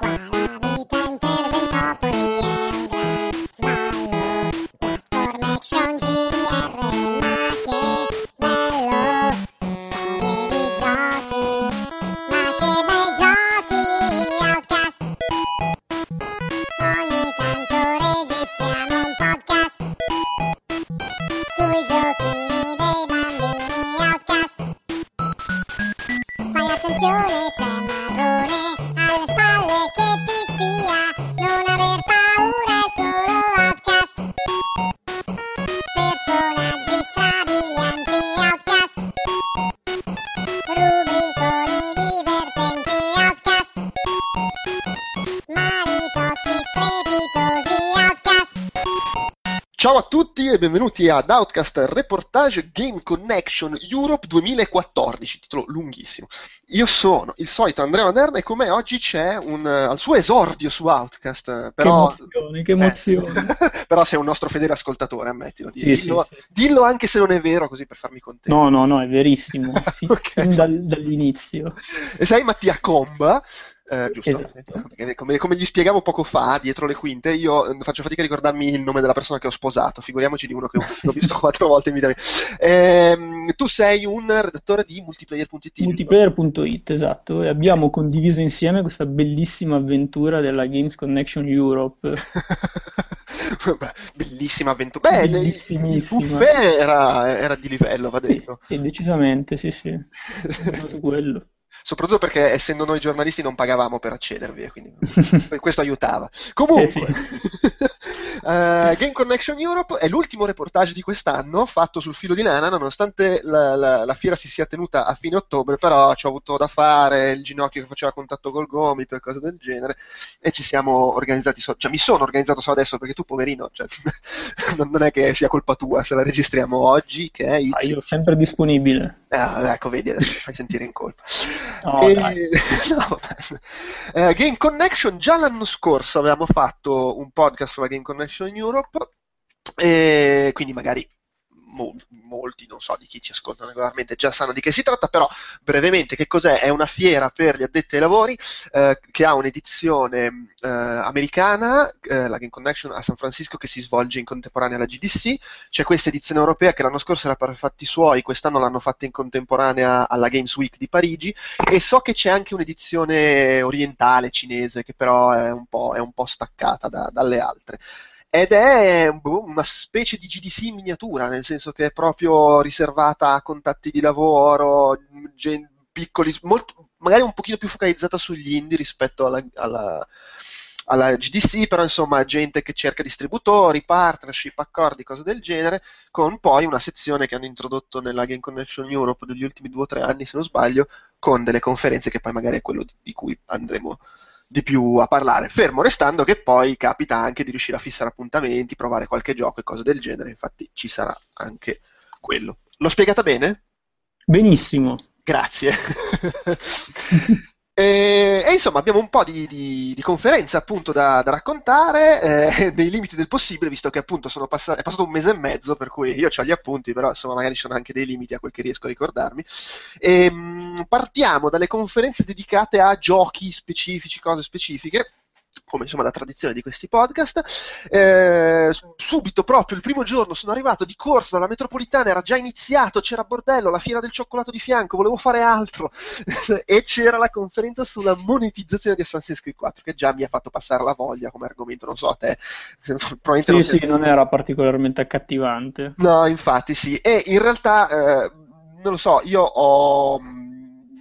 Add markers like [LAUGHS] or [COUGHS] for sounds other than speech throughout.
Qua benvenuti ad Outcast Reportage Game Connection Europe 2014, titolo lunghissimo. Io sono il solito Andrea Maderna e con me oggi c'è un, al suo esordio su Outcast, eh, però, Che emozione, che emozione. eh, [LAUGHS] però sei un nostro fedele ascoltatore, ammettilo. Sì, sì, dillo, sì. dillo anche se non è vero, così per farmi contento. No, no, no, è verissimo, [LAUGHS] fin, Ok. fin dal- dall'inizio. E sei Mattia Comba, eh, giusto? Esatto. Perché come, come gli spiegavo poco fa, dietro le quinte, io eh, faccio fatica a ricordarmi il nome della persona che ho sposato, figuriamoci di uno che ho, visto [LAUGHS] quattro volte in vita mia. Ehm, tu sei un redattore di multiplayer.it. Multiplayer.it, esatto, e abbiamo condiviso insieme questa bellissima avventura della Games Connection Europe. [LAUGHS] Bellissima avventura. Beh, il- buffet era, era di livello, va Sì, detto. sì, decisamente, sì, sì. [LAUGHS] Quello. Soprattutto perché essendo noi giornalisti non pagavamo per accedervi, e quindi [LAUGHS] questo aiutava. Comunque, Eh sì. [LAUGHS] eh, Game Connection Europe è l'ultimo reportage di quest'anno fatto sul filo di lana, nonostante la, la- la fiera si sia tenuta a fine ottobre, però ci ho avuto da fare il ginocchio che faceva contatto col gomito e cose del genere, e ci siamo organizzati, so- cioè mi sono organizzato solo adesso perché tu poverino, cioè, [LAUGHS] non è che sia colpa tua se la registriamo oggi, che è Ah, io sempre disponibile. Ah, ecco, vedi, adesso mi fai sentire in colpa. No, E- [LAUGHS] no. Eh, Game Connection, già l'anno scorso avevamo fatto un podcast sulla Game Connection Europe, e quindi magari mo- molti, non so di chi ci ascoltano regolarmente, già sanno di che si tratta, però brevemente che cos'è? È una fiera per gli addetti ai lavori eh, che ha un'edizione eh, americana, eh, la Game Connection a San Francisco, che si svolge in contemporanea alla GDC, c'è questa edizione europea che l'anno scorso era per fatti suoi, quest'anno l'hanno fatta in contemporanea alla Games Week di Parigi e so che c'è anche un'edizione orientale cinese che però è un po', è un po' staccata da- dalle altre. Ed è una specie di GDC in miniatura, nel senso che è proprio riservata a contatti di lavoro, gen- piccoli, molto- magari un pochino più focalizzata sugli indie rispetto alla, alla- alla GDC, però insomma gente che cerca distributori, partnership, accordi, cose del genere, con poi una sezione che hanno introdotto nella Game Connection Europe degli ultimi due o tre anni, se non sbaglio, con delle conferenze che poi magari è quello di, di cui andremo di più a parlare, fermo restando che poi capita anche di riuscire a fissare appuntamenti, provare qualche gioco e cose del genere, infatti ci sarà anche quello. L'ho spiegata bene? Benissimo. Grazie. [LAUGHS] E, e insomma abbiamo un po' di, di- di conferenze appunto da, da raccontare eh, [LAUGHS] nei limiti del possibile, visto che appunto passa- è passato un mese e mezzo, per cui io ho gli appunti, però insomma magari ci sono anche dei limiti a quel che riesco a ricordarmi. E, mh, partiamo dalle conferenze dedicate a giochi specifici, cose specifiche. Come insomma la tradizione di questi podcast, Eh, subito proprio il primo giorno sono arrivato di corsa dalla metropolitana, era già iniziato, c'era bordello, la fiera del cioccolato di fianco, volevo fare altro. [LAUGHS] E c'era la conferenza sulla monetizzazione di Assassin's Creed 4 che già mi ha fatto passare la voglia come argomento, non so a te, probabilmente non Sì, sì, non era particolarmente accattivante. No, infatti sì, e in realtà, eh, non lo so, io ho,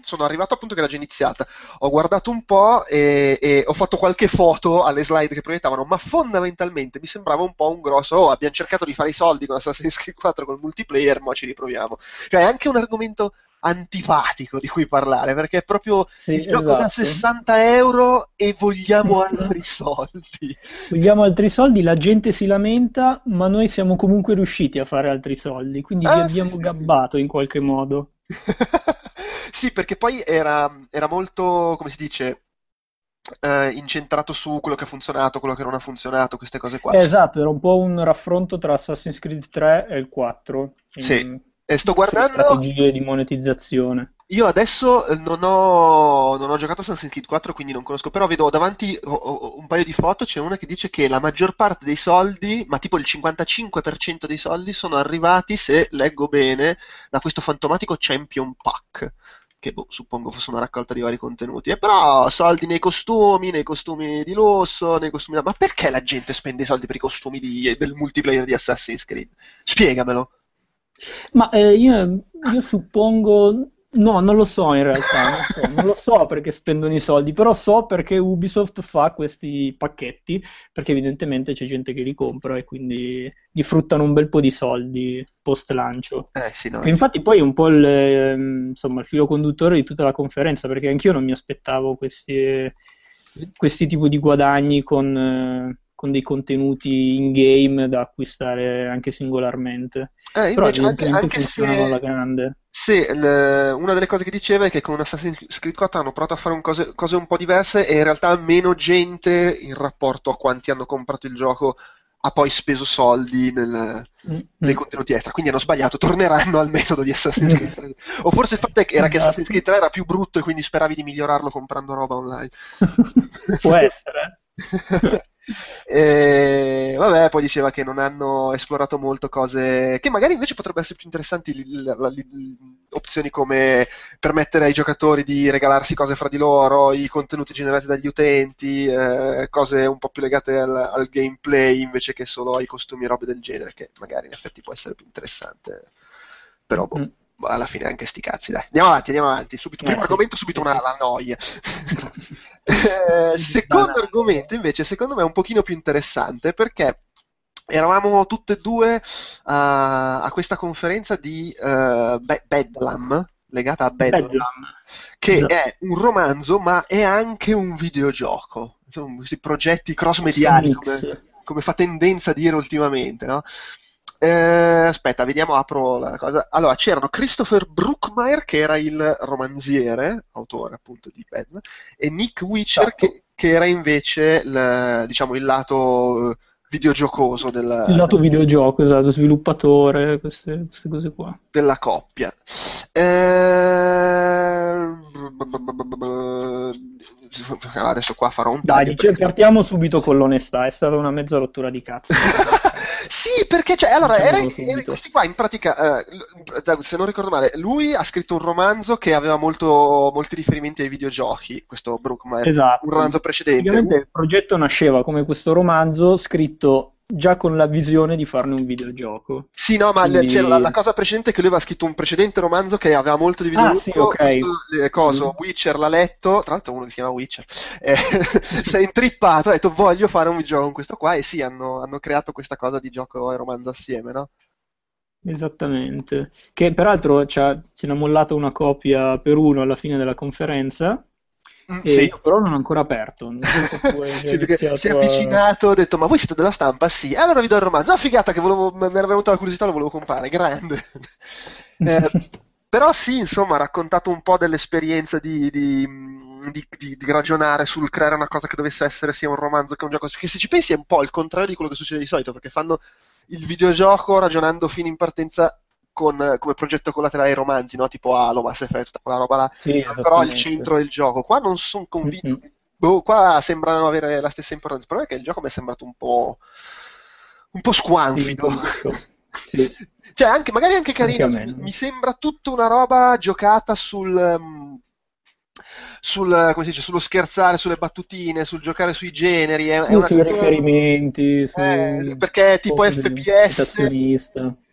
sono arrivato appunto che era già iniziata, ho guardato un po' e, e ho fatto qualche foto alle slide che proiettavano, ma fondamentalmente mi sembrava un po' un grosso, oh, abbiamo cercato di fare i soldi con Assassin's Creed 4 col multiplayer, ma ci riproviamo. Cioè è anche un argomento antipatico di cui parlare, perché è proprio Sì, il gioco da esatto. 60 euro e vogliamo altri soldi. Vogliamo altri soldi, la gente si lamenta, ma noi siamo comunque riusciti a fare altri soldi, quindi Ah, sì, abbiamo sì, sì. gabbato in qualche modo. [LAUGHS] Sì, perché poi era, era molto, come si dice, eh, incentrato su quello che ha funzionato, quello che non ha funzionato, queste cose qua. Esatto, era un po' un raffronto tra Assassin's Creed 3 e il 4 in- Sì, e sto guardando, strategie di monetizzazione. Io adesso eh, non ho, non ho giocato Assassin's Creed 4, quindi non conosco, però vedo davanti ho- ho un paio di foto, c'è una che dice che la maggior parte dei soldi, ma tipo il 55% dei soldi sono arrivati, se leggo bene, da questo fantomatico Champion Pack, che boh, suppongo fosse una raccolta di vari contenuti. E però soldi nei costumi, nei costumi di lusso, nei costumi... Ma perché la gente spende i soldi per i costumi di- del multiplayer di Assassin's Creed? Spiegamelo. Ma eh, io, io suppongo, no, non lo so in realtà, non so, non lo so perché spendono i soldi, però so perché Ubisoft fa questi pacchetti, perché evidentemente c'è gente che li compra e quindi gli fruttano un bel po' di soldi post lancio. Eh sì, no. Infatti poi è un po' il, ehm, insomma, il filo conduttore di tutta la conferenza, perché anch'io non mi aspettavo questi, questi tipi di guadagni con, eh, con dei contenuti in game da acquistare anche singolarmente. Eh, Però anche, anche funzionano alla se, grande. se il- una delle cose che diceva è che con Assassin's Creed 4 hanno provato a fare un cose, cose un po' diverse e in realtà meno gente in rapporto a quanti hanno comprato il gioco ha poi speso soldi nel- Mm, nei contenuti extra, quindi hanno sbagliato, torneranno al metodo di Assassin's Creed 3. [LAUGHS] O forse il fatto è che era che Esatto. Assassin's Creed 3 era più brutto e quindi speravi di migliorarlo comprando roba online. [LAUGHS] Può essere. [LAUGHS] E, vabbè, poi diceva che non hanno esplorato molto cose che magari invece potrebbero essere più interessanti, la- la- li- opzioni come permettere ai giocatori di regalarsi cose fra di loro, i contenuti generati dagli utenti, eh, cose un po' più legate al, al gameplay invece che solo ai costumi e robe del genere, che magari in effetti può essere più interessante. Però boh, Mm. alla fine anche sti cazzi, dai. Andiamo avanti, andiamo avanti. Subito, Eh, primo sì. argomento, subito Sì, una la noia. [LAUGHS] Eh, secondo argomento, invece, secondo me è un pochino più interessante perché eravamo tutte e due a, a questa conferenza di eh, Be- Bedlam, legata a Bedlam, Bedlam. che Esatto. è un romanzo, ma è anche un videogioco. Sono questi progetti cross-mediali, come, come fa tendenza a dire ultimamente, no? Eh, aspetta, vediamo, apro la cosa. Allora, c'erano Christopher Brookmeyer, che era il romanziere, autore appunto di Bedlam, e Nick Witcher, Esatto. che, che era invece il, diciamo, il lato eh, videogiocoso del- Il lato videogioco, esatto, sviluppatore, queste, queste cose qua. della coppia. Eh, Adesso qua farò un Dai, taglio. dice- perché- partiamo subito con l'onestà, è stata una mezza rottura di cazzo. [LAUGHS] Sì, perché cioè, allora, era, Diciamolo era- subito. questi qua in pratica, l- se non ricordo male, lui ha scritto un romanzo che aveva molto- molti riferimenti ai videogiochi, questo Brookmeyer, Esatto. un romanzo precedente. Praticamente il progetto nasceva come questo romanzo scritto già con la visione di farne un videogioco. Sì, no, ma Quindi- c'era la, la cosa precedente è che lui aveva scritto un precedente romanzo che aveva molto di Ah, videoludico, sì, ok. questo, eh, coso, Mm. Witcher l'ha letto, tra l'altro uno che si chiama Witcher, eh, [LAUGHS] si è intrippato, ha detto voglio fare un videogioco con questo qua e sì, hanno, hanno creato questa cosa di gioco e romanzo assieme, no? Esattamente. Che peraltro ce n'ha mollata una copia per uno alla fine della conferenza. Mm, sì. io però non ho ancora aperto. [LAUGHS] Sì, si è avvicinato, ha detto: Ma voi siete della stampa? Sì, allora vi do il romanzo. Ah, figata, che volevo, mi era venuta la curiosità, lo volevo comprare. Grande. [LAUGHS] Eh, però, sì, insomma, ha raccontato un po' dell'esperienza di, di, di- di- di ragionare sul creare una cosa che dovesse essere sia un romanzo che un gioco. Che se ci pensi è un po' il contrario di quello che succede di solito, perché fanno il videogioco ragionando fino in partenza. Con, come progetto collaterale ai romanzi, no? Tipo Halo, Mass Effect, tutta quella roba là. Sì, Però il esattamente. centro è il gioco. Qua non sono convinto Mm-mm. Boh, qua sembrano avere la stessa importanza. Il problema è che il gioco mi è sembrato un po'. un po' squanfido. Sì. [LAUGHS] Cioè, anche, magari anche carino. Anche. Mi sembra tutta una roba giocata sul. ehm, sul, come si dice, sullo scherzare, sulle battutine, sul giocare sui generi. È, è Sì, una sui riferimenti, su Eh, perché è tipo FPS.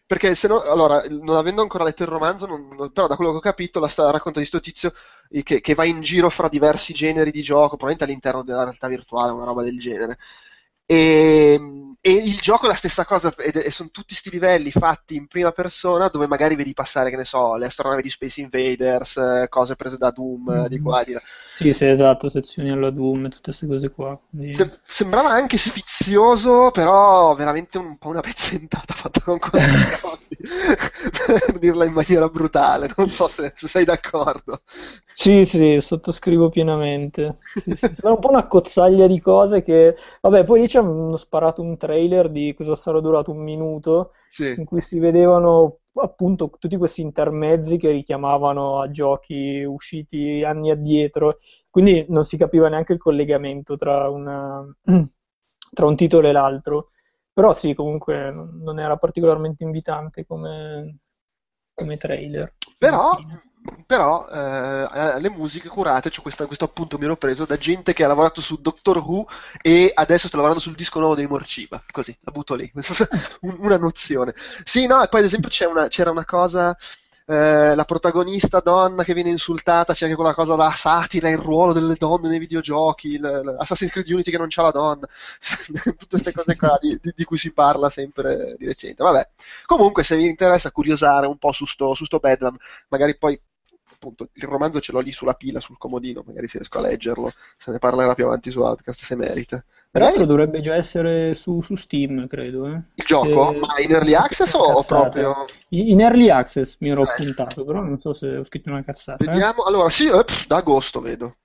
Perché se no, allora, non avendo ancora letto il romanzo, non- non- però da quello che ho capito, la storia racconta di sto tizio eh, che, che va in giro fra diversi generi di gioco, probabilmente all'interno della realtà virtuale, una roba del genere. E, e il gioco è la stessa cosa, e sono tutti sti livelli fatti in prima persona, dove magari vedi passare, che ne so, le astronavi di Space Invaders, eh, cose prese da Doom, eh, di qua di là. Sì, sì, esatto, sezioni alla Doom e tutte queste cose qua. quindi- Sem- sembrava anche sfizioso, però veramente un po' una pezzentata fatta con quattro [LAUGHS] soldi, per dirla in maniera brutale. Non so se, se sei d'accordo. Sì, sì, sottoscrivo pienamente. Sì, sì, Sembra [LAUGHS] un po' una cozzaglia di cose che... Vabbè, poi lì ci hanno sparato un trailer di cosa sarà durato un minuto, Sì. in cui si vedevano appunto tutti questi intermezzi che richiamavano a giochi usciti anni addietro, quindi non si capiva neanche il collegamento tra, una, [CLEARS THROAT] tra un titolo e l'altro. Però sì, comunque non era particolarmente invitante come, come trailer. Però, però eh, le musiche curate, cioè questa, questo appunto mi ero preso da gente che ha lavorato su Doctor Who e adesso sta lavorando sul disco nuovo dei Morciba, così, la butto lì, [LAUGHS] una nozione. Sì, no, e poi ad esempio una, c'era una cosa eh, la protagonista donna che viene insultata, c'è anche quella cosa da satira, il ruolo delle donne nei videogiochi, l'Assassin's Creed Unity che non c'ha la donna, [LAUGHS] tutte queste cose qua di, di, di, cui si parla sempre di recente. Vabbè, comunque se vi interessa curiosare un po' su sto, su sto Bedlam, magari poi appunto il romanzo ce l'ho lì sulla pila, sul comodino, magari se riesco a leggerlo, se ne parlerà più avanti su Outcast se merita. Peraltro dovrebbe già essere su, su Steam, credo. Eh. Il gioco? Se... Ma in early access o, o, proprio? In early access mi ero eh. appuntato, però non so se ho scritto una cazzata. Eh. Vediamo, eh. allora sì, eh, pff, da agosto vedo.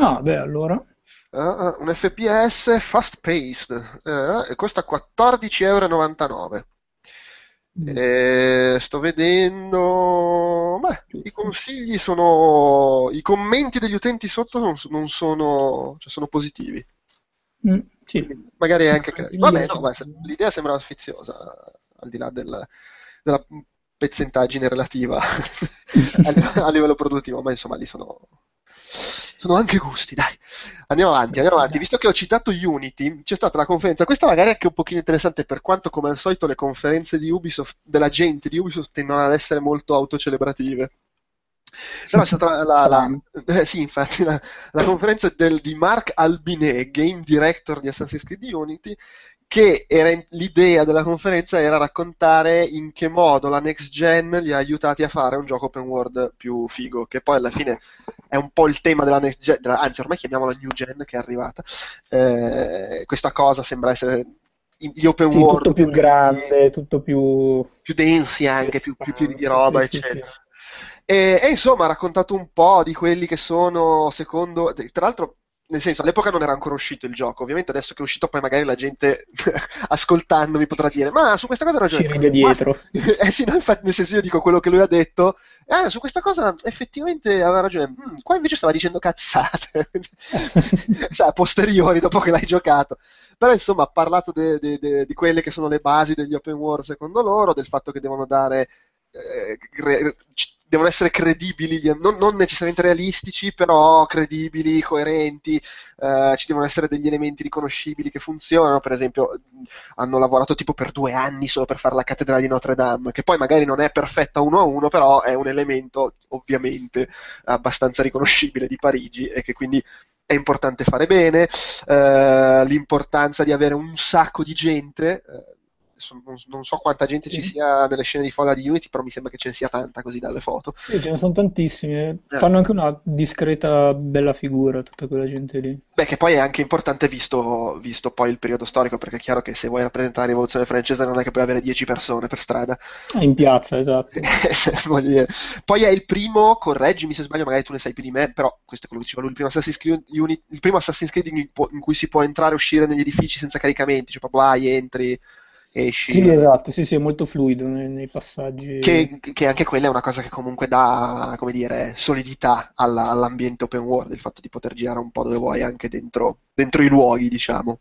Ah, beh, allora. Uh, un FPS fast paced, uh, costa 14,99€. Mm. Eh, sto vedendo. Beh, i consigli sono. I commenti degli utenti sotto non, non sono. Cioè sono positivi. Mm, sì. Magari anche. Vabbè, no, l'idea sembra sfiziosa, al di là del, della pezzentaggine relativa [LAUGHS] a livello produttivo, ma insomma lì sono sono anche gusti, dai. Andiamo avanti, andiamo avanti. Visto che ho citato Unity, c'è stata la conferenza, questa magari è anche un pochino interessante per quanto come al solito le conferenze di Ubisoft, della gente di Ubisoft tendono ad essere molto autocelebrative. Però è stata la, la, la eh, sì, infatti, la, la conferenza del, di Mark Albinet, game director di Assassin's Creed Unity, che era, l'idea della conferenza era raccontare in che modo la next gen li ha aiutati a fare un gioco open world più figo, che poi alla fine è un po' il tema della next gen, della, anzi ormai chiamiamola new gen che è arrivata. Eh, questa cosa sembra essere gli open sì, world tutto più grande, tutto più più densi anche, più, più pieni di roba, sì, eccetera. Sì, e, e, insomma ha raccontato un po' di quelli che sono, secondo, tra l'altro nel senso, all'epoca non era ancora uscito il gioco. Ovviamente adesso che è uscito, poi magari la gente [LAUGHS] ascoltandomi potrà dire: Ma su questa cosa ha ragione. Ci ride dietro. [LAUGHS] eh sì, no, infatti, nel senso, io dico quello che lui ha detto. Eh, su questa cosa effettivamente aveva ragione. Mm, qua invece stava dicendo cazzate. [LAUGHS] cioè, a posteriori, dopo che l'hai giocato. Però, insomma, ha parlato de, de, de, di quelle che sono le basi degli open world secondo loro, del fatto che devono dare. Eh, devono essere credibili, non, non, necessariamente realistici, però credibili, coerenti, eh, ci devono essere degli elementi riconoscibili che funzionano, per esempio hanno lavorato tipo per due anni solo per fare la cattedrale di Notre Dame, che poi magari non è perfetta uno a uno, però è un elemento ovviamente abbastanza riconoscibile di Parigi e che quindi è importante fare bene, eh, l'importanza di avere un sacco di gente. Eh, non, so quanta gente sì. ci sia nelle scene di folla di Unity, però mi sembra che ce ne sia tanta così dalle foto. Sì, ce ne sono tantissime. Eh. Fanno anche una discreta bella figura tutta quella gente lì. Beh, che poi è anche importante visto, visto poi il periodo storico, perché è chiaro che se vuoi rappresentare la rivoluzione francese non è che puoi avere 10 persone per strada. In piazza, esatto. [LAUGHS] poi è il primo, correggimi se sbaglio, magari tu ne sai più di me, però questo è quello che diceva lui, il primo Assassin's Creed, Unity, il primo Assassin's Creed in, in cui si può entrare e uscire negli edifici senza caricamenti, cioè proprio vai, entri esci. Sì, esatto, sì, sì, è molto fluido nei, nei passaggi. Che, che, anche quella è una cosa che comunque dà, come dire, solidità alla, all'ambiente open world, il fatto di poter girare un po' dove vuoi anche dentro, dentro i luoghi, diciamo.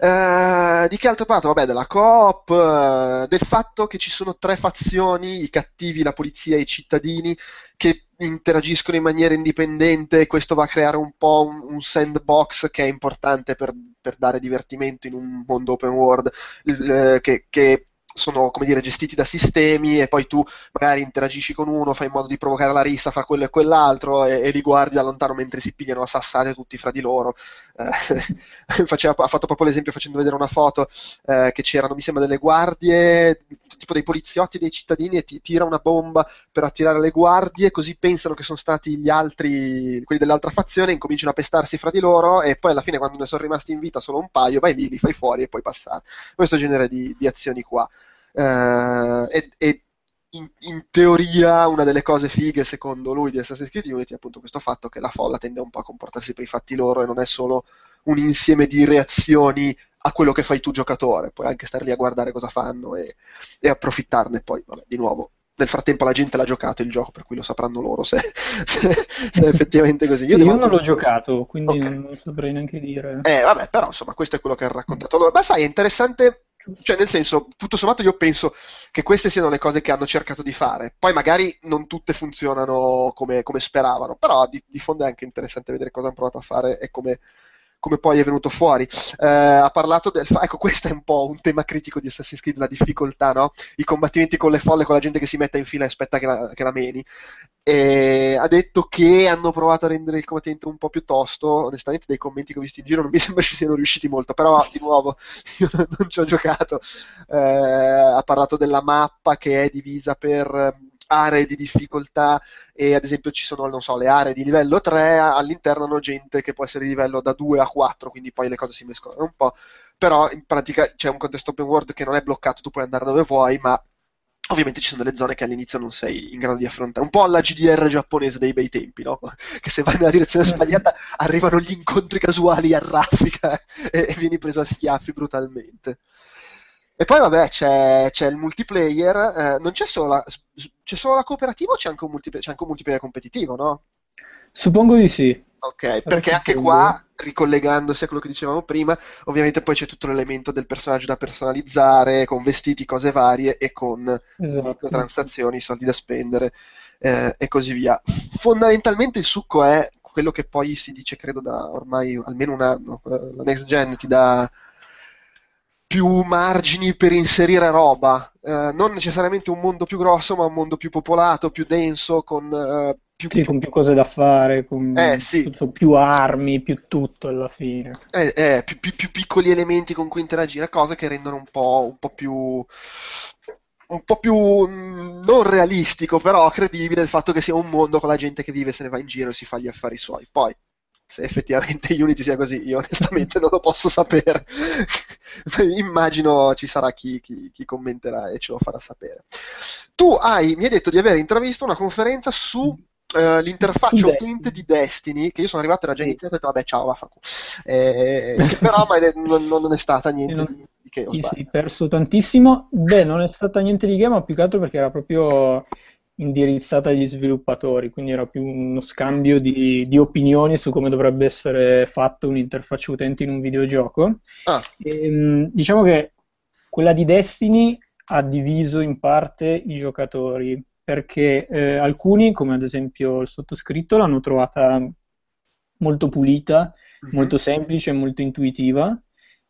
Uh, di che altro parlo? Vabbè, della coop, uh, del fatto che ci sono tre fazioni, i cattivi, la polizia e i cittadini, che interagiscono in maniera indipendente e questo va a creare un po' un, un sandbox che è importante per, per, dare divertimento in un mondo open world, uh, che, che sono come dire, gestiti da sistemi e poi tu magari interagisci con uno, fai in modo di provocare la rissa fra quello e quell'altro e, e li guardi da lontano mentre si pigliano a sassate tutti fra di loro. Eh, [LAUGHS] faceva, ha fatto proprio l'esempio facendo vedere una foto eh, che c'erano, mi sembra, delle guardie, tipo dei poliziotti, dei cittadini e ti tira una bomba per attirare le guardie, così pensano che sono stati gli altri, quelli dell'altra fazione, incominciano a pestarsi fra di loro e poi alla fine quando ne sono rimasti in vita solo un paio, vai lì, li fai fuori e puoi passare. Questo genere di, di azioni qua. Uh, e, e in, in, teoria una delle cose fighe secondo lui di Assassin's Creed Unity è appunto questo fatto che la folla tende un po' a comportarsi per i fatti loro e non è solo un insieme di reazioni a quello che fai tu giocatore, puoi anche stare lì a guardare cosa fanno e, e approfittarne poi, vabbè, di nuovo. Nel frattempo la gente l'ha giocato il gioco, per cui lo sapranno loro se, [LAUGHS] se, se è effettivamente così. Io, sì, io non l'ho giocato, quindi okay. non saprei neanche dire. Eh, vabbè, però insomma, questo è quello che ha raccontato loro. Ma sai, è interessante cioè, nel senso, tutto sommato io penso che queste siano le cose che hanno cercato di fare. Poi magari non tutte funzionano come, come speravano, però di, di, fondo è anche interessante vedere cosa hanno provato a fare e come, come poi è venuto fuori. Eh, ha parlato del ecco, [LAUGHS] questo è un po' un tema critico di Assassin's Creed, la difficoltà, no? I combattimenti con le folle, con la gente che si mette in fila e aspetta che la, che la meni. E ha detto che hanno provato a rendere il combattente un po' più tosto. Onestamente, dai commenti che ho visto in giro non mi [LAUGHS] sembra ci siano riusciti molto. Però, di nuovo, [LAUGHS] io non ci ho giocato. Eh, ha parlato della mappa che è divisa per aree di difficoltà e ad esempio ci sono, non so, le aree di livello 3, all'interno hanno gente che può essere di livello da 2 a 4, quindi poi le cose si mescolano un po', però in pratica c'è un contesto open world che non è bloccato, tu puoi andare dove vuoi, ma Ovviamente ci sono delle zone che all'inizio non sei in grado di affrontare, un po' alla GDR giapponese dei bei tempi, no? [LAUGHS] Che se vai nella direzione sbagliata arrivano gli incontri casuali a raffica [LAUGHS] e, e vieni preso a schiaffi brutalmente. E poi vabbè c'è, c'è il multiplayer, eh, non c'è solo, la, c'è solo la cooperativa o c'è anche, un multiplayer, c'è anche un multiplayer competitivo, no? Suppongo di sì. Ok, perché anche qua, ricollegandosi a quello che dicevamo prima, ovviamente poi c'è tutto l'elemento del personaggio da personalizzare, con vestiti, cose varie e con esatto. transazioni, soldi da spendere eh, e così via. Fondamentalmente il succo è quello che poi si dice, credo, da ormai almeno un anno. Eh, la next gen ti dà più margini per inserire roba, eh, non necessariamente un mondo più grosso, ma un mondo più popolato, più denso, con eh, più, sì, con più cose da fare, con eh, sì. tutto, più armi, più tutto alla fine. Eh, eh, più, più, più, piccoli elementi con cui interagire, cose che rendono un po', un po' più un po' più mm, non realistico, però credibile il fatto che sia un mondo con la gente che vive, se ne va in giro e si fa gli affari suoi. Poi, se effettivamente [LAUGHS] Unity sia così, io onestamente non lo posso sapere. [LAUGHS] Immagino ci sarà chi, chi, chi, commenterà e ce lo farà sapere. Tu hai, mi hai detto di aver intravisto una conferenza su Uh, l'interfaccia utente di Destiny, che io sono arrivato, era già sì. iniziato e ho detto vabbè ciao, vaffanculo. Eh, che però non, non, è stata niente non, di, di, che. Ti sei perso tantissimo. Beh, non è stata niente di che, ma più che altro perché era proprio indirizzata agli sviluppatori, quindi era più uno scambio di, di opinioni su come dovrebbe essere fatto un'interfaccia utente in un videogioco. Ah. E, ehm, diciamo che quella di Destiny ha diviso in parte i giocatori, perché eh, alcuni, come ad esempio il sottoscritto, l'hanno trovata molto pulita, mm-hmm. molto semplice, molto intuitiva,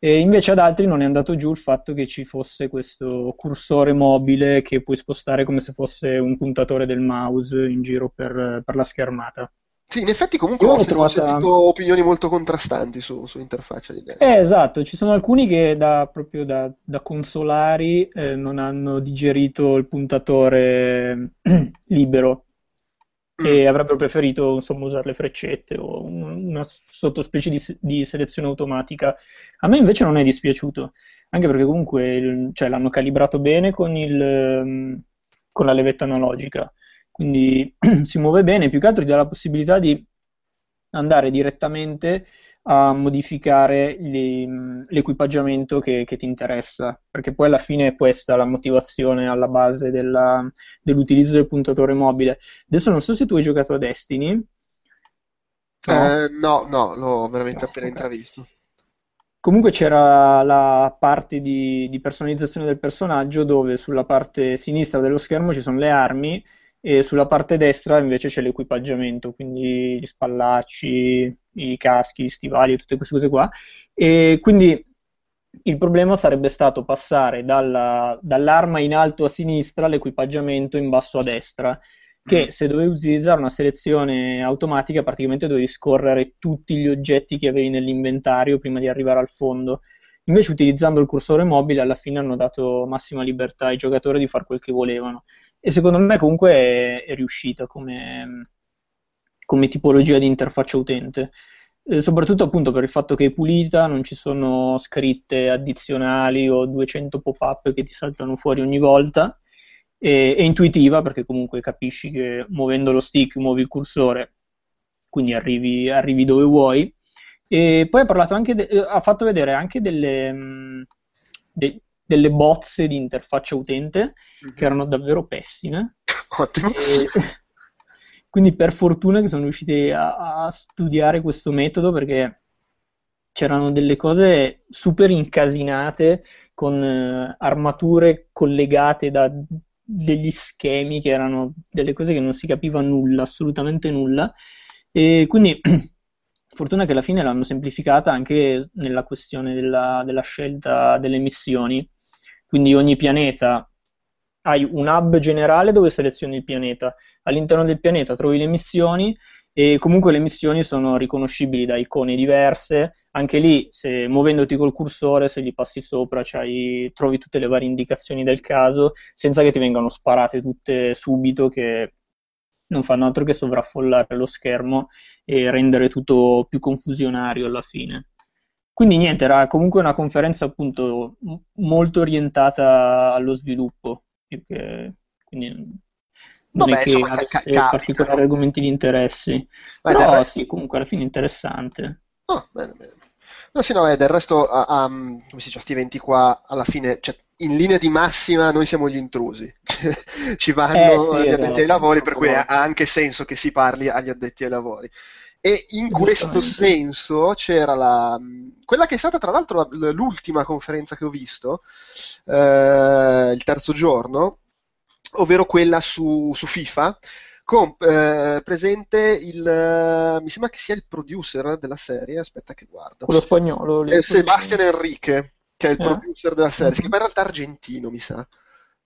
e invece ad altri non è andato giù il fatto che ci fosse questo cursore mobile che puoi spostare come se fosse un puntatore del mouse in giro per, per la schermata. Sì, in effetti comunque ho, trovata... sentito opinioni molto contrastanti su, sull'interfaccia di desktop. Eh, esatto, ci sono alcuni che da, proprio da, da consolari eh, non hanno digerito il puntatore [CLEARS THROAT] libero e mm. avrebbero preferito insomma, usare le freccette o una sottospecie di, di, selezione automatica. A me invece non è dispiaciuto, anche perché comunque cioè, l'hanno calibrato bene con, il, con la levetta analogica, quindi [CLEARS THROAT] si muove bene, più che altro ti dà la possibilità di andare direttamente a modificare le, l'equipaggiamento che, che, ti interessa, perché poi alla fine è questa la motivazione alla base della, dell'utilizzo del puntatore mobile. Adesso non so se tu hai giocato a Destiny. No, eh, no, no, l'ho veramente no, appena okay. intravisto. Comunque c'era la parte di, di personalizzazione del personaggio dove sulla parte sinistra dello schermo ci sono le armi e sulla parte destra invece c'è l'equipaggiamento, quindi gli spallacci, i caschi, gli stivali e tutte queste cose qua. E quindi il problema sarebbe stato passare dalla, dall'arma in alto a sinistra all'equipaggiamento in basso a destra, che mm. se dovevi utilizzare una selezione automatica praticamente dovevi scorrere tutti gli oggetti che avevi nell'inventario prima di arrivare al fondo. Invece utilizzando il cursore mobile alla fine hanno dato massima libertà ai giocatori di fare quel che volevano e secondo me comunque è, è riuscita come, come, tipologia di interfaccia utente. Eh, soprattutto appunto per il fatto che è pulita, non ci sono scritte addizionali o 200 pop-up che ti saltano fuori ogni volta, e, è intuitiva perché comunque capisci che muovendo lo stick muovi il cursore, quindi arrivi, arrivi dove vuoi, E poi ha, de- ha fatto vedere anche delle, de- delle bozze di interfaccia utente Mhm. che erano davvero pessime. Ottimo. E- [LAUGHS] quindi per fortuna che sono riusciti a, a studiare questo metodo perché c'erano delle cose super incasinate con eh, armature collegate da degli schemi che erano delle cose che non si capiva nulla, assolutamente nulla. E quindi [CLEARS THROAT] fortuna che alla fine l'hanno semplificata anche nella questione della, della scelta delle missioni. Quindi ogni pianeta hai un hub generale dove selezioni il pianeta. All'interno del pianeta trovi le missioni e comunque le missioni sono riconoscibili da icone diverse. Anche lì, se muovendoti col cursore, se gli passi sopra, trovi tutte le varie indicazioni del caso, senza che ti vengano sparate tutte subito, che non fanno altro che sovraffollare lo schermo e rendere tutto più confusionario alla fine. Quindi niente, era comunque una conferenza appunto m- molto orientata allo sviluppo, più che- quindi non Vabbè, è che insomma, avesse ca- capita. particolari argomenti di interessi. Beh, Però re- sì, comunque alla fine interessante. No, bene, bene. No, sì, no, eh, del resto, a, a- come si dice, sti eventi qua, alla fine, cioè, in linea di massima, noi siamo gli intrusi. [LAUGHS] Ci vanno Eh, sì, gli addetti esatto, ai lavori, per cui ha anche senso che si parli agli addetti ai lavori. E in questo Giustamente. senso c'era la, quella che è stata tra l'altro la- l'ultima conferenza che ho visto, eh, il terzo giorno, ovvero quella su, su FIFA, con eh, presente il, eh, mi sembra che sia il producer della serie, aspetta che guardo, Quello spagnolo lì. Eh, Sebastian Enrique, che è il Eh. producer della serie, si Mhm. chiama in realtà argentino, mi sa.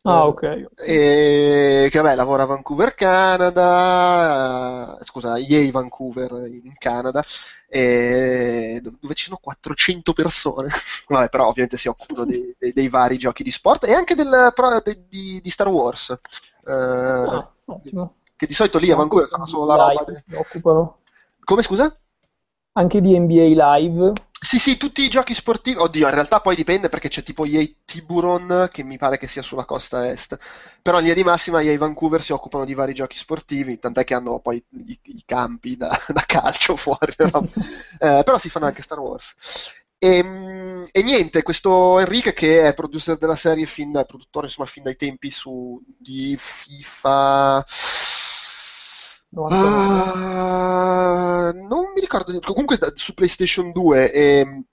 Ah, Eh, ok. e che vabbè, lavora a Vancouver, Canada, eh, scusa, EA Vancouver in Canada, e dove ci sono 400 persone. [LAUGHS] Vabbè, però ovviamente si occupano dei, dei- dei vari giochi di sport e anche del, però, de- di, di Star Wars. Eh, Ah, ottimo. che di solito lì a Vancouver fanno solo la roba. Live, de- occupano Come scusa? anche di NBA Live. Sì, sì, tutti i giochi sportivi. Oddio, in realtà poi dipende perché c'è tipo EA Tiburon che mi pare che sia sulla costa est. Però in linea di massima EA Vancouver si occupano di vari giochi sportivi, tant'è che hanno poi i, i campi da, [LAUGHS] da calcio fuori. no? [LAUGHS] Eh, però si fanno anche Star Wars. E, mm, e niente, questo Enrique che è producer della serie fin da, produttore insomma fin dai tempi su, di FIFA. 99. Ah, non mi ricordo, comunque su PlayStation 2 e,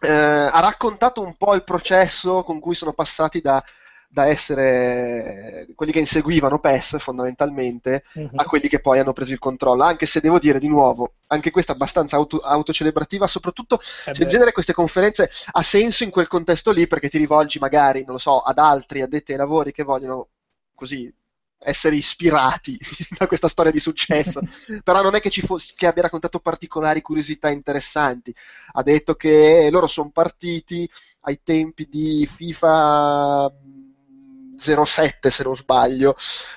eh, ha raccontato un po' il processo con cui sono passati da, da essere quelli che inseguivano PES fondamentalmente Mhm. a quelli che poi hanno preso il controllo, anche se devo dire di nuovo, anche questa è abbastanza auto- autocelebrativa, soprattutto Eh cioè, in genere queste conferenze ha senso in quel contesto lì perché ti rivolgi magari, non lo so, ad altri addetti ai lavori che vogliono così essere ispirati [LAUGHS] da questa storia di successo. [LAUGHS] Però non è che, ci fosse, che abbia raccontato particolari curiosità interessanti. Ha detto che loro sono partiti ai tempi di FIFA mh, 07, se non sbaglio,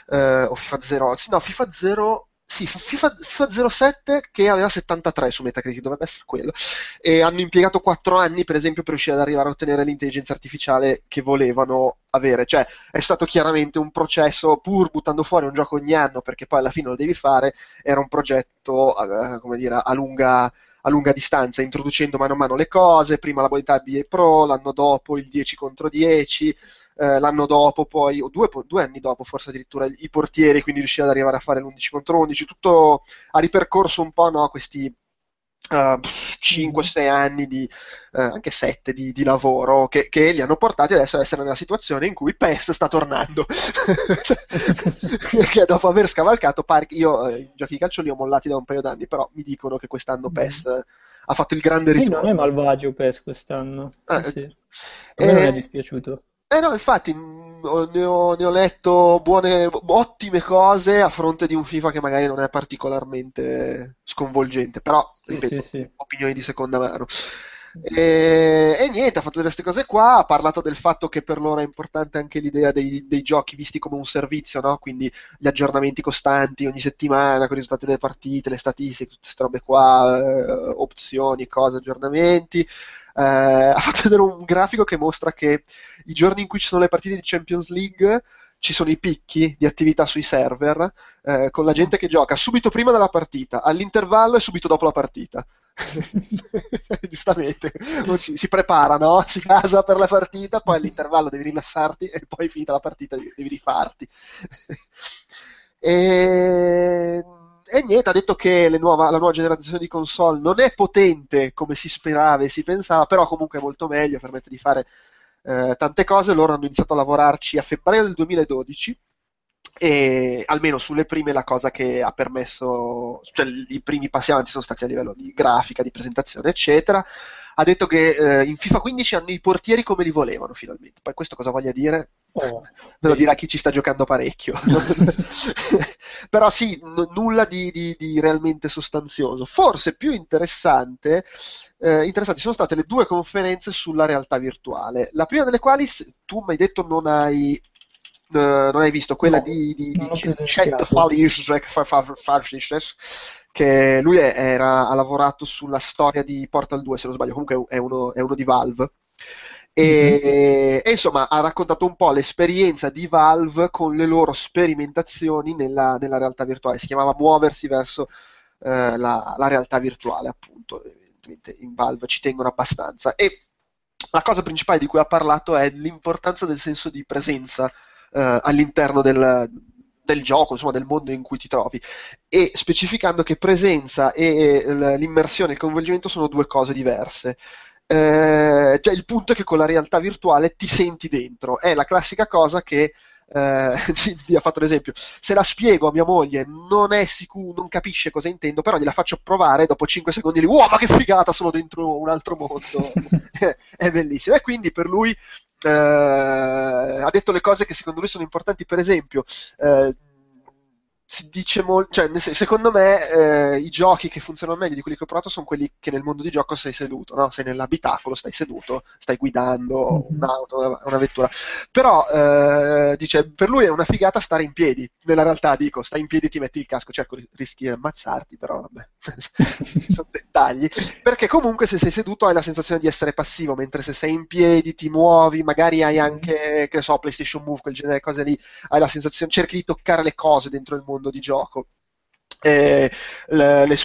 eh, o FIFA 0, sì, no, FIFA 0. Sì, FIFA, FIFA 07 che aveva 73 su Metacritic, dovrebbe essere quello. E hanno impiegato 4 anni, per esempio, per riuscire ad arrivare a ottenere l'intelligenza artificiale che volevano avere. Cioè, è stato chiaramente un processo, pur buttando fuori un gioco ogni anno, perché poi alla fine lo devi fare, era un progetto, eh, come dire, a lunga, a lunga distanza, introducendo mano a mano le cose, prima la modalità BA Pro, l'anno dopo il 10 contro 10, eh, l'anno dopo poi, o due, due anni dopo forse addirittura i portieri, quindi riuscire ad arrivare a fare l'11 contro 11, tutto ha ripercorso un po' no, questi uh, 5-6 anni di, uh, anche 7 di, di lavoro che, che, li hanno portati adesso ad essere nella situazione in cui PES sta tornando. [LAUGHS] Perché dopo aver scavalcato parchi io eh, i giochi di calcio li ho mollati da un paio d'anni però mi dicono che quest'anno PES eh, ha fatto il grande sì, ritorno. non è malvagio PES quest'anno. Ah, sì. a me non è dispiaciuto eh no, infatti ne ho, ne ho, letto buone, ottime cose a fronte di un FIFA che magari non è particolarmente sconvolgente, però, ripeto, sì, sì. opinioni di seconda mano. E, e, niente, ha fatto vedere queste cose qua, ha parlato del fatto che per loro è importante anche l'idea dei, dei giochi visti come un servizio, no? quindi gli aggiornamenti costanti ogni settimana con i risultati delle partite, le statistiche, tutte queste robe qua, eh, opzioni, cose, aggiornamenti. Eh, [LAUGHS] ha fatto vedere un grafico che mostra che i giorni in cui ci sono le partite di Champions League ci sono i picchi di attività sui server eh, con la gente che gioca subito prima della partita, all'intervallo e subito dopo la partita. [LAUGHS] Giustamente, si, si, prepara, no? [LAUGHS] si casa per la partita, poi all'intervallo devi rilassarti e poi finita la partita devi, devi rifarti. e e niente, ha detto che nuova, la nuova generazione di console non è potente come si sperava e si pensava, però comunque è molto meglio, permette di fare eh, tante cose. Loro hanno iniziato a lavorarci a febbraio del 2012 e almeno sulle prime la cosa che ha permesso, cioè i primi passi avanti sono stati a livello di grafica, di presentazione, eccetera. Ha detto che eh, in FIFA 15 hanno i portieri come li volevano finalmente. Poi questo cosa voglia dire? Oh, Me lo dirà chi ci sta giocando parecchio. [LAUGHS] Però sì, n- nulla di, di, di, realmente sostanzioso. Forse più interessante, eh, interessanti sono state le due conferenze sulla realtà virtuale. La prima delle quali tu mi hai detto non hai Uh, non hai visto quella no, di, di, di Chet che lui è, era, ha lavorato sulla storia di Portal 2 se non sbaglio comunque è uno, è uno di Valve e, mm-hmm. e, insomma ha raccontato un po' l'esperienza di Valve con le loro sperimentazioni nella, nella realtà virtuale. Si chiamava Muoversi verso eh, la, la, realtà virtuale, appunto. Evidentemente in Valve ci tengono abbastanza. E la cosa principale di cui ha parlato è l'importanza del senso di presenza eh, all'interno del, del gioco, insomma, del mondo in cui ti trovi, e specificando che presenza e l'immersione, il coinvolgimento sono due cose diverse. Eh, cioè il punto è che con la realtà virtuale ti senti dentro. È la classica cosa che eh, [LAUGHS] ha fatto l'esempio. Se la spiego a mia moglie, non è sicuro, non capisce cosa intendo, però gliela faccio provare. Dopo 5 secondi, lì, wow, ma che figata! Sono dentro un altro mondo. [LAUGHS] [LAUGHS] è bellissimo. E quindi per lui ha detto le cose che secondo lui sono importanti. Per esempio, eh, si dice molto, cioè, secondo me eh, i giochi che funzionano meglio di quelli che ho provato sono quelli che nel mondo di gioco sei seduto, no? sei nell'abitacolo, stai seduto, stai guidando mm-hmm. un'auto, una, una, vettura. Però eh, dice, per lui è una figata stare in piedi. Nella realtà dico, stai in piedi e ti metti il casco, certo rischi di ammazzarti, però vabbè, [LAUGHS] sono dettagli. Perché comunque se sei seduto hai la sensazione di essere passivo, mentre se sei in piedi ti muovi, magari hai anche, che so, PlayStation Move, quel genere di cose lì, hai la sensazione, cerchi di toccare le cose dentro il mondo mondo di gioco. Eh, le, le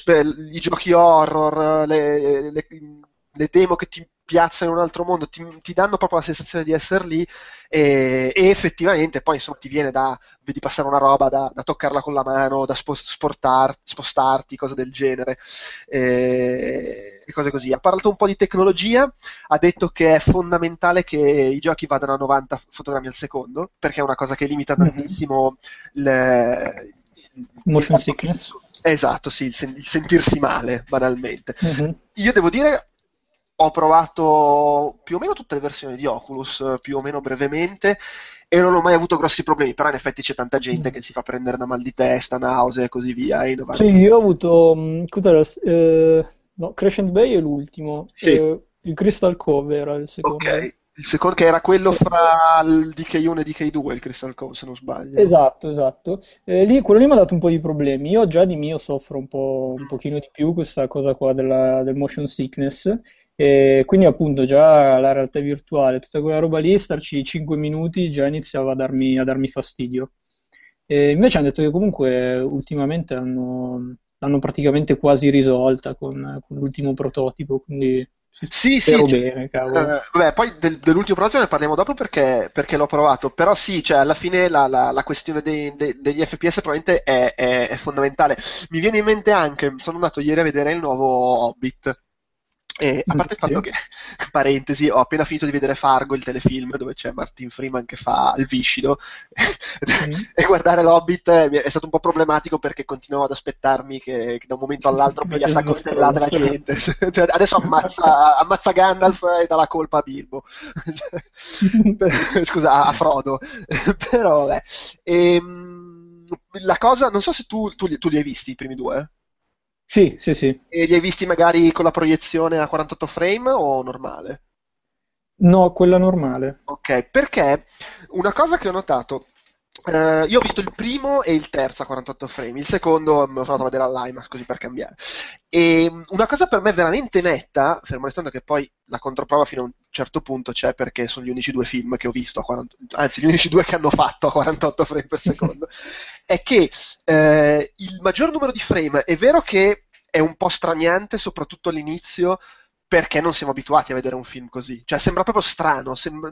I giochi horror, le, le, demo che ti piazzano in un altro mondo ti, ti danno proprio la sensazione di essere lì e, e, effettivamente poi insomma ti viene da vedi passare una roba da, da toccarla con la mano, da sportar, spostarti, cose del genere e, e, cose così. Ha parlato un po' di tecnologia, ha detto che è fondamentale che i giochi vadano a 90 fotogrammi al secondo perché è una cosa che limita mm-hmm. tantissimo le, motion sickness. Esatto, sì, il, sen- il sentirsi male, banalmente. Mm-hmm. Io devo dire, ho provato più o meno tutte le versioni di Oculus, più o meno brevemente, e non ho mai avuto grossi problemi, però in effetti c'è tanta gente mm. che si fa prendere da mal di testa, nausea e così via. E sì, io ho avuto, mm, eh, no, Crescent Bay è l'ultimo, sì. eh, il Crystal Cove era il secondo. Ok. Il secondo che era quello fra il DK1 e il DK2, il Crystal Cove, se non sbaglio. Esatto, esatto. Eh, lì, quello lì mi ha dato un po' di problemi. Io già di mio soffro un po', un pochino di più questa cosa qua della, del motion sickness. E quindi appunto già la realtà virtuale, tutta quella roba lì, starci 5 minuti già iniziava a darmi, a darmi fastidio. E invece hanno detto che comunque ultimamente hanno, l'hanno praticamente quasi risolta con, con l'ultimo prototipo, quindi sì, sì, bene, cioè, eh, vabbè, poi del, dell'ultimo progetto ne parliamo dopo perché, perché, l'ho provato, però sì, cioè, alla fine la, la, la questione dei, dei, degli FPS probabilmente è, è, è, fondamentale. Mi viene in mente anche, sono andato ieri a vedere il nuovo Hobbit, e, a parte il fatto che, [LAUGHS] parentesi, ho appena finito di vedere Fargo, il telefilm, dove c'è Martin Freeman che fa il viscido, mm. [LAUGHS] e guardare l'Hobbit è stato un po' problematico perché continuavo ad aspettarmi che, che da un momento all'altro [LAUGHS] pigliasse a coltellate la gente. cioè, adesso ammazza, ammazza, Gandalf e dà la colpa a Bilbo. Scusa, a Frodo. Però, vabbè. E, la cosa, non so se tu, tu, tu li hai visti i primi due. Sì, sì, sì. E li hai visti magari con la proiezione a 48 frame o normale? No, quella normale. Ok, perché una cosa che ho notato eh, io ho visto il primo e il terzo a 48 frame, il secondo me lo sono andato a vedere all'IMAX così per cambiare. E mm, una cosa per me veramente netta, fermo restando che poi la controprova fino a un certo punto c'è perché sono gli unici due film che ho visto, a 40, anzi gli unici [LAUGHS] due che hanno fatto a 48 frame per secondo, [LAUGHS] è che eh, il maggior numero di frame è vero che è un po' straniante, soprattutto all'inizio, perché non siamo abituati a vedere un film così. Cioè, sembra proprio strano, sembra...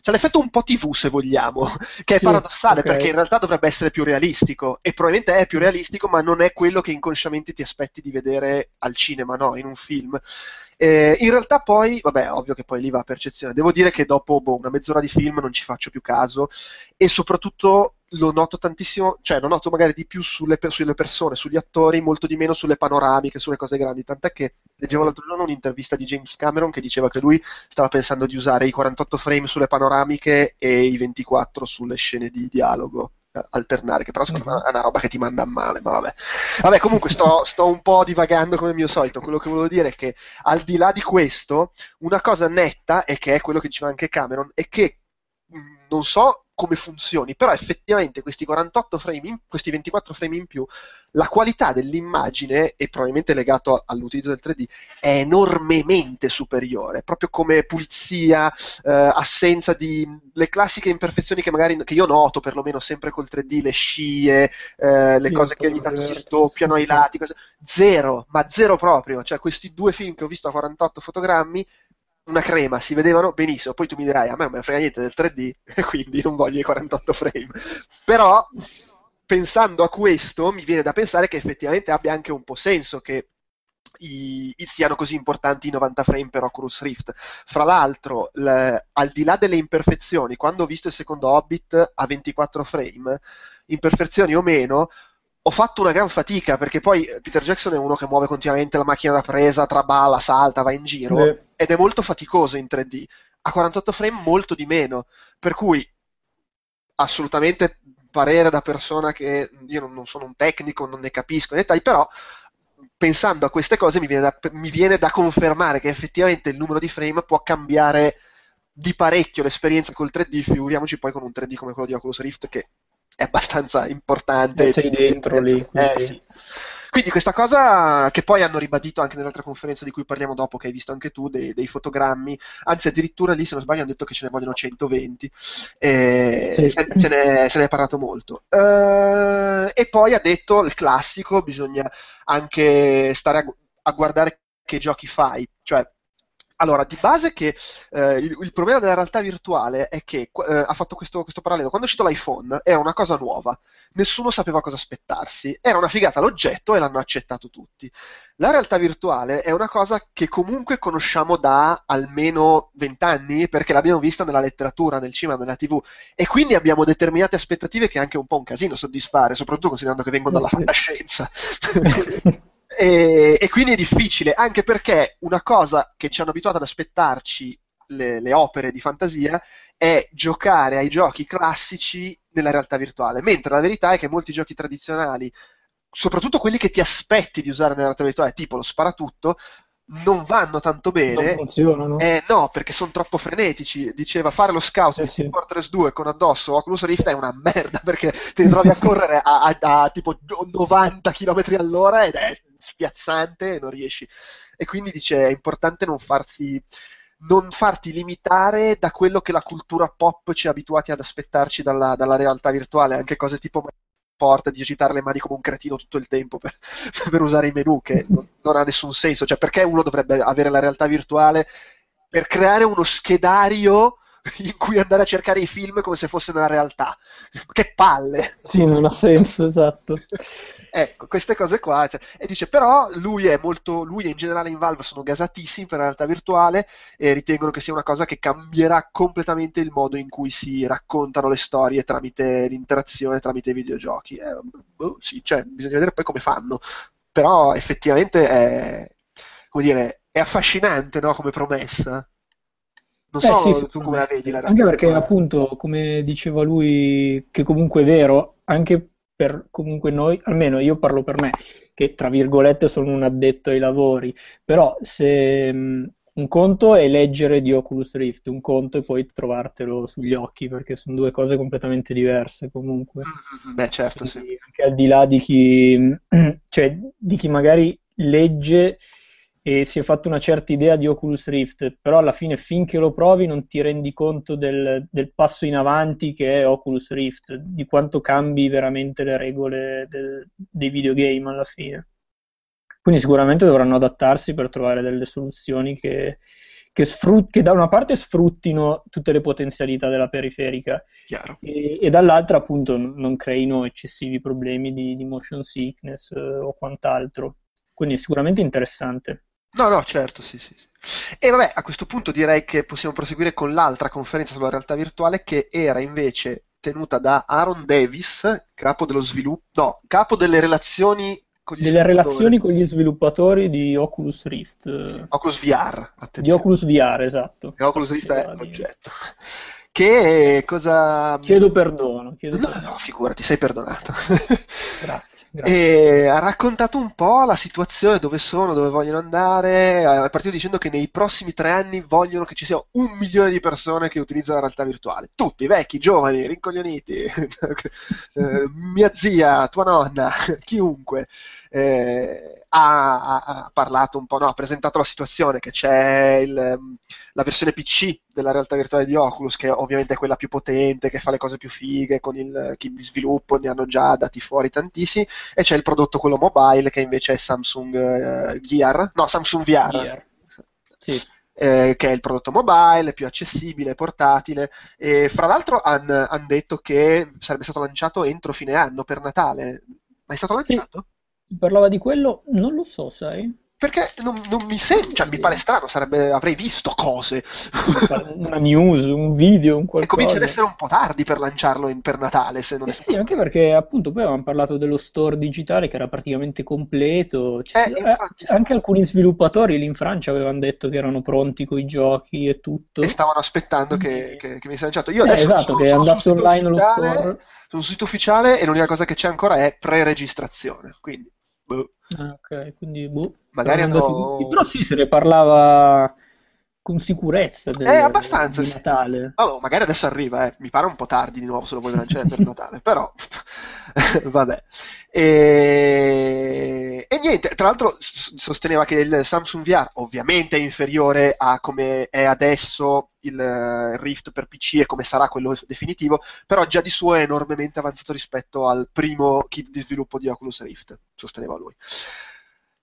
C'è l'effetto un po' TV, se vogliamo, [LAUGHS] che è Sì, paradossale ok. perché in realtà dovrebbe essere più realistico e probabilmente è più realistico, ma non è quello che inconsciamente ti aspetti di vedere al cinema, no? In un film. Eh, in realtà poi, vabbè, ovvio che poi lì va a percezione. Devo dire che dopo boh, una mezz'ora di film non ci faccio più caso e soprattutto lo noto tantissimo, cioè lo noto magari di più sulle, sulle persone, sugli attori, molto di meno sulle panoramiche, sulle cose grandi. Tant'è che leggevo l'altro giorno un'intervista di James Cameron che diceva che lui stava pensando di usare i 48 frame sulle panoramiche e i 24 sulle scene di dialogo. eh, alternare, che però secondo me è una roba che ti manda a male, ma vabbè. Vabbè, comunque sto, sto un po' divagando come mio solito. Quello che volevo dire è che al di là di questo, una cosa netta, e che è quello che diceva anche Cameron, è che mh, non so come funzioni, però effettivamente questi 48 frame, in- questi 24 frame in più, la qualità dell'immagine, e probabilmente legato all'utilizzo del 3D, è enormemente superiore, proprio come pulizia, eh, assenza di le classiche imperfezioni che magari che io noto perlomeno sempre col 3D, le scie, eh, le Sì, cose che ogni tanto si sdoppiano ai lati, cose- zero, ma zero proprio, cioè questi due film che ho visto a 48 fotogrammi una crema, si vedevano benissimo. Poi tu mi dirai, a me non me frega niente del 3D, [LAUGHS] quindi non voglio i 48 frame. Però, pensando a questo, mi viene da pensare che effettivamente abbia anche un po' senso che i- i- siano così importanti i 90 frame per Oculus Rift. Fra l'altro, l- al di là delle imperfezioni, quando ho visto il secondo Hobbit a 24 frame, imperfezioni o meno, ho fatto una gran fatica perché poi Peter Jackson è uno che muove continuamente la macchina da presa, traballa, salta, va in giro Beh, ed è molto faticoso in 3D. A 48 frame molto di meno, per cui assolutamente parere da persona che io non, sono un tecnico, non ne capisco nei dettagli, però pensando a queste cose mi viene, da, mi viene da confermare che effettivamente il numero di frame può cambiare di parecchio l'esperienza col 3D, figuriamoci poi con un 3D come quello di Oculus Rift che è abbastanza importante. Eh, sei dentro lì, Eh, quindi- sì. Quindi questa cosa che poi hanno ribadito anche nell'altra conferenza di cui parliamo dopo, che hai visto anche tu, dei, dei fotogrammi, anzi addirittura lì se non sbaglio hanno detto che ce ne vogliono 120, e Sì. se, se ne, se ne è parlato molto. Eh, e poi ha detto il classico, bisogna anche stare a, a guardare che giochi fai, cioè allora, di base che eh, il, il problema della realtà virtuale è che eh, ha fatto questo, questo parallelo. Quando è uscito l'iPhone era una cosa nuova, nessuno sapeva cosa aspettarsi, era una figata l'oggetto e l'hanno accettato tutti. La realtà virtuale è una cosa che comunque conosciamo da almeno vent'anni perché l'abbiamo vista nella letteratura, nel cinema, nella TV e quindi abbiamo determinate aspettative che è anche un po' un casino soddisfare, soprattutto considerando che vengono dalla Sì. fantascienza. [LAUGHS] E, e quindi è difficile, anche perché una cosa che ci hanno abituato ad aspettarci le, le opere di fantasia è giocare ai giochi classici nella realtà virtuale, mentre la verità è che molti giochi tradizionali, soprattutto quelli che ti aspetti di usare nella realtà virtuale, tipo lo sparatutto, non vanno tanto non bene. funzionano. Eh, no, perché sono troppo frenetici. Diceva fare lo scout Sì, di sì. Fortress 2 con addosso Oculus Rift è una merda perché ti ritrovi a correre a, a- a tipo 90 km all'ora ed è spiazzante e non riesci. E quindi dice è importante non farsi, non farti limitare da quello che la cultura pop ci ha abituati ad aspettarci dalla, dalla realtà virtuale, anche cose tipo porta di agitare le mani come un cretino tutto il tempo per, [LAUGHS] per usare i menu, che [LAUGHS] non, non ha nessun senso. Cioè, perché uno dovrebbe avere la realtà virtuale per creare uno schedario [LAUGHS] in cui andare a cercare i film come se fosse nella realtà? Che palle! Sì, non ha senso, esatto. [LAUGHS] Ecco, queste cose qua. cioè, e dice, però lui è molto, lui e in generale in Valve sono gasatissimi per la realtà virtuale e ritengono che sia una cosa che cambierà completamente il modo in cui si raccontano le storie tramite l'interazione, tramite i videogiochi. Eh, boh, sì, cioè, bisogna vedere poi come fanno. Però effettivamente è, come dire, è affascinante, no, come promessa. Non Eh, so sì, tu come la vedi la Anche perché, appunto, come diceva lui, che comunque è vero, anche per comunque noi, almeno io parlo per me, che tra virgolette sono un addetto ai lavori, però se mh, Un conto è leggere di Oculus Rift, un conto è poi trovartelo sugli occhi, perché sono due cose completamente diverse comunque. Mm, Beh, certo, sì. Quindi anche al di là di chi, [CLEARS THROAT] cioè, di chi magari legge e si è fatto una certa idea di Oculus Rift, però alla fine finché lo provi non ti rendi conto del, del passo in avanti che è Oculus Rift, di quanto cambi veramente le regole del- dei videogame alla fine. Quindi sicuramente dovranno adattarsi per trovare delle soluzioni che, che sfrut- che da una parte sfruttino tutte le potenzialità della periferica e, e dall'altra appunto non creino eccessivi problemi di, di motion sickness eh, o quant'altro. Quindi sicuramente interessante. No, no, certo, sì, sì. sì. E vabbè, a questo punto direi che possiamo proseguire con l'altra conferenza sulla realtà virtuale che era invece tenuta da Aaron Davis, capo dello sviluppo, no, capo delle relazioni con gli Delle relazioni con gli sviluppatori di Oculus Rift, eh, Oculus VR, di attenzione. Oculus VR, esatto. E Oculus Rift è l'oggetto. Che cosa... Chiedo perdono, chiedo No, perdono. no, figurati, sei perdonato. Grazie, ha raccontato un po' la situazione, dove sono, dove vogliono andare. È partito dicendo che nei prossimi tre anni vogliono che ci sia un milione di persone che utilizzano la realtà virtuale. Tutti, vecchi, giovani, rincoglioniti, [LAUGHS] Eh, mia zia, tua nonna, [LAUGHS] chiunque. Eh, ha, ha- ha parlato un po', no, ha presentato la situazione che c'è il, la versione PC della realtà virtuale di Oculus, che ovviamente è quella più potente, che fa le cose più fighe, con il kit di sviluppo ne hanno già dati fuori tantissimi, e c'è il prodotto quello mobile che invece è Samsung eh, Gear, no, Samsung VR, VR. Sì. eh, che è il prodotto mobile, più accessibile, portatile, e fra l'altro hanno detto che sarebbe stato lanciato entro fine anno per Natale. Ma è stato Sì. lanciato? Parlava di quello? Non lo so, sai? Perché non, non mi sembra, cioè mi pare strano, sarebbe, avrei visto cose. Una news, un video, un [LAUGHS] E qualcosa. comincia ad essere un po' tardi per lanciarlo in- per Natale, se non è Eh stato. sì, anche perché appunto poi avevamo parlato dello store digitale che era praticamente completo. Ci Eh, infatti, sì. anche alcuni sviluppatori lì in Francia avevano detto che erano pronti con i giochi e tutto. E stavano aspettando che, che, che venisse lanciato. Io Eh, adesso esatto, sono, che sono andasse online lo store. sono sul sito ufficiale e l'unica cosa che c'è ancora è pre-registrazione. Quindi, boh, Ah, ok, quindi boh, magari hanno... Però sì, se ne parlava con sicurezza del- Eh, abbastanza, di sì. Natale. Vabbè, magari adesso arriva, eh. Mi pare un po' tardi di nuovo se lo vuoi lanciare per Natale, però [LAUGHS] vabbè. E... e niente, tra l'altro sosteneva che il Samsung VR ovviamente è inferiore a come è adesso il Rift per PC e come sarà quello definitivo, però già di suo è enormemente avanzato rispetto al primo kit di sviluppo di Oculus Rift, sosteneva lui.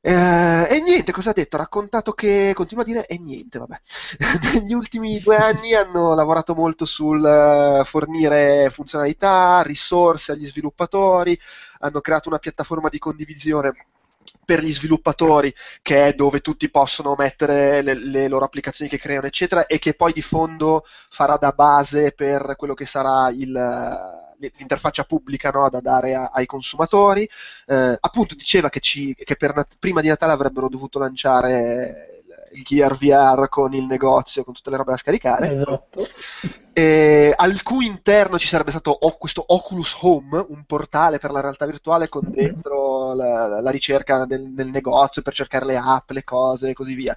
Eh, e niente, cosa ha detto? Ha raccontato che continua a dire e niente, vabbè. [LAUGHS] Negli ultimi due anni hanno lavorato molto sul eh, fornire funzionalità, risorse agli sviluppatori, hanno creato una piattaforma di condivisione per gli sviluppatori che è dove tutti possono mettere le, le loro applicazioni che creano, eccetera, e che poi di fondo farà da base per quello che sarà il, l'interfaccia pubblica no, da dare a- ai consumatori. Eh, appunto diceva che, ci- che per Nat- prima di Natale avrebbero dovuto lanciare il, Gear VR con il negozio, con tutte le robe da scaricare Esatto. eh, al cui interno ci sarebbe stato o- questo Oculus Home, un portale per la realtà virtuale con dentro la, la ricerca del, del negozio per cercare le app, le cose e così via.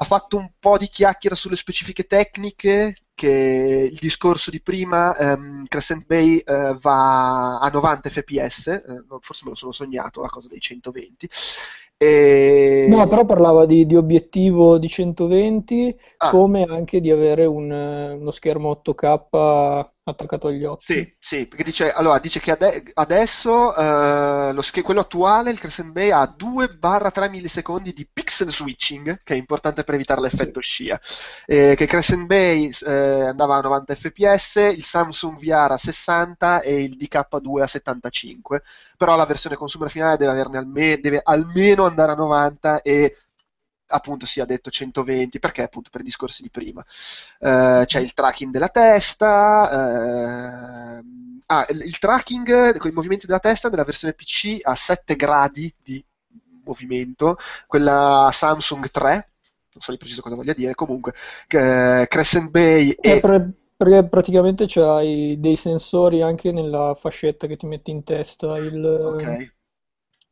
Ha fatto un po' di chiacchiere sulle specifiche tecniche, che il discorso di prima, ehm, Crescent Bay eh, va a 90 fps, no, forse me lo sono sognato, la cosa dei 120. E... No, però parlava di, di obiettivo di 120, Ah. come anche di avere un, uno schermo 8K attaccato agli occhi. Sì, sì, perché dice, allora, dice che ade- adesso eh, sch- quello attuale, il Crescent Bay, ha 2-3 millisecondi di pixel switching, che è importante per evitare l'effetto scia. Eh, che Crescent Bay eh, andava a 90 fps, il Samsung VR a 60 e il DK2 a 75, però la versione consumer finale deve, averne alme- deve almeno andare a 90 e appunto si ha detto 120 perché appunto per i discorsi di prima. Eh, c'è il tracking della testa ehm, ah, il, tracking con i movimenti della testa della versione PC ha 7 gradi di movimento quella Samsung 3 non so di preciso cosa voglia dire comunque eh, Crescent Bay Eh, e per- perché praticamente c'hai dei sensori anche nella fascetta che ti metti in testa, il, ok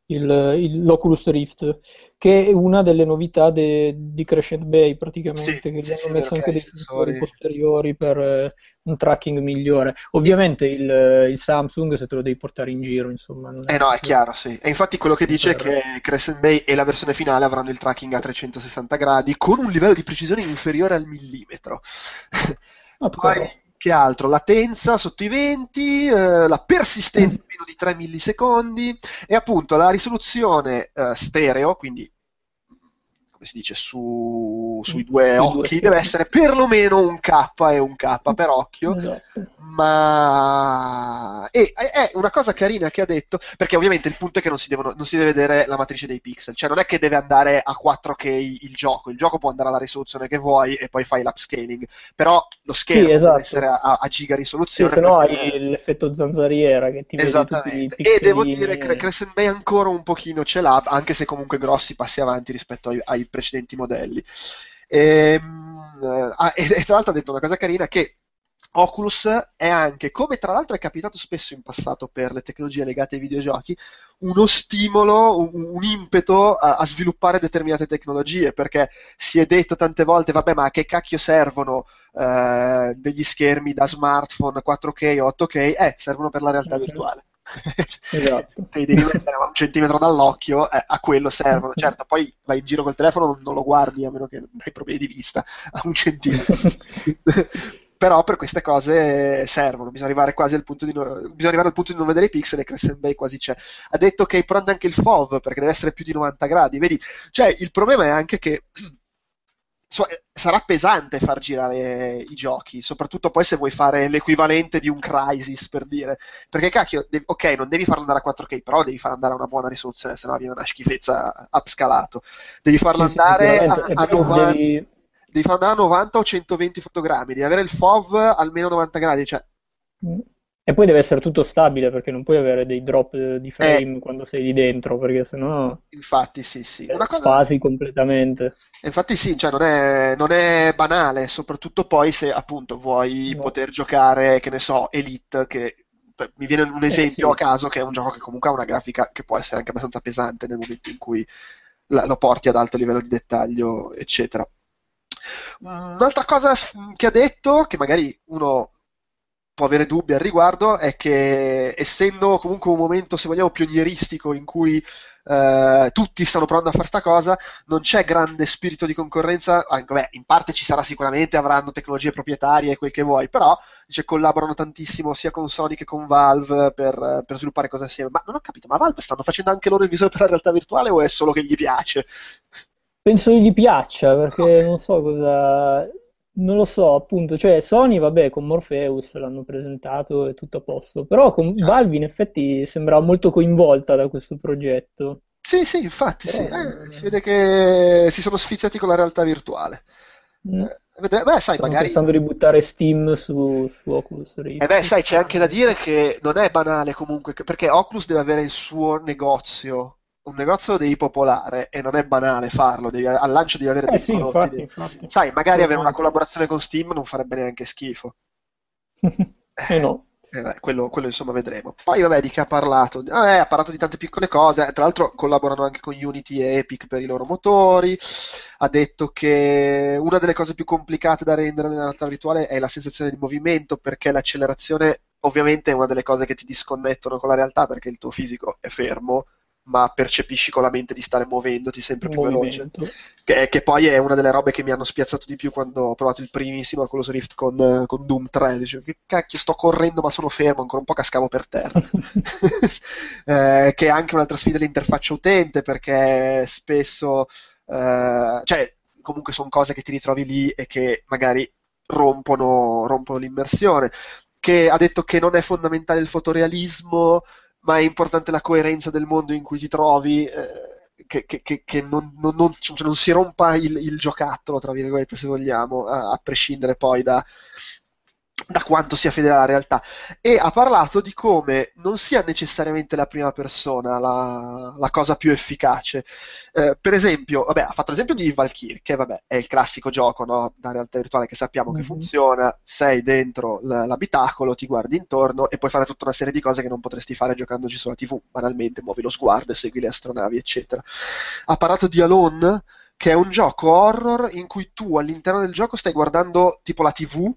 il, il- l'Oculus Rift, che è una delle novità de- di Crescent Bay praticamente, Sì, che gli sì, hanno sì, messo anche che dei sensori posteriori per eh, un tracking migliore. Ovviamente il, il Samsung se te lo devi portare in giro, insomma, Eh no, è chiaro, sì. E infatti quello che dice è Per- che Crescent Bay e la versione finale avranno il tracking a 360 gradi con un livello di precisione inferiore al millimetro. Ah, [LAUGHS] Poi. Che altro? Latenza sotto i 20, eh, la persistenza in meno di 3 millisecondi e appunto la risoluzione eh, stereo, quindi come si dice su- sui due Sui due occhi, schermi. deve essere perlomeno un K e un K per occhio. Esatto. Ma e, è una cosa carina che ha detto, perché ovviamente il punto è che non si, devono- non si deve vedere la matrice dei pixel, cioè non è che deve andare a 4K il gioco, il gioco può andare alla risoluzione che vuoi e poi fai l'upscaling, però lo schermo esatto. deve essere a, a giga Sì, risoluzione. se no perché- hai l'effetto zanzariera che ti Esattamente, e devo dire che Crescent Bay ancora un pochino ce l'ha, anche se comunque grossi passi avanti rispetto ai, ai precedenti modelli. Ehm, eh, ah, e, [LAUGHS] e tra l'altro ha detto una cosa carina che Oculus è anche, come tra l'altro è capitato spesso in passato per le tecnologie legate ai videogiochi, uno stimolo, un, un impeto a, a sviluppare determinate tecnologie, perché si è detto tante volte, vabbè, ma a che cacchio servono eh, degli schermi da smartphone 4K o 8K? Eh, servono per la realtà Ok. virtuale. Esatto. Devi mettere a un centimetro dall'occhio, eh, a quello servono. [LAUGHS] Certo, poi vai in giro col telefono, non, non lo guardi a meno che hai problemi di vista a un centimetro. [LAUGHS] Però per queste cose servono, bisogna arrivare quasi al punto di, no- bisogna arrivare al punto di non vedere i pixel e Crescent Bay quasi c'è. Ha detto che prende anche il FOV perché deve essere più di 90 gradi. Vedi, cioè il problema è anche che [CLEARS THROAT] so- eh, sarà pesante far girare i giochi, soprattutto poi se vuoi fare l'equivalente di un Crysis per dire. Perché cacchio, devi- ok, non devi farlo andare a 4K, però devi far andare a una buona risoluzione, se no viene una schifezza upscalato. Devi farlo Sì, andare a, a poi 90 devi- devi farlo andare a 90 o 120 fotogrammi, devi avere il FOV almeno 90 gradi, cioè E poi deve essere tutto stabile perché non puoi avere dei drop eh, di frame quando sei lì dentro, perché sennò infatti sì, sì. eh, Una cosa, sfasi completamente. infatti sì, cioè non è, non è banale, soprattutto poi se appunto vuoi No. poter giocare, che ne so, Elite, che mi viene un esempio sì. a caso, che è un gioco che comunque ha una grafica che può essere anche abbastanza pesante nel momento in cui la- lo porti ad alto livello di dettaglio, eccetera. Un'altra cosa che ha detto, che magari uno può avere dubbi al riguardo, è che essendo comunque un momento, se vogliamo, pionieristico in cui eh, tutti stanno provando a fare sta cosa, non c'è grande spirito di concorrenza, anche, beh, in parte ci sarà sicuramente, avranno tecnologie proprietarie e quel che vuoi, però dice, collaborano tantissimo sia con Sony che con Valve per, per sviluppare cose assieme. Ma non ho capito, ma Valve stanno facendo anche loro il visore per la realtà virtuale o è solo che gli piace? Penso che gli piaccia perché Ok. non so cosa. Non lo so, appunto, cioè Sony, vabbè, con Morpheus l'hanno presentato e tutto a posto, però con. Valve in effetti sembrava molto coinvolta da questo progetto. Sì, sì, infatti, sì. Però- Eh, si vede che si sono sfiziati con la realtà virtuale. Mm. Eh, beh, sai, Stanno magari... pensando di buttare Steam su, su Oculus Rift. Eh beh, sai, c'è anche da dire che non è banale comunque, perché Oculus deve avere il suo negozio, un negozio lo devi popolare e non è banale farlo, devi- al lancio devi avere Eh dei sì, prodotti. infatti, infatti. Sai, magari avere una collaborazione con Steam non farebbe neanche schifo. [LAUGHS] Eh no. Eh, beh, quello, quello, insomma vedremo. Poi vabbè, di che ha parlato? Ah, eh, ha parlato di tante piccole cose, tra l'altro collaborano anche con Unity e Epic per i loro motori, ha detto che una delle cose più complicate da rendere nella realtà virtuale è la sensazione di movimento, perché l'accelerazione ovviamente è una delle cose che ti disconnettono con la realtà, perché il tuo fisico è fermo, ma percepisci con la mente di stare muovendoti sempre più veloce. Che, che poi è una delle robe che mi hanno spiazzato di più quando ho provato il primissimo Oculus Rift con, eh, con Doom 3. Dicevo, che cacchio, sto correndo ma sono fermo, ancora un po' cascavo per terra. [LAUGHS] [LAUGHS] Eh, che è anche un'altra sfida l'interfaccia utente, perché spesso, eh, cioè, comunque sono cose che ti ritrovi lì e che magari rompono, rompono l'immersione. Che ha detto che non è fondamentale il fotorealismo, ma è importante la coerenza del mondo in cui ti trovi. eh, che, che- che- non, non- non- cioè non si rompa il, il giocattolo, tra virgolette, se vogliamo, a, a prescindere poi da, da quanto sia fedele alla realtà e ha parlato di come non sia necessariamente la prima persona la, la cosa più efficace. Eh, per esempio, vabbè, ha fatto l'esempio di Valkyrie, che vabbè, è il classico gioco no, da realtà virtuale che sappiamo mm-hmm. che mhm. funziona, sei dentro l- l'abitacolo, ti guardi intorno e puoi fare tutta una serie di cose che non potresti fare giocandoci sulla TV, banalmente muovi lo sguardo segui le astronavi, eccetera. Ha parlato di Alone, che è un gioco horror in cui tu all'interno del gioco stai guardando tipo la TV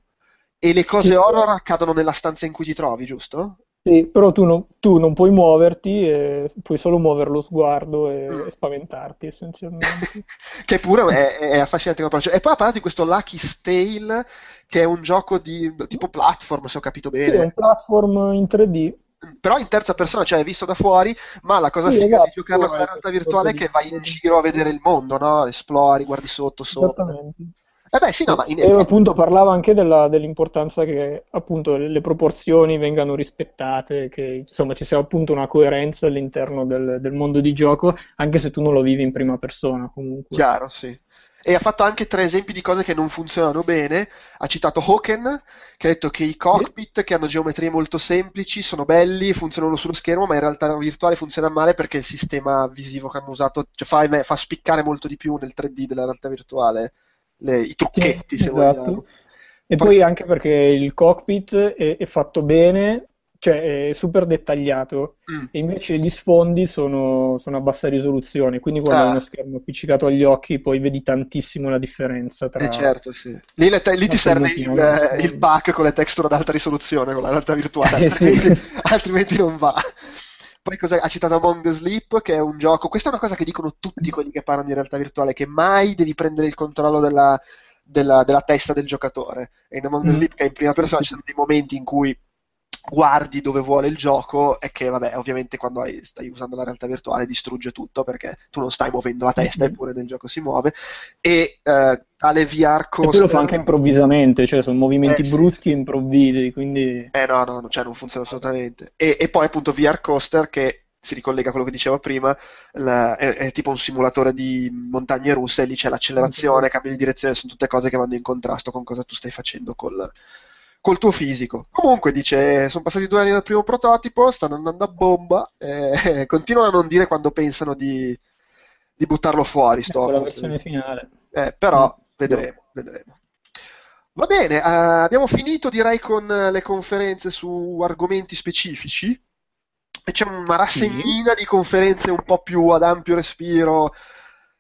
e le cose sì. horror accadono nella stanza in cui ti trovi, giusto? Sì, però tu, no, tu non puoi muoverti, e puoi solo muovere lo sguardo e, mm. e spaventarti essenzialmente. [LAUGHS] che pure è, è affascinante come approccio. E poi ha parlato di questo Lucky Stale, che è un gioco di tipo platform, se ho capito bene. Sì, è un platform in 3D. Però in terza persona, cioè visto da fuori, ma la cosa sì, figa esatto, di giocarlo con la realtà virtuale è che vai in giro a vedere il mondo, no? Esplori, guardi sotto, sopra. Esattamente. Eh beh, sì, no, ma in... E appunto parlava anche della, dell'importanza che appunto le proporzioni vengano rispettate, che insomma ci sia appunto una coerenza all'interno del, del mondo di gioco, anche se tu non lo vivi in prima persona comunque. Chiaro, sì. E ha fatto anche tre esempi di cose che non funzionano bene. Ha citato Hawken, che ha detto che i cockpit che hanno geometrie molto semplici sono belli, funzionano sullo schermo, ma in realtà virtuale funziona male perché il sistema visivo che hanno usato cioè, fa, fa spiccare molto di più nel 3D della realtà virtuale le, i trucchetti, sì, se esatto. vogliamo. E poi, poi anche perché il cockpit è, è fatto bene, cioè è super dettagliato mm. e invece gli sfondi sono, sono, a bassa risoluzione quindi quando ah. hai uno schermo appiccicato agli occhi poi vedi tantissimo la differenza tra eh certo sì lì, te- lì ti serve il, il, pack con le texture ad alta risoluzione con la realtà virtuale [LAUGHS] eh, altrimenti, sì. altrimenti non va poi cosa, ha citato Among the Sleep, che è un gioco. Questa è una cosa che dicono tutti quelli che parlano di realtà virtuale: che mai devi prendere il controllo della, della, della testa del giocatore. E in Among the mm. Sleep, che è in prima persona, ci sono dei momenti in cui guardi dove vuole il gioco e che vabbè ovviamente quando hai, stai usando la realtà virtuale distrugge tutto perché tu non stai muovendo la testa eppure nel gioco si muove. E eh, tale VR coaster e lo fa anche improvvisamente cioè sono movimenti eh, bruschi e improvvisi quindi eh no no cioè non funziona assolutamente. E, e poi appunto VR coaster che si ricollega a quello che dicevo prima, la, è, è, tipo un simulatore di montagne russe, e lì c'è l'accelerazione, okay. cambio di direzione, sono tutte cose che vanno in contrasto con cosa tu stai facendo col, col tuo fisico. Comunque dice, sono passati due anni dal primo prototipo, stanno andando a bomba, eh, [LAUGHS] continuano a non dire quando pensano di, di buttarlo fuori. Sto ecco la versione finale. Eh, però mm. vedremo, vedremo. Va bene, uh, abbiamo finito direi con le conferenze su argomenti specifici. E c'è una rassegnina sì. di conferenze un po' più ad ampio respiro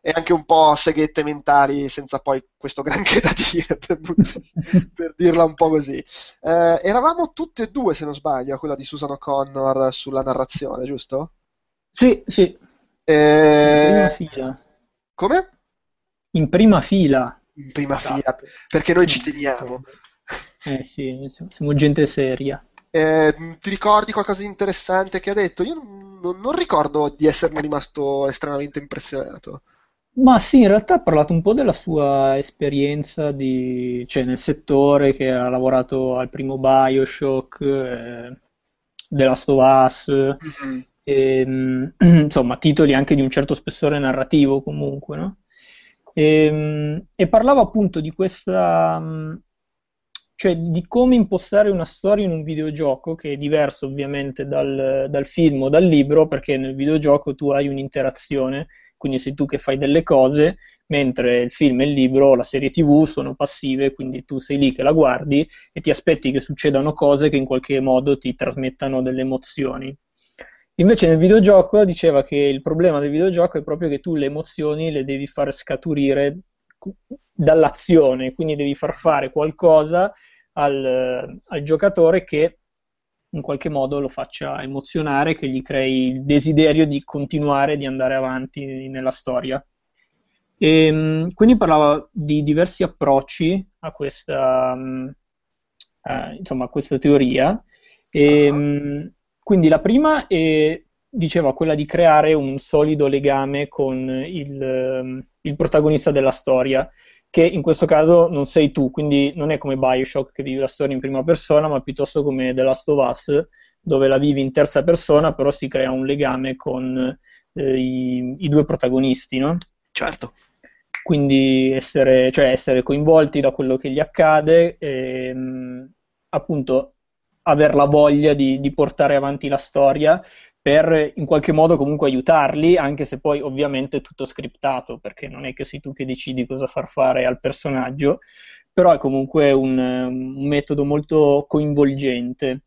e anche un po' seghette mentali senza poi questo granché da dire per, [LAUGHS] per dirla un po' così eh, eravamo tutte e due se non sbaglio quella di Susan O'Connor sulla narrazione giusto? sì sì eh... in prima fila come? in prima fila in prima esatto. fila perché noi ci teniamo eh sì siamo gente seria eh, ti ricordi qualcosa di interessante che ha detto? Io non, non ricordo di esserne rimasto estremamente impressionato. Ma sì, in realtà ha parlato un po' della sua esperienza di, cioè, nel settore, che ha lavorato al primo Bioshock, eh, The Last of Us, mm-hmm. e, [CLEARS THROAT] insomma, titoli anche di un certo spessore narrativo comunque, no? e, e, parlava appunto di questa, cioè di come impostare una storia in un videogioco, che è diverso ovviamente dal, dal film o dal libro, perché nel videogioco tu hai un'interazione quindi sei tu che fai delle cose, mentre il film il libro la serie tv sono passive, quindi tu sei lì che la guardi e ti aspetti che succedano cose che in qualche modo ti trasmettano delle emozioni. Invece nel videogioco diceva che il problema del videogioco è proprio che tu le emozioni le devi far scaturire dall'azione, quindi devi far fare qualcosa al, al giocatore che in qualche modo lo faccia emozionare, che gli crei il desiderio di continuare, di andare avanti nella storia. E, ehm, quindi parlava di diversi approcci a questa, eh, insomma, a questa teoria. E, uh-huh. Quindi la prima è, diceva quella di creare un solido legame con il, il protagonista della storia che in questo caso non sei tu, quindi non è come Bioshock che vivi la storia in prima persona, ma piuttosto come The Last of Us, dove la vivi in terza persona, però si crea un legame con eh, i, i, due protagonisti, no? Certo. Quindi essere, cioè essere, coinvolti da quello che gli accade e, ehm, appunto aver la voglia di, di portare avanti la storia per in qualche modo comunque aiutarli, anche se poi ovviamente è tutto scriptato, perché non è che sei tu che decidi cosa far fare al personaggio, però è comunque un, un metodo molto coinvolgente.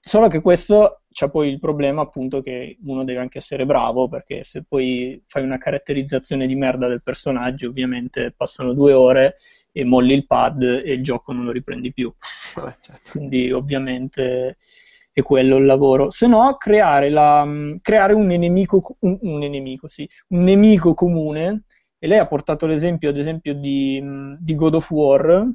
Solo che questo c'ha poi il problema appunto che uno deve anche essere bravo, perché se poi fai una caratterizzazione di merda del personaggio, ovviamente passano due ore e molli il pad e il gioco non lo riprendi più. Certo. Quindi ovviamente è quello il lavoro. Se no, creare, la, creare un nemico, un, un nemico, sì, un nemico comune. E lei ha portato l'esempio, ad esempio, di, di God of War,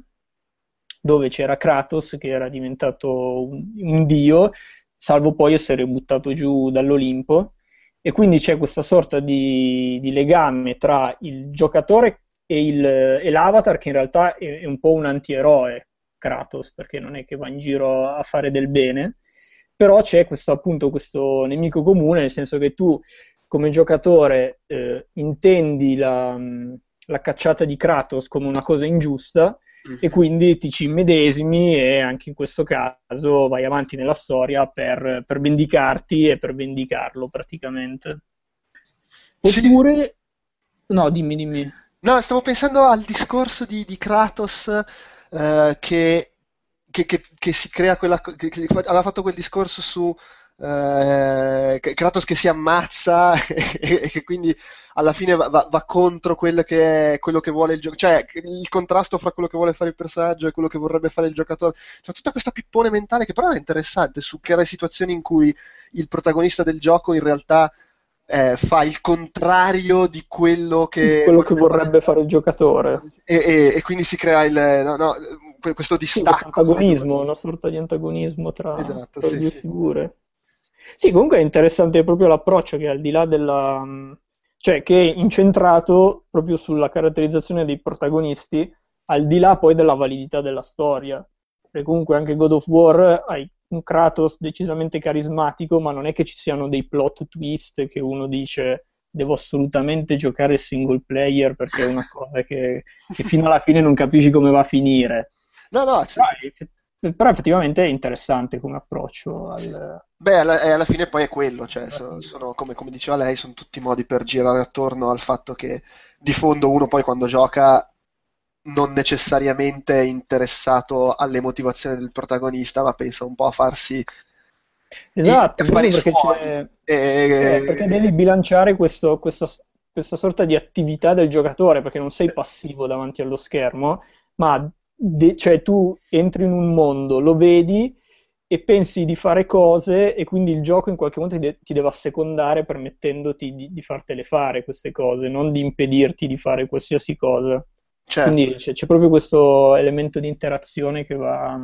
dove c'era Kratos che era diventato un, un dio, salvo poi essere buttato giù dall'Olimpo. E quindi c'è questa sorta di, di legame tra il giocatore e, il, e, l'avatar, che in realtà è, è un po' un antieroe, Kratos, perché non è che va in giro a fare del bene, però c'è questo, appunto questo nemico comune, nel senso che tu come giocatore eh, intendi la, la, cacciata di Kratos come una cosa ingiusta mm-hmm. e quindi ti ci immedesimi e anche in questo caso vai avanti nella storia per, per vendicarti e per vendicarlo praticamente. Oppure... Sì. No, dimmi, dimmi. No, stavo pensando al discorso di, di Kratos eh, che che, che, che, si crea quella. Che, aveva fatto quel discorso su eh, Kratos che si ammazza [LAUGHS] e, e, che quindi alla fine va, va, va contro quello che, è, quello che, vuole il gioco, cioè il contrasto fra quello che vuole fare il personaggio e quello che vorrebbe fare il giocatore. Cioè, tutta questa pippone mentale che però è interessante su creare situazioni in cui il protagonista del gioco in realtà. Eh, fa il contrario di quello che, quello che vorrebbe fare il giocatore e, e, e quindi si crea il no, no, questo distacco. Sì, una sorta di antagonismo tra, esatto, tra sì, le due sì. figure. Sì, comunque è interessante proprio l'approccio che al di là della... cioè che è incentrato proprio sulla caratterizzazione dei protagonisti, al di là poi della validità della storia. Perché comunque anche God of War hai un Kratos decisamente carismatico, ma non è che ci siano dei plot twist che uno dice devo assolutamente giocare single player perché è una cosa che, che fino alla fine non capisci come va a finire. No, no, sì. però, però, effettivamente è interessante come approccio. Al... Sì. Beh, alla, alla, fine poi è quello, cioè, sono, sono, come, come, diceva lei, sono tutti modi per girare attorno al fatto che di fondo uno poi quando gioca non necessariamente è interessato alle motivazioni del protagonista, ma pensa un po' a farsi Esatto, perché, e... eh, perché, devi bilanciare questo, questa, questa sorta di attività del giocatore, perché non sei passivo davanti allo schermo, ma de- cioè tu entri in un mondo, lo vedi e pensi di fare cose e quindi il gioco in qualche modo ti, de- ti deve assecondare permettendoti di-, di, fartele fare queste cose, non di impedirti di fare qualsiasi cosa. Certo. Quindi c'è, c'è, proprio questo elemento di interazione che, va,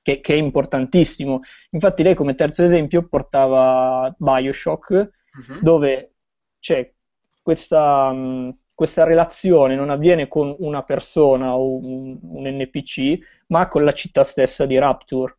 che, che, è importantissimo. Infatti lei come terzo esempio portava Bioshock, uh-huh. dove c'è questa... Questa relazione non avviene con una persona o un, un, NPC, ma con la città stessa di Rapture.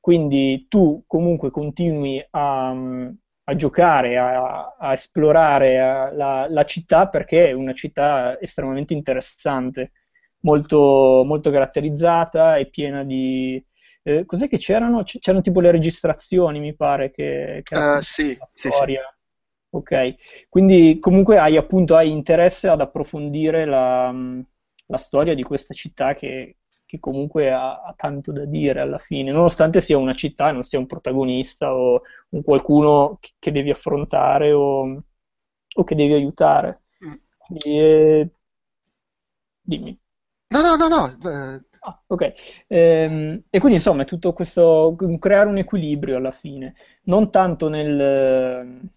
Quindi tu comunque continui a, a giocare, a, a esplorare la, la, città perché è una città estremamente interessante, molto, molto caratterizzata e piena di... Eh, cos'è che c'erano? C'erano tipo le registrazioni, mi pare, che, che uh, sì, sì, storia. Sì Ok, quindi comunque hai appunto hai interesse ad approfondire la, la storia di questa città che, che comunque ha, ha, tanto da dire alla fine, nonostante sia una città e non sia un protagonista o un qualcuno che, che devi affrontare o, o, che devi aiutare. Mm. Quindi, eh... Dimmi. No, no, no, no. Ah, ok. Ehm, e quindi insomma è tutto questo creare un equilibrio alla fine, non tanto nel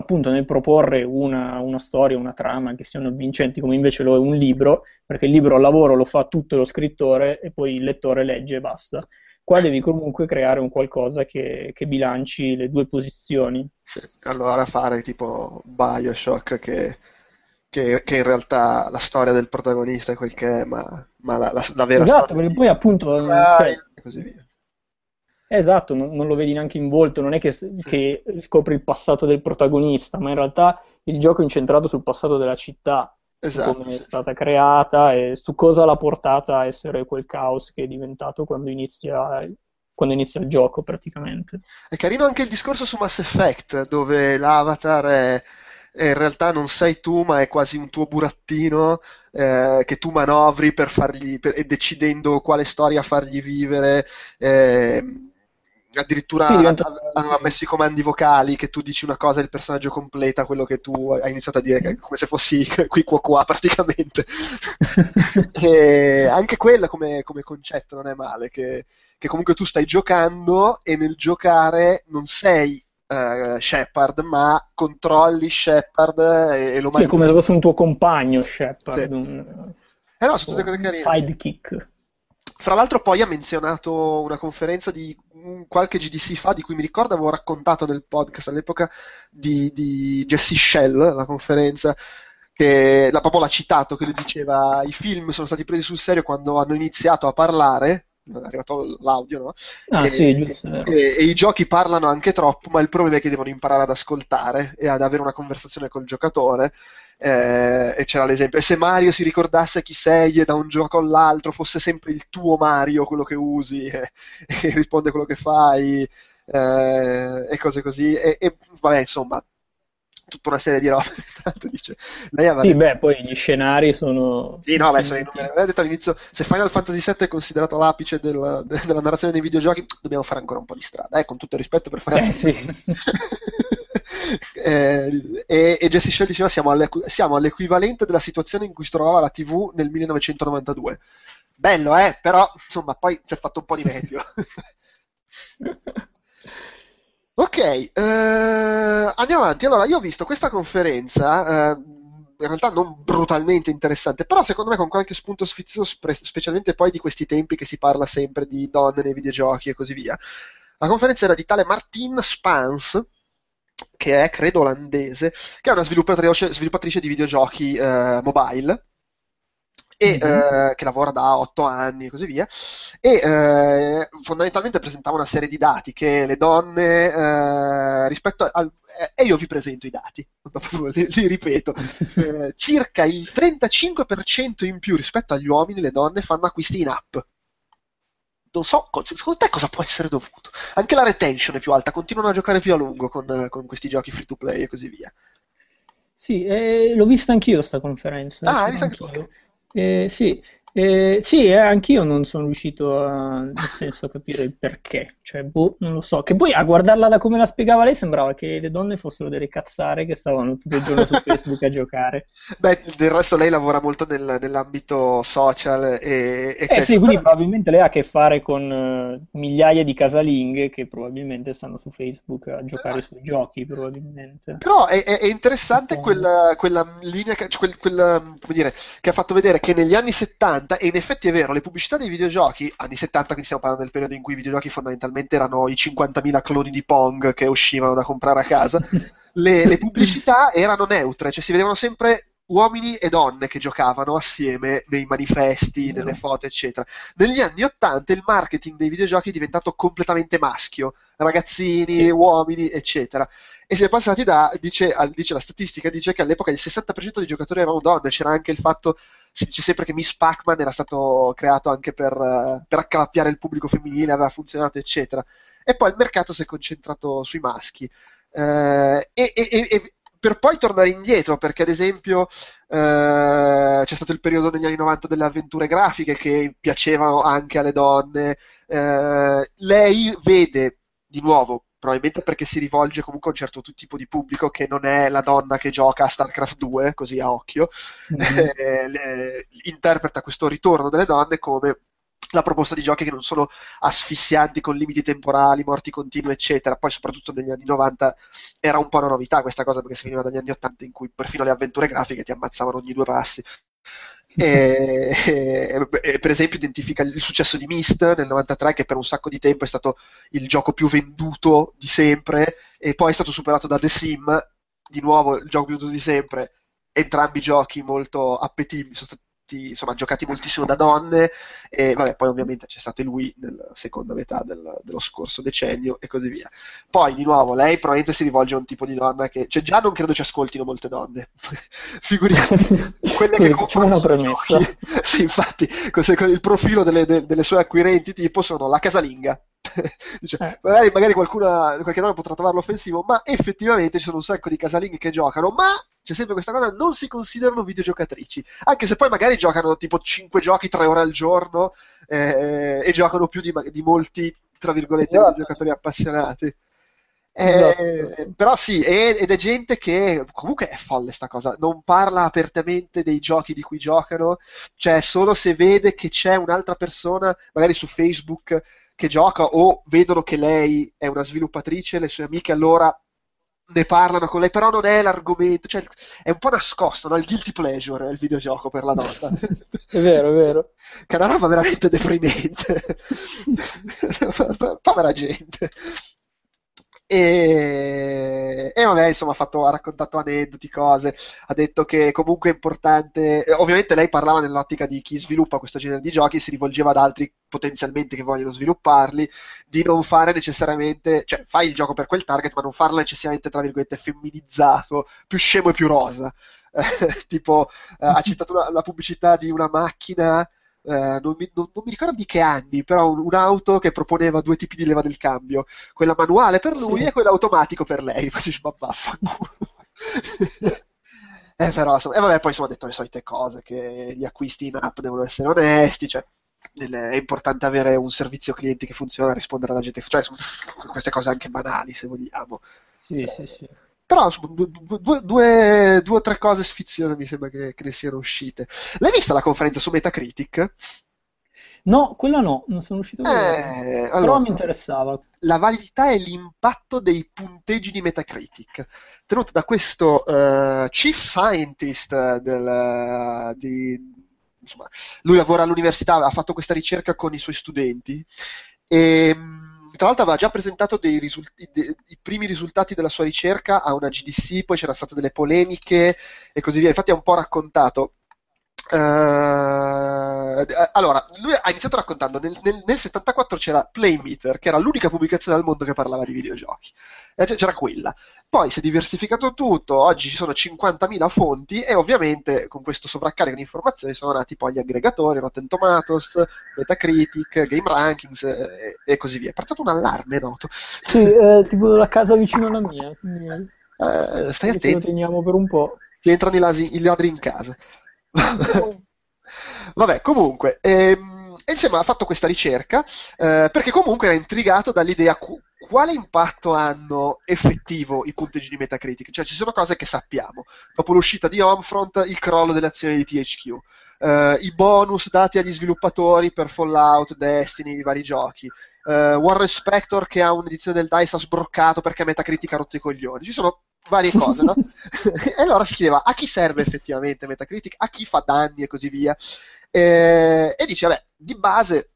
appunto nel proporre una, una, storia, una trama che siano avvincenti come invece lo è un libro, perché il libro al lavoro lo fa tutto lo scrittore e poi il lettore legge e basta. Qua devi comunque creare un qualcosa che, che bilanci le due posizioni. Sì, allora fare tipo Bioshock che, che, che, in realtà la storia del protagonista è quel che è, ma, ma la, la, la, vera esatto, storia... perché poi appunto... Cioè, e così via Esatto, non, non, lo vedi neanche in volto, non è che, che, scopri il passato del protagonista, ma in realtà il gioco è incentrato sul passato della città Esatto, come è sì. stata creata e su cosa l'ha portata a essere quel caos che è diventato quando inizia, quando inizia il gioco praticamente. È carino anche il discorso su Mass Effect, dove l'avatar è, è in realtà non sei tu, ma è quasi un tuo burattino eh, che tu manovri per fargli, per- e decidendo quale storia fargli vivere. eh, addirittura Sì, diventa... hanno messo i comandi vocali che tu dici una cosa e il personaggio completa quello che tu hai iniziato a dire, come se fossi [LAUGHS] qui qua qua praticamente. [LAUGHS] E anche quella come, come concetto non è male, che, che comunque tu stai giocando e nel giocare non sei eh, Shepard, ma controlli Shepard e, e lo Sì, è come se fosse un tuo compagno, Shepard, Sì. un, Eh no, sono tutte cose carine. sidekick. Fra l'altro poi ha menzionato una conferenza di qualche GDC fa, di cui mi ricordo avevo raccontato nel podcast all'epoca di, di Jesse Shell, la conferenza, che la, proprio l'ha citato, che lui diceva i film sono stati presi sul serio quando hanno iniziato a parlare, è arrivato l'audio, no? Ah, E, sì, giusto, e- e i giochi parlano anche troppo, ma il problema è che devono imparare ad ascoltare e ad avere una conversazione col giocatore. Eh, e c'era l'esempio. E se Mario si ricordasse chi sei e da un gioco all'altro fosse sempre il tuo Mario quello che usi e, [LAUGHS] e risponde quello che fai eh, e cose così. E, e, vabbè, insomma, tutta una serie di robe. [LAUGHS] Tanto dice, lei aveva Sì, detto. beh, poi gli scenari sono Sì, no, beh, sono i infiniti. numeri. Aveva detto all'inizio, se Final Fantasy VII è considerato l'apice del- de- della narrazione dei videogiochi, dobbiamo fare ancora un po' di strada, eh, con tutto il rispetto per Final Eh, Fantasy. [LAUGHS] Eh, e, e Jesse Shell diceva siamo, all'equ- siamo all'equivalente della situazione in cui si trovava la TV nel 1992. Bello, eh? Però, insomma, poi si è fatto un po' di meglio. [LAUGHS] Ok, eh, andiamo avanti. Allora, io ho visto questa conferenza, eh, in realtà non brutalmente interessante, però secondo me con qualche spunto sfizioso, spe- specialmente poi di questi tempi che si parla sempre di donne nei videogiochi e così via. La conferenza era di tale Martine Spans, che è credo olandese, che è una sviluppatrice, sviluppatrice di videogiochi eh, mobile e Mhm. eh, che lavora da otto anni e così via, e eh, fondamentalmente presentava una serie di dati che le donne eh, rispetto al... eh, e io vi presento i dati, [LAUGHS] li, li ripeto, [LAUGHS] eh, circa il 35% in più rispetto agli uomini le donne fanno acquisti in app. Non so, co- secondo te cosa può essere dovuto? Anche la retention è più alta, continuano a giocare più a lungo con, con questi giochi free to play e così via. Sì, eh, l'ho vista anch'io sta conferenza, Ah, hai visto anche tu? Anch'io. Eh, sì, eh, sì, eh, anch'io non sono riuscito a, nel senso, a capire il perché, cioè, boh, non lo so. Che poi a guardarla da come la spiegava lei sembrava che le donne fossero delle cazzare che stavano tutto il giorno su [LAUGHS] Facebook a giocare. Beh, del resto lei lavora molto nel- nell'ambito social e, e Eh cioè, sì, quindi probabilmente lei ha a che fare con eh, migliaia di casalinghe che probabilmente stanno su Facebook a giocare sui giochi, probabilmente. Però è, è- interessante quella, quella linea, che, cioè quel, quel, come dire, che ha fatto vedere che negli anni 70, e in effetti è vero, le pubblicità dei videogiochi, anni 70, quindi stiamo parlando del periodo in cui i videogiochi fondamentalmente erano i 50.000 cloni di Pong che uscivano da comprare a casa, [LAUGHS] le, le pubblicità erano neutre, cioè si vedevano sempre uomini e donne che giocavano assieme nei manifesti, nelle foto, eccetera. Negli anni 80 il marketing dei videogiochi è diventato completamente maschio, ragazzini, uomini, eccetera. E si è passati da, dice, dice la statistica, dice che all'epoca il 60% dei giocatori erano donne, c'era anche il fatto, si dice sempre che Miss Pac-Man era stato creato anche per, eh, per accalappiare il pubblico femminile, aveva funzionato, eccetera. E poi il mercato si è concentrato sui maschi. Eh, e- e- e per poi tornare indietro, perché ad esempio eh, c'è stato il periodo negli anni 90 delle avventure grafiche che piacevano anche alle donne. Eh, lei vede di nuovo, probabilmente perché si rivolge comunque a un certo tipo di pubblico che non è la donna che gioca a StarCraft 2, così a occhio, Mhm. [LAUGHS] eh, le- interpreta questo ritorno delle donne come la proposta di giochi che non sono asfissianti con limiti temporali, morti continue, eccetera. Poi, soprattutto negli anni 90, era un po' una novità questa cosa perché si veniva dagli anni 80 in cui perfino le avventure grafiche ti ammazzavano ogni due passi. [LAUGHS] E, e- per esempio identifica il successo di Myst nel 93 che per un sacco di tempo è stato il gioco più venduto di sempre e poi è stato superato da The Sim di nuovo il gioco più venduto di sempre. Entrambi giochi molto appetibili sono stati molti, insomma, giocati moltissimo da donne e vabbè, poi ovviamente c'è stato lui nella seconda metà del- dello scorso decennio e così via. Poi, di nuovo, lei probabilmente si rivolge a un tipo di donna che, cioè già non credo ci ascoltino molte donne, [LAUGHS] figuriamoci, [LAUGHS] quelle che facciamo una premessa. [LAUGHS] Sì, infatti, il profilo delle, de- delle sue acquirenti tipo sono la casalinga. [LAUGHS] Dice, Eh. magari, magari qualcuna, qualche donna potrà trovarlo offensivo, ma effettivamente ci sono un sacco di casalinghe che giocano, ma c'è sempre questa cosa, non si considerano videogiocatrici, anche se poi magari giocano tipo 5 giochi 3 ore al giorno eh, e giocano più di, di molti, tra virgolette, Esatto. videogiocatori appassionati. Esatto. Eh, però sì, ed è gente che comunque è folle sta cosa, non parla apertamente dei giochi di cui giocano, cioè solo se vede che c'è un'altra persona, magari su Facebook, che gioca o vedono che lei è una sviluppatrice, le sue amiche allora ne parlano con lei, però non è l'argomento, cioè è un po' nascosto, no? Il guilty pleasure è il videogioco per la donna. [LAUGHS] È vero, è vero. Che è una roba veramente deprimente. [LAUGHS] Povera gente. E, e vabbè, insomma, ha, fatto- ha raccontato aneddoti, cose, ha detto che comunque è importante, eh, ovviamente lei parlava nell'ottica di chi sviluppa questo genere di giochi, si rivolgeva ad altri potenzialmente che vogliono svilupparli, di non fare necessariamente, cioè fai il gioco per quel target, ma non farlo necessariamente, tra virgolette, femminizzato, più scemo e più rosa. Eh, [LAUGHS] tipo, eh, ha [LAUGHS] citato una- la pubblicità di una macchina eh, non, mi, non- non mi ricordo di che anni, però un- un'auto che proponeva due tipi di leva del cambio, quella manuale per lui Sì. e quella automatico per lei. [LAUGHS] Ma vaffanculo. [LAUGHS] Eh, però, insomma, e vabbè, poi insomma ha detto le solite cose, che gli acquisti in app devono essere onesti, cioè è importante avere un servizio clienti che funziona, rispondere alla gente, cioè insomma, queste cose anche banali se vogliamo. Sì, sì, sì. Però insomma, due, o tre cose sfiziose mi sembra che, che ne siano uscite. L'hai vista la conferenza su Metacritic? No, quella no, non sono uscito. Eh, Però allora, mi interessava. la validità e l'impatto dei punteggi di Metacritic, tenuto da questo eh, chief scientist del, di, insomma, lui lavora all'università, ha fatto questa ricerca con i suoi studenti e mh, tra l'altro aveva già presentato risulti- de- i primi risultati della sua ricerca a una GDC, poi c'erano state delle polemiche e così via. Infatti ha un po' raccontato. Eh, allora, lui ha iniziato raccontando nel, nel, nel 74 c'era Playmeter, che era l'unica pubblicazione al mondo che parlava di videogiochi. Eh, C'era quella. Poi si è diversificato tutto, oggi ci sono 50.000 fonti e ovviamente con questo sovraccarico di informazioni sono nati poi gli aggregatori, Rotten Tomatoes, Metacritic, Game Rankings eh, e, così via. È partito un allarme noto. Sì, è tipo la casa vicino alla mia, quindi Eh, stai lo attento, teniamo per un po'. ti entrano i, lasi- i ladri in casa. [LAUGHS] Vabbè, comunque, ehm, insieme ha fatto questa ricerca eh, perché comunque era intrigato dall'idea cu- quale impatto hanno effettivo i punteggi di Metacritic. Cioè, ci sono cose che sappiamo. Dopo l'uscita di Homefront, il crollo delle azioni di THQ, eh, i bonus dati agli sviluppatori per Fallout, Destiny, i vari giochi. eh, Warren Spector che ha un'edizione del DICE ha sbroccato perché Metacritic ha rotto i coglioni. Ci sono varie [LAUGHS] cose, no? [LAUGHS] e allora si chiedeva a chi serve effettivamente Metacritic, a chi fa danni e così via. Eh, e dice, vabbè, di base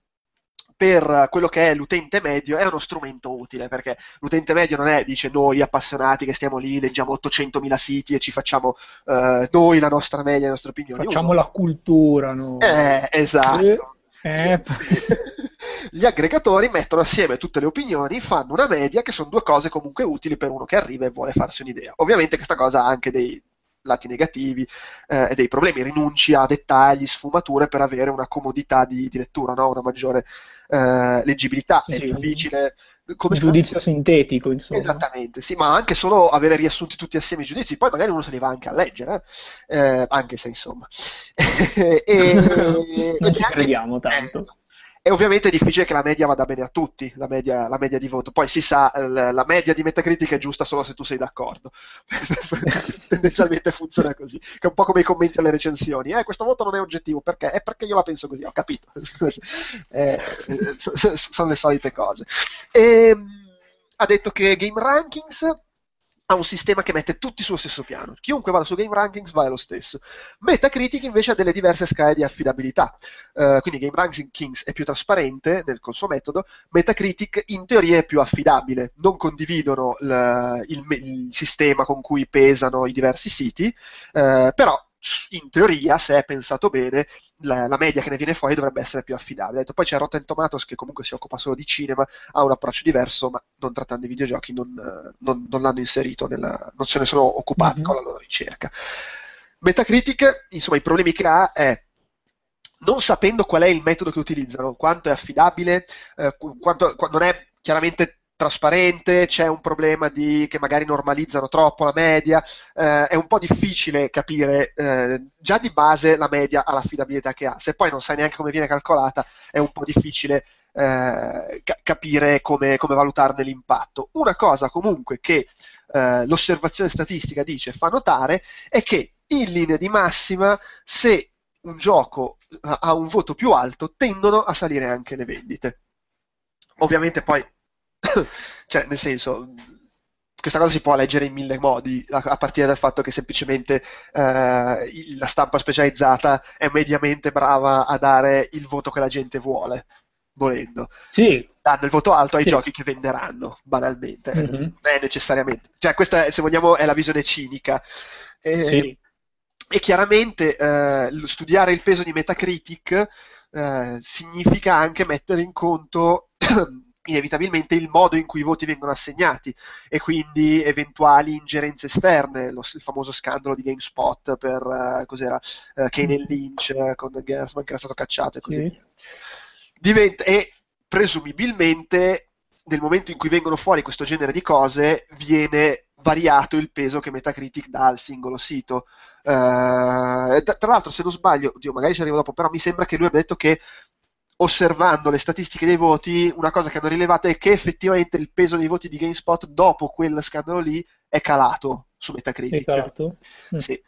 per quello che è l'utente medio è uno strumento utile perché l'utente medio non è, dice noi appassionati che stiamo lì, leggiamo 800.000 siti e ci facciamo eh, noi la nostra media, le nostre opinioni. Facciamo Uno- la cultura, no? Eh, esatto. Eh, [LAUGHS] Gli aggregatori mettono assieme tutte le opinioni, fanno una media che sono due cose comunque utili per uno che arriva e vuole farsi un'idea. Ovviamente questa cosa ha anche dei lati negativi eh, e dei problemi, rinunci a dettagli, sfumature per avere una comodità di, di lettura, no? una maggiore eh, leggibilità. Sì, è sì, difficile. Come giudizio sintetico, insomma. Esattamente, sì, ma anche solo avere riassunti tutti assieme i giudizi, poi magari uno se li va anche a leggere, eh? Eh, anche se insomma. [LAUGHS] e, [LAUGHS] e- Non ci e anche- crediamo tanto. E ovviamente è difficile che la media vada bene a tutti, la media, la media di voto. Poi si sa, la media di Metacritic è giusta solo se tu sei d'accordo. [LAUGHS] Tendenzialmente funziona così. Che è un po' come i commenti alle recensioni. Eh, questo voto non è oggettivo, perché? È perché io la penso così, ho capito. [LAUGHS] Eh, eh, so- so- sono le solite cose. E, ha detto che Game Rankings ha un sistema che mette tutti sullo stesso piano. Chiunque vada su Game Rankings va allo stesso. Metacritic invece ha delle diverse scale di affidabilità. Eh, quindi Game Rankings è più trasparente nel, col suo metodo, Metacritic in teoria è più affidabile. Non condividono il, il- il sistema con cui pesano i diversi siti, eh, però in teoria, se è pensato bene, la, la, media che ne viene fuori dovrebbe essere più affidabile. Poi c'è Rotten Tomatoes che comunque si occupa solo di cinema, ha un approccio diverso, ma non trattando i videogiochi non, non, non l'hanno inserito, nella, non se ne sono occupati mm-hmm. con la loro ricerca. Metacritic, insomma, i problemi che ha è non sapendo qual è il metodo che utilizzano, quanto è affidabile, eh, quanto, non è chiaramente trasparente, c'è un problema di, che magari normalizzano troppo la media, eh, è un po' difficile capire eh, già di base la media all'affidabilità che ha, se poi non sai neanche come viene calcolata è un po' difficile eh, ca- capire come, come, valutarne l'impatto. Una cosa comunque che eh, l'osservazione statistica dice, fa notare, è che in linea di massima se un gioco ha un voto più alto tendono a salire anche le vendite. Ovviamente poi [COUGHS] cioè, nel senso, questa cosa si può leggere in mille modi, a, a partire dal fatto che semplicemente eh, la stampa specializzata è mediamente brava a dare il voto che la gente vuole, volendo. Sì. Danno il voto alto ai sì. giochi che venderanno, banalmente. Mm-hmm. Non è necessariamente. Cioè, questa, se vogliamo, è la visione cinica. E, sì. e chiaramente eh, studiare il peso di Metacritic eh, significa anche mettere in conto [COUGHS] inevitabilmente il modo in cui i voti vengono assegnati e quindi eventuali ingerenze esterne, lo, il famoso scandalo di GameSpot per uh, cos'era, uh, Kane e Lynch uh, con Gersman che era stato cacciato e così sì. via. Diventa, e presumibilmente nel momento in cui vengono fuori questo genere di cose viene variato il peso che Metacritic dà al singolo sito. Uh, tra l'altro, se non sbaglio, oddio, magari ci arrivo dopo, però mi sembra che lui abbia detto che osservando le statistiche dei voti, una cosa che hanno rilevato è che effettivamente il peso dei voti di GameSpot dopo quel scandalo lì è calato su Metacritic. È calato? Mm. Sì.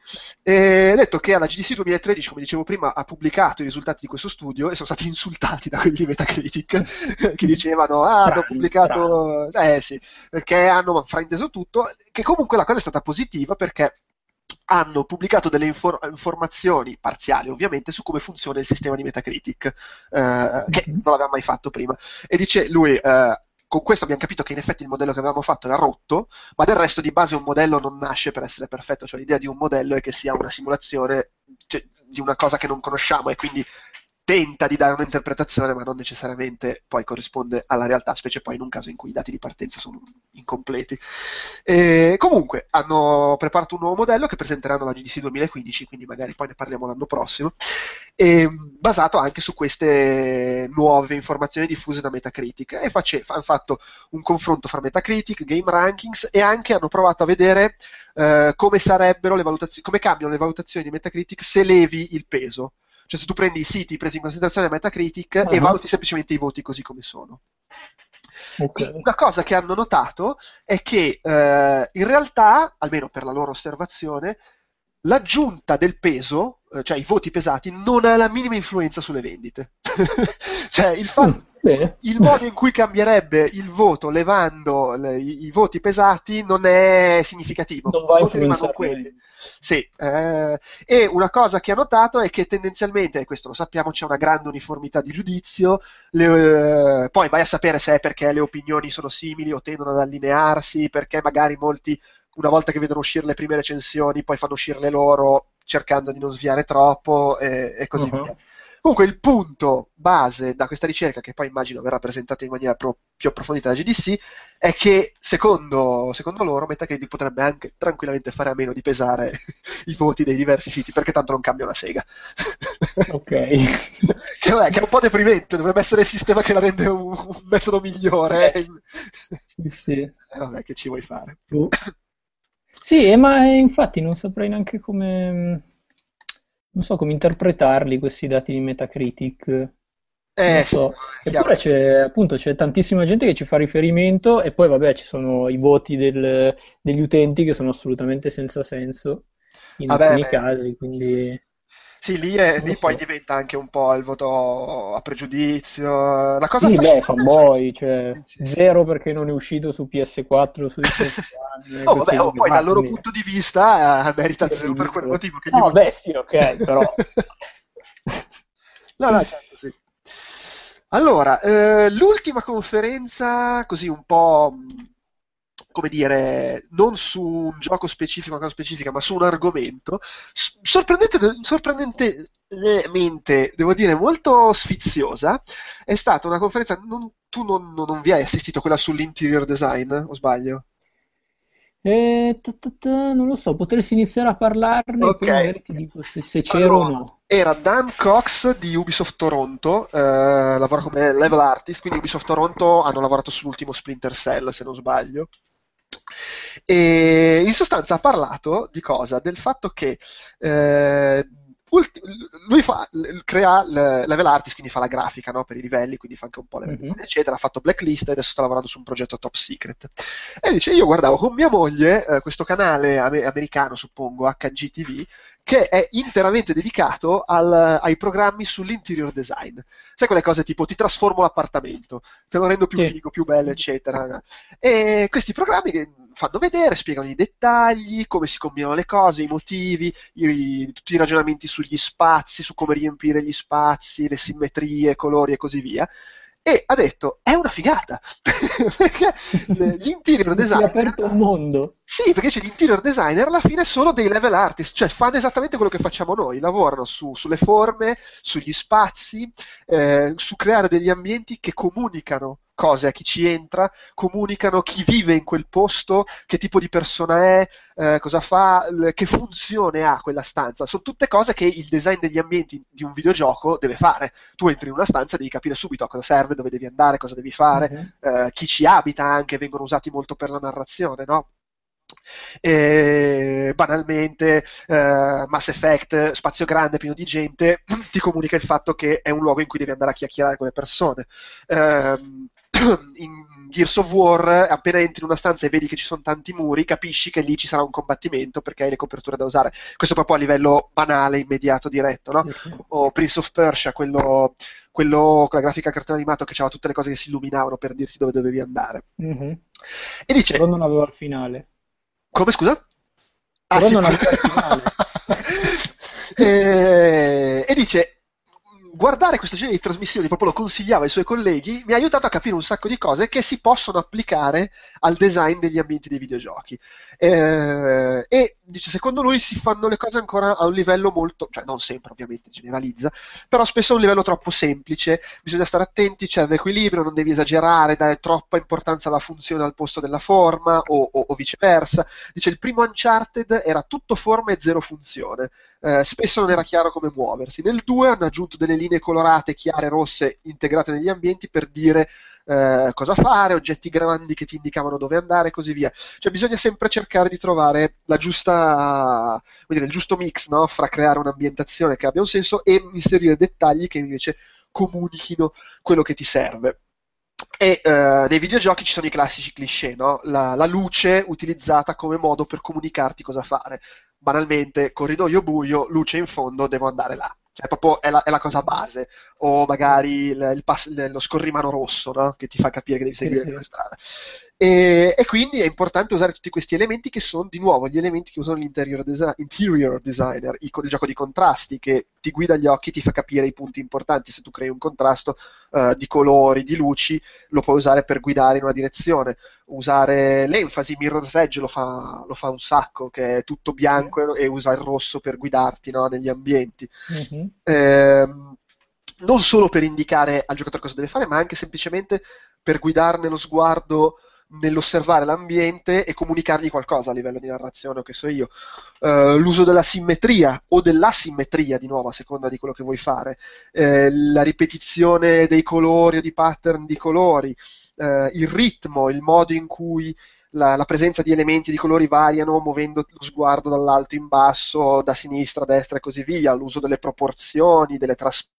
E detto che alla GDC 2013, come dicevo prima, ha pubblicato i risultati di questo studio e sono stati [LAUGHS] insultati da quelli di Metacritic [LAUGHS] che dicevano ah, hanno pubblicato... Eh sì, perché hanno frainteso tutto, che comunque la cosa è stata positiva perché hanno pubblicato delle infor- informazioni parziali ovviamente su come funziona il sistema di Metacritic eh, che mhm. non l'aveva mai fatto prima e dice lui eh, con questo abbiamo capito che in effetti il modello che avevamo fatto era rotto ma del resto di base un modello non nasce per essere perfetto cioè l'idea di un modello è che sia una simulazione cioè, di una cosa che non conosciamo e quindi tenta di dare un'interpretazione, ma non necessariamente poi corrisponde alla realtà, specie poi in un caso in cui i dati di partenza sono incompleti. E comunque, hanno preparato un nuovo modello che presenteranno alla GDC 2015, quindi magari poi ne parliamo l'anno prossimo, basato anche su queste nuove informazioni diffuse da Metacritic. E face, hanno fatto un confronto fra Metacritic, Game Rankings e anche hanno provato a vedere eh, come come cambiano le valutazioni di Metacritic se levi il peso. Cioè se tu prendi i siti presi in considerazione Metacritic uh-huh. e valuti semplicemente i voti così come sono. Okay. Una cosa che hanno notato è che eh, in realtà, almeno per la loro osservazione, l'aggiunta del peso, eh, cioè i voti pesati, non ha la minima influenza sulle vendite. [LAUGHS] cioè il, fatto, mm, il, modo in cui cambierebbe il voto levando le, i, i, voti pesati non è significativo. Non va a influenzare. quelli. Sì, eh, e una cosa che ha notato è che tendenzialmente, e questo lo sappiamo, c'è una grande uniformità di giudizio, le, eh, poi vai a sapere se è perché le opinioni sono simili o tendono ad allinearsi, perché magari molti una volta che vedono uscire le prime recensioni, poi fanno uscire le loro cercando di non sviare troppo e, e così uh-huh. via. Comunque il punto base da questa ricerca, che poi immagino verrà presentata in maniera pro- più approfondita da GDC, è che secondo, secondo, loro Metacritic potrebbe anche tranquillamente fare a meno di pesare [LAUGHS] i voti dei diversi siti, perché tanto non cambia una sega. [LAUGHS] Ok. che, vabbè, che, è un po' deprimente, dovrebbe essere il sistema che la rende un, un metodo migliore. Sì, sì. Eh, vabbè, che ci vuoi fare? Uh. [COUGHS] Sì, ma infatti non saprei neanche come, non so come interpretarli questi dati di Metacritic. Eh, so. Eppure c'è, appunto, c'è tantissima gente che ci fa riferimento e poi vabbè ci sono i voti del, degli utenti che sono assolutamente senza senso in vabbè, alcuni beh. casi, quindi... Sì, lì, è, lì poi diventa anche un po' il voto a pregiudizio. La cosa Sì, beh, fanboy, cioè Sì, sì. zero perché non è uscito su PS4, su Xbox One, Oh, queste vabbè, oh, poi dal loro punto di vista eh, merita zero per quel motivo che gli No, vuol- beh, sì, ok, però... [LAUGHS] No, no, certo, sì. Allora, eh, l'ultima conferenza, così un po' mh, come dire, non su un gioco specifico, una cosa specifica, ma su un argomento, sorprendente, sorprendentemente, devo dire, molto sfiziosa, è stata una conferenza, non, tu non, non, vi hai assistito, quella sull'interior design, o sbaglio? Eh, ta ta ta, non lo so, potresti iniziare a parlarne Ok. poi magari ti dico se, se c'ero o Allora, no. era Dan Cox di Ubisoft Toronto, eh, lavora come level artist, quindi Ubisoft Toronto hanno lavorato sull'ultimo Splinter Cell, se non sbaglio. E in sostanza ha parlato di cosa? Del fatto che eh, ulti- lui fa, crea l- level artist, quindi fa la grafica no, per i livelli, quindi fa anche un po' level Mhm. design, eccetera. Ha fatto Blacklist e adesso sta lavorando su un progetto top secret. E dice: Io guardavo con mia moglie eh, questo canale ame- americano, suppongo, HGTV, che è interamente dedicato al- ai programmi sull'interior design. Sai quelle cose tipo ti trasformo l'appartamento, te lo rendo più Sì. figo, più bello, eccetera. E questi programmi che fanno vedere, spiegano i dettagli, come si combinano le cose, i motivi, i- tutti i ragionamenti sugli spazi, su come riempire gli spazi, le simmetrie, colori e così via. E ha detto, è una figata, [LAUGHS] perché [LAUGHS] le- gli interior Mi si è designer aperto un mondo. sì, perché c'è gli interior designer alla fine sono dei level artist, cioè fanno esattamente quello che facciamo noi, lavorano su- sulle forme, sugli spazi, eh, su creare degli ambienti che comunicano cose a chi ci entra, comunicano chi vive in quel posto, che tipo di persona è, eh, cosa fa, che funzione ha quella stanza. Sono tutte cose che il design degli ambienti di un videogioco deve fare. Tu entri in una stanza e devi capire subito a cosa serve, dove devi andare, cosa devi fare, Mhm. eh, chi ci abita anche, vengono usati molto per la narrazione, no? E banalmente eh, Mass Effect, spazio grande, pieno di gente, [CLEARS THROAT] ti comunica il fatto che è un luogo in cui devi andare a chiacchierare con le persone. Ehm, [COUGHS] in Gears of War, appena entri in una stanza e vedi che ci sono tanti muri, capisci che lì ci sarà un combattimento perché hai le coperture da usare. Questo proprio a livello banale, immediato, diretto, no? O Prince of Persia, quello, quello con la grafica cartone animato che aveva tutte le cose che si illuminavano per dirti dove dovevi andare. Mhm. E dice, Però non aveva il finale. come scusa? Ah, Però sì. non aveva il finale. [LAUGHS] e, e dice, guardare questo genere di trasmissioni, proprio lo consigliava ai suoi colleghi, mi ha aiutato a capire un sacco di cose che si possono applicare al design degli ambienti dei videogiochi. Eh, e dice, secondo lui si fanno le cose ancora a un livello molto, cioè non sempre ovviamente generalizza, però spesso a un livello troppo semplice, bisogna stare attenti, c'è l'equilibrio, non devi esagerare, dare troppa importanza alla funzione al posto della forma o, o- o viceversa. Dice, il primo Uncharted era tutto forma e zero funzione, Eh, spesso non era chiaro come muoversi. Nel 2 hanno aggiunto delle linee colorate, chiare, rosse, integrate negli ambienti per dire eh, cosa fare, oggetti grandi che ti indicavano dove andare e così via. Cioè bisogna sempre cercare di trovare giusta, dire, il giusto mix, no? Fra creare un'ambientazione che abbia un senso e inserire dettagli che invece comunichino quello che ti serve. E eh, nei videogiochi ci sono i classici cliché, no? La, la luce utilizzata come modo per comunicarti cosa fare. Banalmente, corridoio buio, luce in fondo, devo andare là. Cioè, proprio è la, è la cosa base. O magari il- il pass- lo scorrimano rosso, no? Che ti fa capire che devi seguire sì. quella strada. E, e quindi è importante usare tutti questi elementi che sono di nuovo gli elementi che usano l'interior desi- interior designer, il, il gioco di contrasti che ti guida gli occhi, ti fa capire i punti importanti. Se tu crei un contrasto eh, di colori, di luci, lo puoi usare per guidare in una direzione. Usare l'enfasi, Mirror's Edge lo fa, lo fa un sacco, che è tutto bianco e, e usa il rosso per guidarti no, negli ambienti. Mhm. Ehm, non solo per indicare al giocatore cosa deve fare, ma anche semplicemente per guidarne lo sguardo nell'osservare l'ambiente e comunicargli qualcosa a livello di narrazione o che so io. Eh, l'uso della simmetria o dell'asimmetria, di nuovo, a seconda di quello che vuoi fare, Eh, la ripetizione dei colori o di pattern di colori, eh, il ritmo, il modo in cui la, la presenza di elementi di colori variano muovendo lo sguardo dall'alto in basso, da sinistra a destra e così via, l'uso delle proporzioni, delle trasparenze.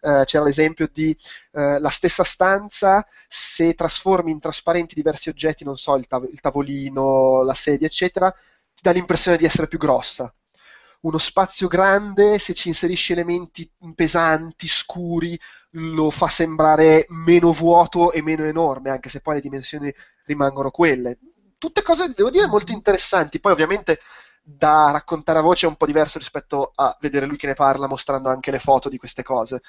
Eh, c'era l'esempio di eh, la stessa stanza, se trasformi in trasparenti diversi oggetti, non so, il, tav- il tavolino, la sedia, eccetera, ti dà l'impressione di essere più grossa. Uno spazio grande, se ci inserisci elementi pesanti, scuri, lo fa sembrare meno vuoto e meno enorme, anche se poi le dimensioni rimangono quelle. Tutte cose, devo dire, molto interessanti. Poi ovviamente da raccontare a voce è un po' diverso rispetto a vedere lui che ne parla mostrando anche le foto di queste cose.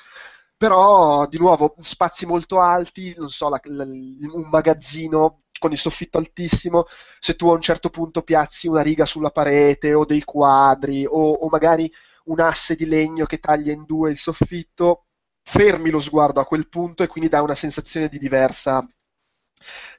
Però, di nuovo, spazi molto alti, non so, la- la- un magazzino con il soffitto altissimo, se tu a un certo punto piazzi una riga sulla parete o dei quadri o, o magari un asse di legno che taglia in due il soffitto, fermi lo sguardo a quel punto e quindi dà una sensazione di diversa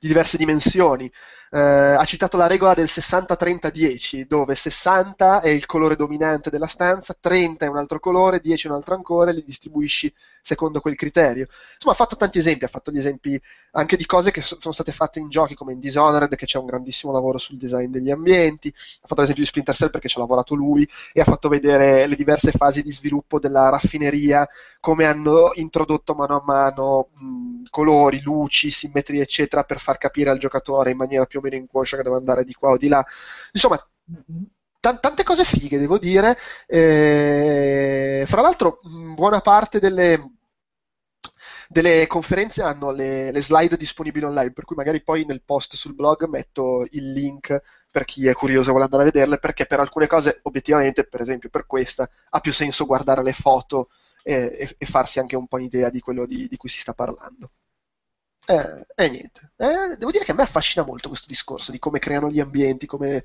di diverse dimensioni. Eh, ha citato la regola del 60-30-10, dove 60 è il colore dominante della stanza, 30 è un altro colore, 10 è un altro ancora, e li distribuisci secondo quel criterio. Insomma, ha fatto tanti esempi, ha fatto gli esempi anche di cose che sono state fatte in giochi come in Dishonored, che c'è un grandissimo lavoro sul design degli ambienti, ha fatto l'esempio di Splinter Cell perché ci ha lavorato lui, e ha fatto vedere le diverse fasi di sviluppo della raffineria, come hanno introdotto mano a mano mh, colori, luci, simmetrie, eccetera, per far capire al giocatore in maniera più più o meno inconscia che deve andare di qua o di là. Insomma, tante cose fighe, devo dire. Eh, fra l'altro, buona parte delle, delle conferenze hanno le, le, slide disponibili online, per cui magari poi nel post sul blog metto il link per chi è curioso e vuole andare a vederle, perché per alcune cose, obiettivamente, per esempio per questa, ha più senso guardare le foto e, e, e farsi anche un po' un'idea di quello di, di cui si sta parlando. Eh, eh niente. Eh, devo dire che a me affascina molto questo discorso di come creano gli ambienti, come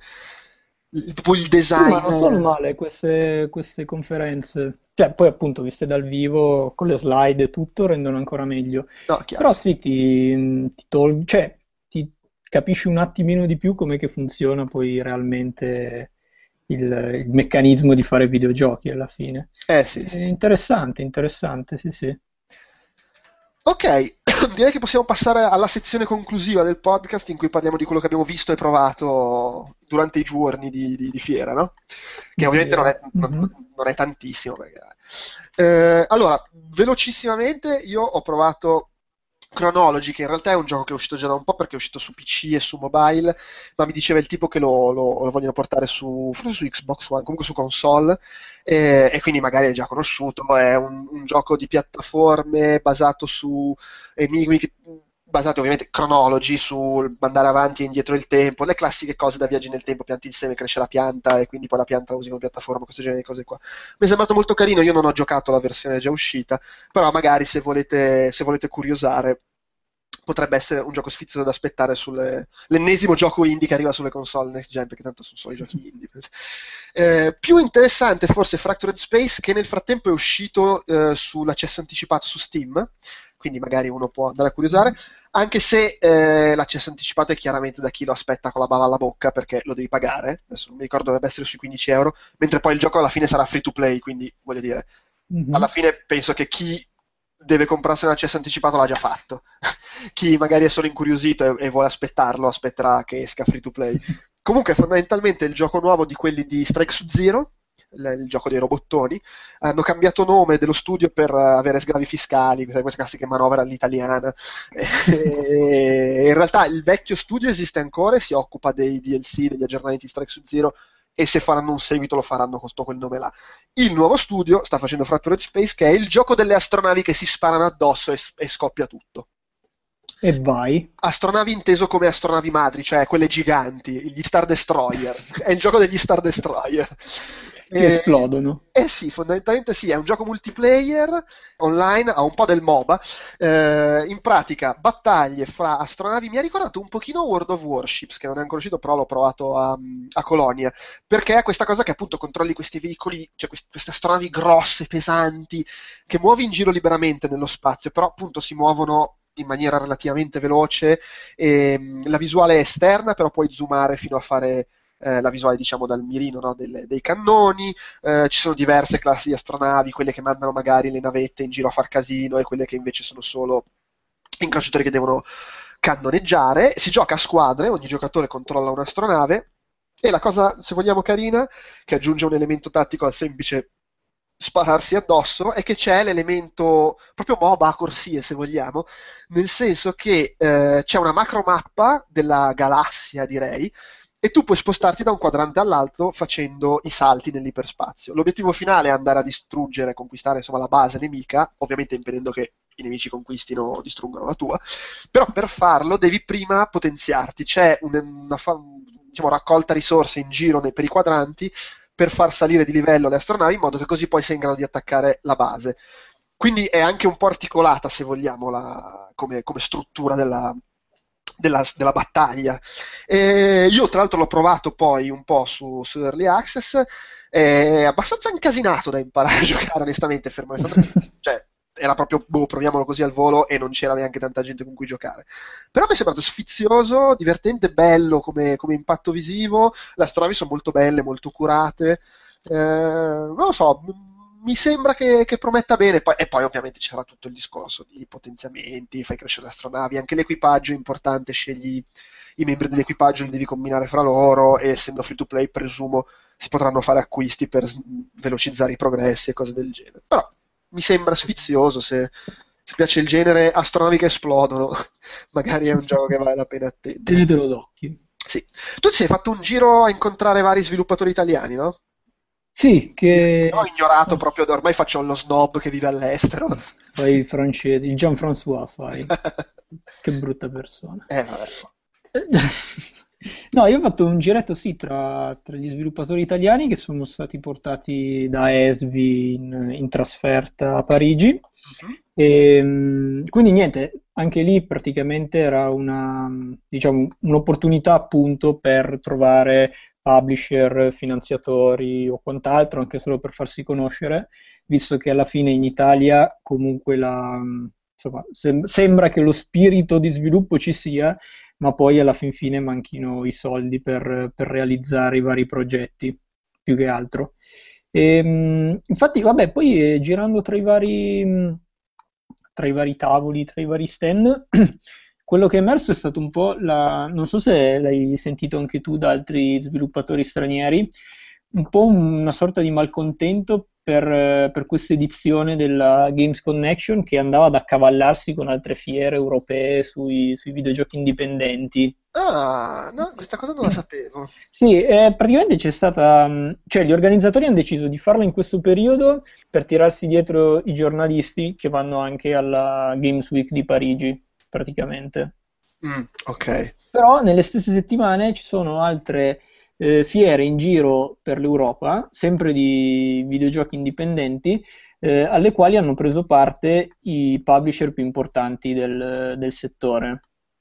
il, il design. ma non sono male queste, queste conferenze. Cioè, poi appunto viste dal vivo, con le slide e tutto, rendono ancora meglio. No, Però sì, ti, ti tol- cioè, ti capisci un attimino di più come che funziona poi realmente il, il meccanismo di fare videogiochi alla fine. Eh sì. È interessante, interessante, sì sì. Ok, [LAUGHS] direi che possiamo passare alla sezione conclusiva del podcast in cui parliamo di quello che abbiamo visto e provato durante i giorni di, di, di fiera, no? Che ovviamente non è, non, mm-hmm. non è tantissimo. Perché... Eh, allora, velocissimamente io ho provato Chronology, che in realtà è un gioco che è uscito già da un po' perché è uscito su PC e su mobile, ma mi diceva il tipo che lo, lo, lo vogliono portare su, forse su Xbox One, comunque su console, e, e quindi magari è già conosciuto, è un, un, gioco di piattaforme basato su enigmi, che, basato ovviamente Chronology, sul mandare avanti e indietro il tempo, le classiche cose da viaggi nel tempo, pianti il seme, cresce la pianta e quindi poi la pianta la usi come piattaforma, questo genere di cose qua. Mi è sembrato molto carino, io non ho giocato la versione già uscita, però magari se volete, se volete curiosare potrebbe essere un gioco sfizioso da aspettare sull'ennesimo gioco indie che arriva sulle console next gen, perché tanto sono solo i giochi indie. Eh, più interessante forse Fractured Space, che nel frattempo è uscito eh, sull'accesso anticipato su Steam, quindi magari uno può andare a curiosare, anche se eh, l'accesso anticipato è chiaramente da chi lo aspetta con la bava alla bocca, perché lo devi pagare, adesso non mi ricordo, dovrebbe essere sui 15 euro, mentre poi il gioco alla fine sarà free to play, quindi voglio dire, mm-hmm. alla fine penso che chi deve comprarsi un accesso anticipato l'ha già fatto. [LAUGHS] Chi magari è solo incuriosito e, e, vuole aspettarlo, aspetterà che esca free to play. Comunque, fondamentalmente, il gioco nuovo di quelli di Strike su Zero, il, gioco dei robottoni, hanno cambiato nome dello studio per avere sgravi fiscali, queste classiche manovre all'italiana. [LAUGHS] E, in realtà il vecchio studio esiste ancora e si occupa dei DLC, degli aggiornamenti di Strike su Zero e se faranno un seguito lo faranno con quel nome là. Il nuovo studio sta facendo Fractured Space, che è il gioco delle astronavi che si sparano addosso e, e scoppia tutto. E vai. Astronavi inteso come astronavi madri, cioè quelle giganti, gli Star Destroyer. [LAUGHS] è il gioco degli Star Destroyer. Che eh, esplodono. Eh sì, fondamentalmente sì, è un gioco multiplayer online, ha un po' del MOBA. Eh, in pratica, battaglie fra astronavi. Mi ha ricordato un pochino World of Warships, che non è ancora uscito, però l'ho provato a, a Colonia. Perché è questa cosa che appunto controlli questi veicoli, cioè queste, queste astronavi grosse, pesanti, che muovi in giro liberamente nello spazio, però appunto si muovono in maniera relativamente veloce. E, mm, la visuale è esterna, però puoi zoomare fino a fare eh, la visuale diciamo dal mirino no, delle, dei cannoni, eh, ci sono diverse classi di astronavi, quelle che mandano magari le navette in giro a far casino e quelle che invece sono solo incrociatori che devono cannoneggiare, si gioca a squadre, ogni giocatore controlla un'astronave e la cosa, se vogliamo, carina, che aggiunge un elemento tattico al semplice spararsi addosso è che c'è l'elemento proprio MOBA a corsie se vogliamo nel senso che eh, c'è una macro mappa della galassia direi e tu puoi spostarti da un quadrante all'altro facendo i salti nell'iperspazio. L'obiettivo finale è andare a distruggere, conquistare insomma, la base nemica, ovviamente impedendo che i nemici conquistino o distruggano la tua, però per farlo devi prima potenziarti, c'è una, una diciamo, raccolta risorse in giro per i quadranti per far salire di livello le astronavi in modo che così poi sei in grado di attaccare la base. Quindi è anche un po' articolata, se vogliamo, la, come, come struttura della, della, della battaglia. E io tra l'altro l'ho provato poi un po' su, su Early Access, è abbastanza incasinato da imparare a [LAUGHS] giocare onestamente, fermo restando, [LAUGHS] cioè era proprio, boh, proviamolo così al volo e non c'era neanche tanta gente con cui giocare. Però mi è sembrato sfizioso, divertente, bello come, come impatto visivo, le astronavi sono molto belle, molto curate, eh, non lo so, mi sembra che, che prometta bene. Poi, e poi ovviamente c'era tutto il discorso di potenziamenti, fai crescere le astronavi, anche l'equipaggio è importante, scegli i membri dell'equipaggio, li devi combinare fra loro e essendo free to play presumo si potranno fare acquisti per velocizzare i progressi e cose del genere. Però mi sembra sfizioso se, se piace il genere astronavi che esplodono, [LAUGHS] magari è un gioco che vale la pena attendere. Tenetelo d'occhio. Sì. Tu ti sei fatto un giro a incontrare vari sviluppatori italiani, no? Sì, che... Ho ignorato proprio, ormai faccio lo snob che vive all'estero. Fai il francese, il Jean-François fai. [LAUGHS] che brutta persona. Eh. [LAUGHS] No, io ho fatto un giretto sì tra, tra gli sviluppatori italiani che sono stati portati da Esvi in, in trasferta a Parigi. Mhm. E, mh, quindi niente, anche lì praticamente era una, diciamo, un'opportunità appunto per trovare publisher, finanziatori o quant'altro, anche solo per farsi conoscere, visto che alla fine in Italia comunque la, insomma, sem- sembra che lo spirito di sviluppo ci sia, ma poi alla fin fine manchino i soldi per, per realizzare i vari progetti, più che altro. E, mh, infatti, vabbè, poi eh, girando tra i vari, tra i vari tavoli, tra i vari stand, [CLEARS THROAT] quello che è emerso è stato un po' la... non so se l'hai sentito anche tu da altri sviluppatori stranieri, un po' una sorta di malcontento per, per questa edizione della Games Connection che andava ad accavallarsi con altre fiere europee sui, sui videogiochi indipendenti. Ah, no, questa cosa non la sapevo. [LAUGHS] Sì, eh, praticamente c'è stata, mh, cioè gli organizzatori hanno deciso di farla in questo periodo per tirarsi dietro i giornalisti che vanno anche alla Games Week di Parigi, praticamente. Mm, ok. Però nelle stesse settimane ci sono altre eh, fiere in giro per l'Europa, sempre di videogiochi indipendenti, eh, alle quali hanno preso parte i publisher più importanti del, del settore,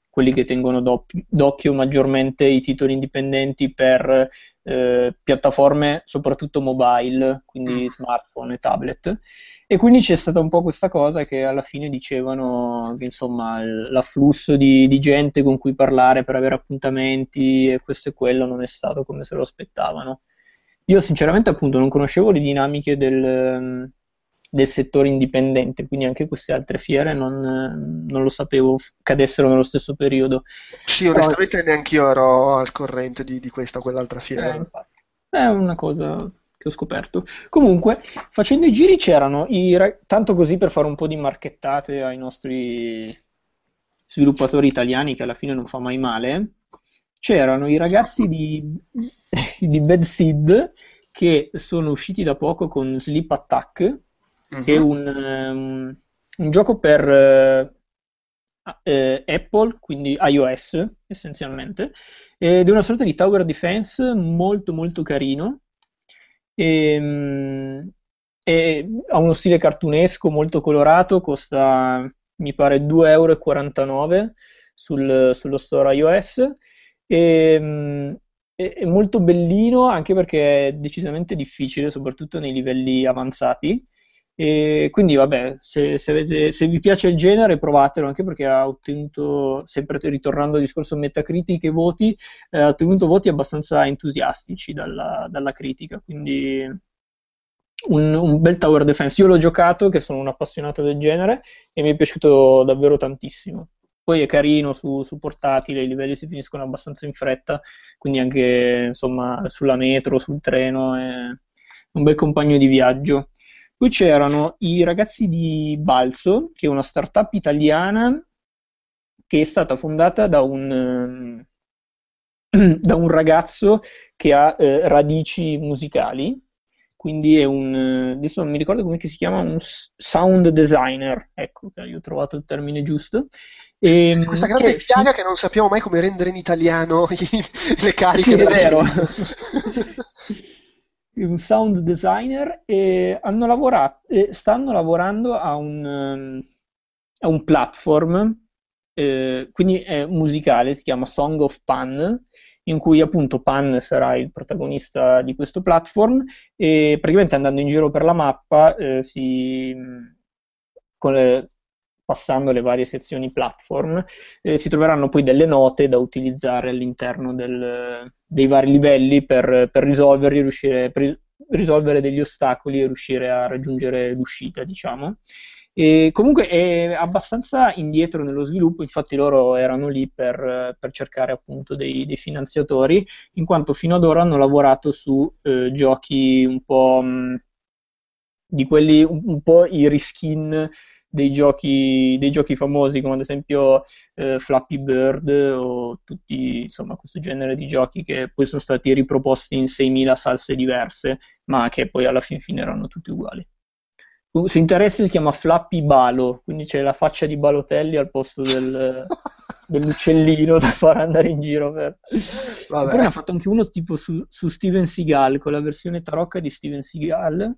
quelli che tengono d'oc- d'occhio maggiormente i titoli indipendenti per eh, piattaforme soprattutto mobile, quindi Mm. smartphone e tablet. E quindi c'è stata un po' questa cosa che alla fine dicevano che insomma l'afflusso di, di gente con cui parlare per avere appuntamenti e questo e quello non è stato come se lo aspettavano. Io sinceramente appunto non conoscevo le dinamiche del, ehm, del settore indipendente, quindi anche queste altre fiere non, eh, non lo sapevo cadessero nello stesso periodo. Sì, Però- onestamente neanche io ero al corrente di, di questa o quell'altra Eh, fiera. infatti. È una cosa che ho scoperto. Comunque, facendo i giri c'erano i ra- tanto così per fare un po' di marchettate ai nostri sviluppatori italiani, che alla fine non fa mai male. C'erano i ragazzi di, [LAUGHS] di Bad Seed che sono usciti da poco con Sleep Attack, che è un, ehm, un gioco per eh, eh, Apple, quindi iOS essenzialmente, ed è una sorta di tower defense molto molto carino. E, e ha uno stile cartunesco molto colorato, costa mi pare 2,49 euro sul- sullo store iOS. E, mm, è, è molto bellino anche perché è decisamente difficile, soprattutto nei livelli avanzati. E quindi, vabbè, se, se avete- se vi piace il genere, provatelo anche perché ha ottenuto, sempre ritornando al discorso Metacritic e voti, eh, ha ottenuto voti abbastanza entusiastici dalla, dalla critica. Quindi, un, un bel tower defense. Io l'ho giocato, che sono un appassionato del genere, e mi è piaciuto davvero tantissimo. Poi è carino su, su portatile, i livelli si finiscono abbastanza in fretta, quindi anche insomma sulla metro, sul treno è un bel compagno di viaggio. Poi c'erano i ragazzi di Balzo, che è una startup italiana che è stata fondata da un, ehm, [CLEARS THROAT] da un ragazzo che ha eh, radici musicali, quindi è un, eh, adesso non mi ricordo come si chiama, un sound designer, ecco, che io ho trovato il termine giusto. E, C'è questa grande che- piaga che non sappiamo mai come rendere in italiano [LAUGHS] i- le cariche Sì, è vero. [LAUGHS] un sound designer e hanno lavorato, e stanno lavorando a un, a un platform eh, quindi è musicale, si chiama Song of Pan, in cui appunto Pan sarà il protagonista di questo platform e praticamente andando in giro per la mappa eh, si, le, passando le varie sezioni platform eh, si troveranno poi delle note da utilizzare all'interno del, dei vari livelli per, per risolverli, riuscire, per risolvere degli ostacoli e riuscire a raggiungere l'uscita, diciamo. E comunque è abbastanza indietro nello sviluppo, infatti loro erano lì per, per cercare appunto dei, dei, finanziatori, in quanto fino ad ora hanno lavorato su eh, giochi un po' mh, di quelli, un, un, po' i reskin dei giochi, dei giochi famosi, come ad esempio eh, Flappy Bird o tutti, insomma, questo genere di giochi che poi sono stati riproposti in 6.000 salse diverse, ma che poi alla fin fine erano tutti uguali. Se interessa si chiama Flappy Balo, quindi c'è la faccia di Balotelli al posto del, [LAUGHS] dell'uccellino da far andare in giro. Per... Vabbè. Poi ne ha fatto anche uno tipo su, su, Steven Seagal, con la versione tarocca di Steven Seagal,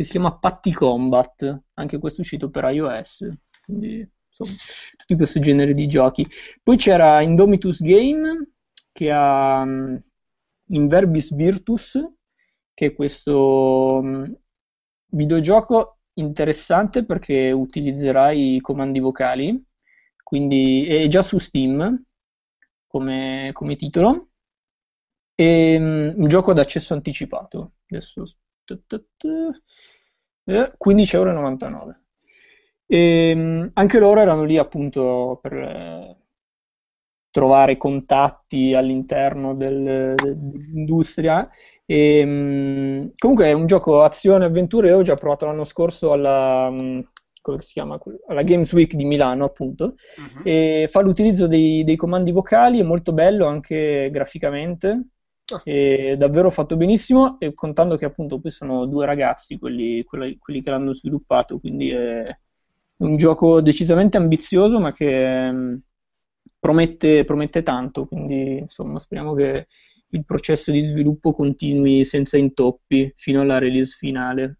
che si chiama Patty Combat, anche questo è uscito per iOS, quindi insomma, tutti questo genere di giochi. Poi c'era Indomitus Game, che ha um, Inverbis Virtus, che è questo um, videogioco interessante perché utilizzerai i comandi vocali, quindi è già su Steam come, come titolo. E, um, un gioco ad accesso anticipato. Adesso 15,99€. E, um, anche loro erano lì appunto per eh, trovare contatti all'interno del, dell'industria e, um, comunque è un gioco azione-avventure, io ho già provato l'anno scorso alla, come si chiama? alla Games Week di Milano, appunto, uh-huh. e fa l'utilizzo dei, dei, comandi vocali, è molto bello anche graficamente, è davvero fatto benissimo, e contando che appunto poi sono due ragazzi quelli, quelli, quelli che l'hanno sviluppato, quindi è un gioco decisamente ambizioso, ma che um, promette, promette tanto, quindi insomma speriamo che il processo di sviluppo continui senza intoppi fino alla release finale.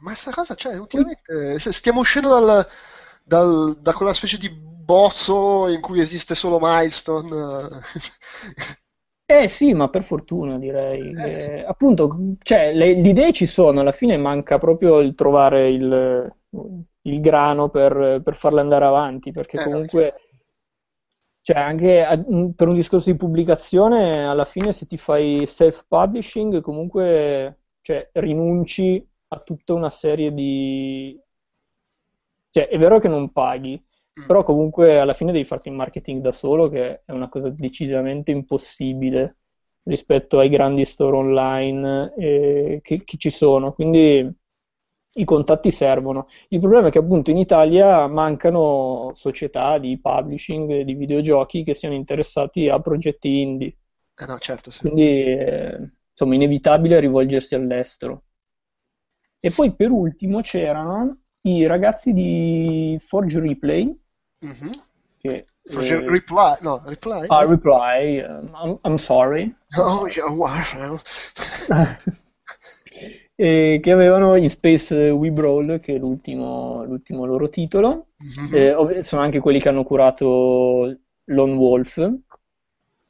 Ma sta cosa, cioè, ultimamente stiamo uscendo dal, dal, da quella specie di bozzo in cui esiste solo Milestone. [LAUGHS] Eh sì, ma per fortuna direi. Eh, sì. appunto, cioè, le, le, idee ci sono, alla fine manca proprio il trovare il, il grano per, per farle andare avanti, perché eh, comunque... Okay cioè, anche per un discorso di pubblicazione, alla fine se ti fai self-publishing, comunque cioè, rinunci a tutta una serie di... Cioè, è vero che non paghi, mm. Però comunque alla fine devi farti il marketing da solo, che è una cosa decisamente impossibile rispetto ai grandi store online eh, che, che ci sono. Quindi i contatti servono. Il problema è che appunto in Italia mancano società di publishing di videogiochi che siano interessati a progetti indie. Eh no, certo, sì. Quindi eh, insomma inevitabile rivolgersi all'estero. E poi per ultimo c'erano i ragazzi di Forge Replay. Mm-hmm. Che, eh, Reply, no, Reply. Ah, Reply, um, I'm, I'm, sorry. Oh, yeah, wow. [LAUGHS] eh, che avevano in Space We Brawl, che è l'ultimo, l'ultimo loro titolo. Mm-hmm. Eh, sono anche quelli che hanno curato Lone Wolf,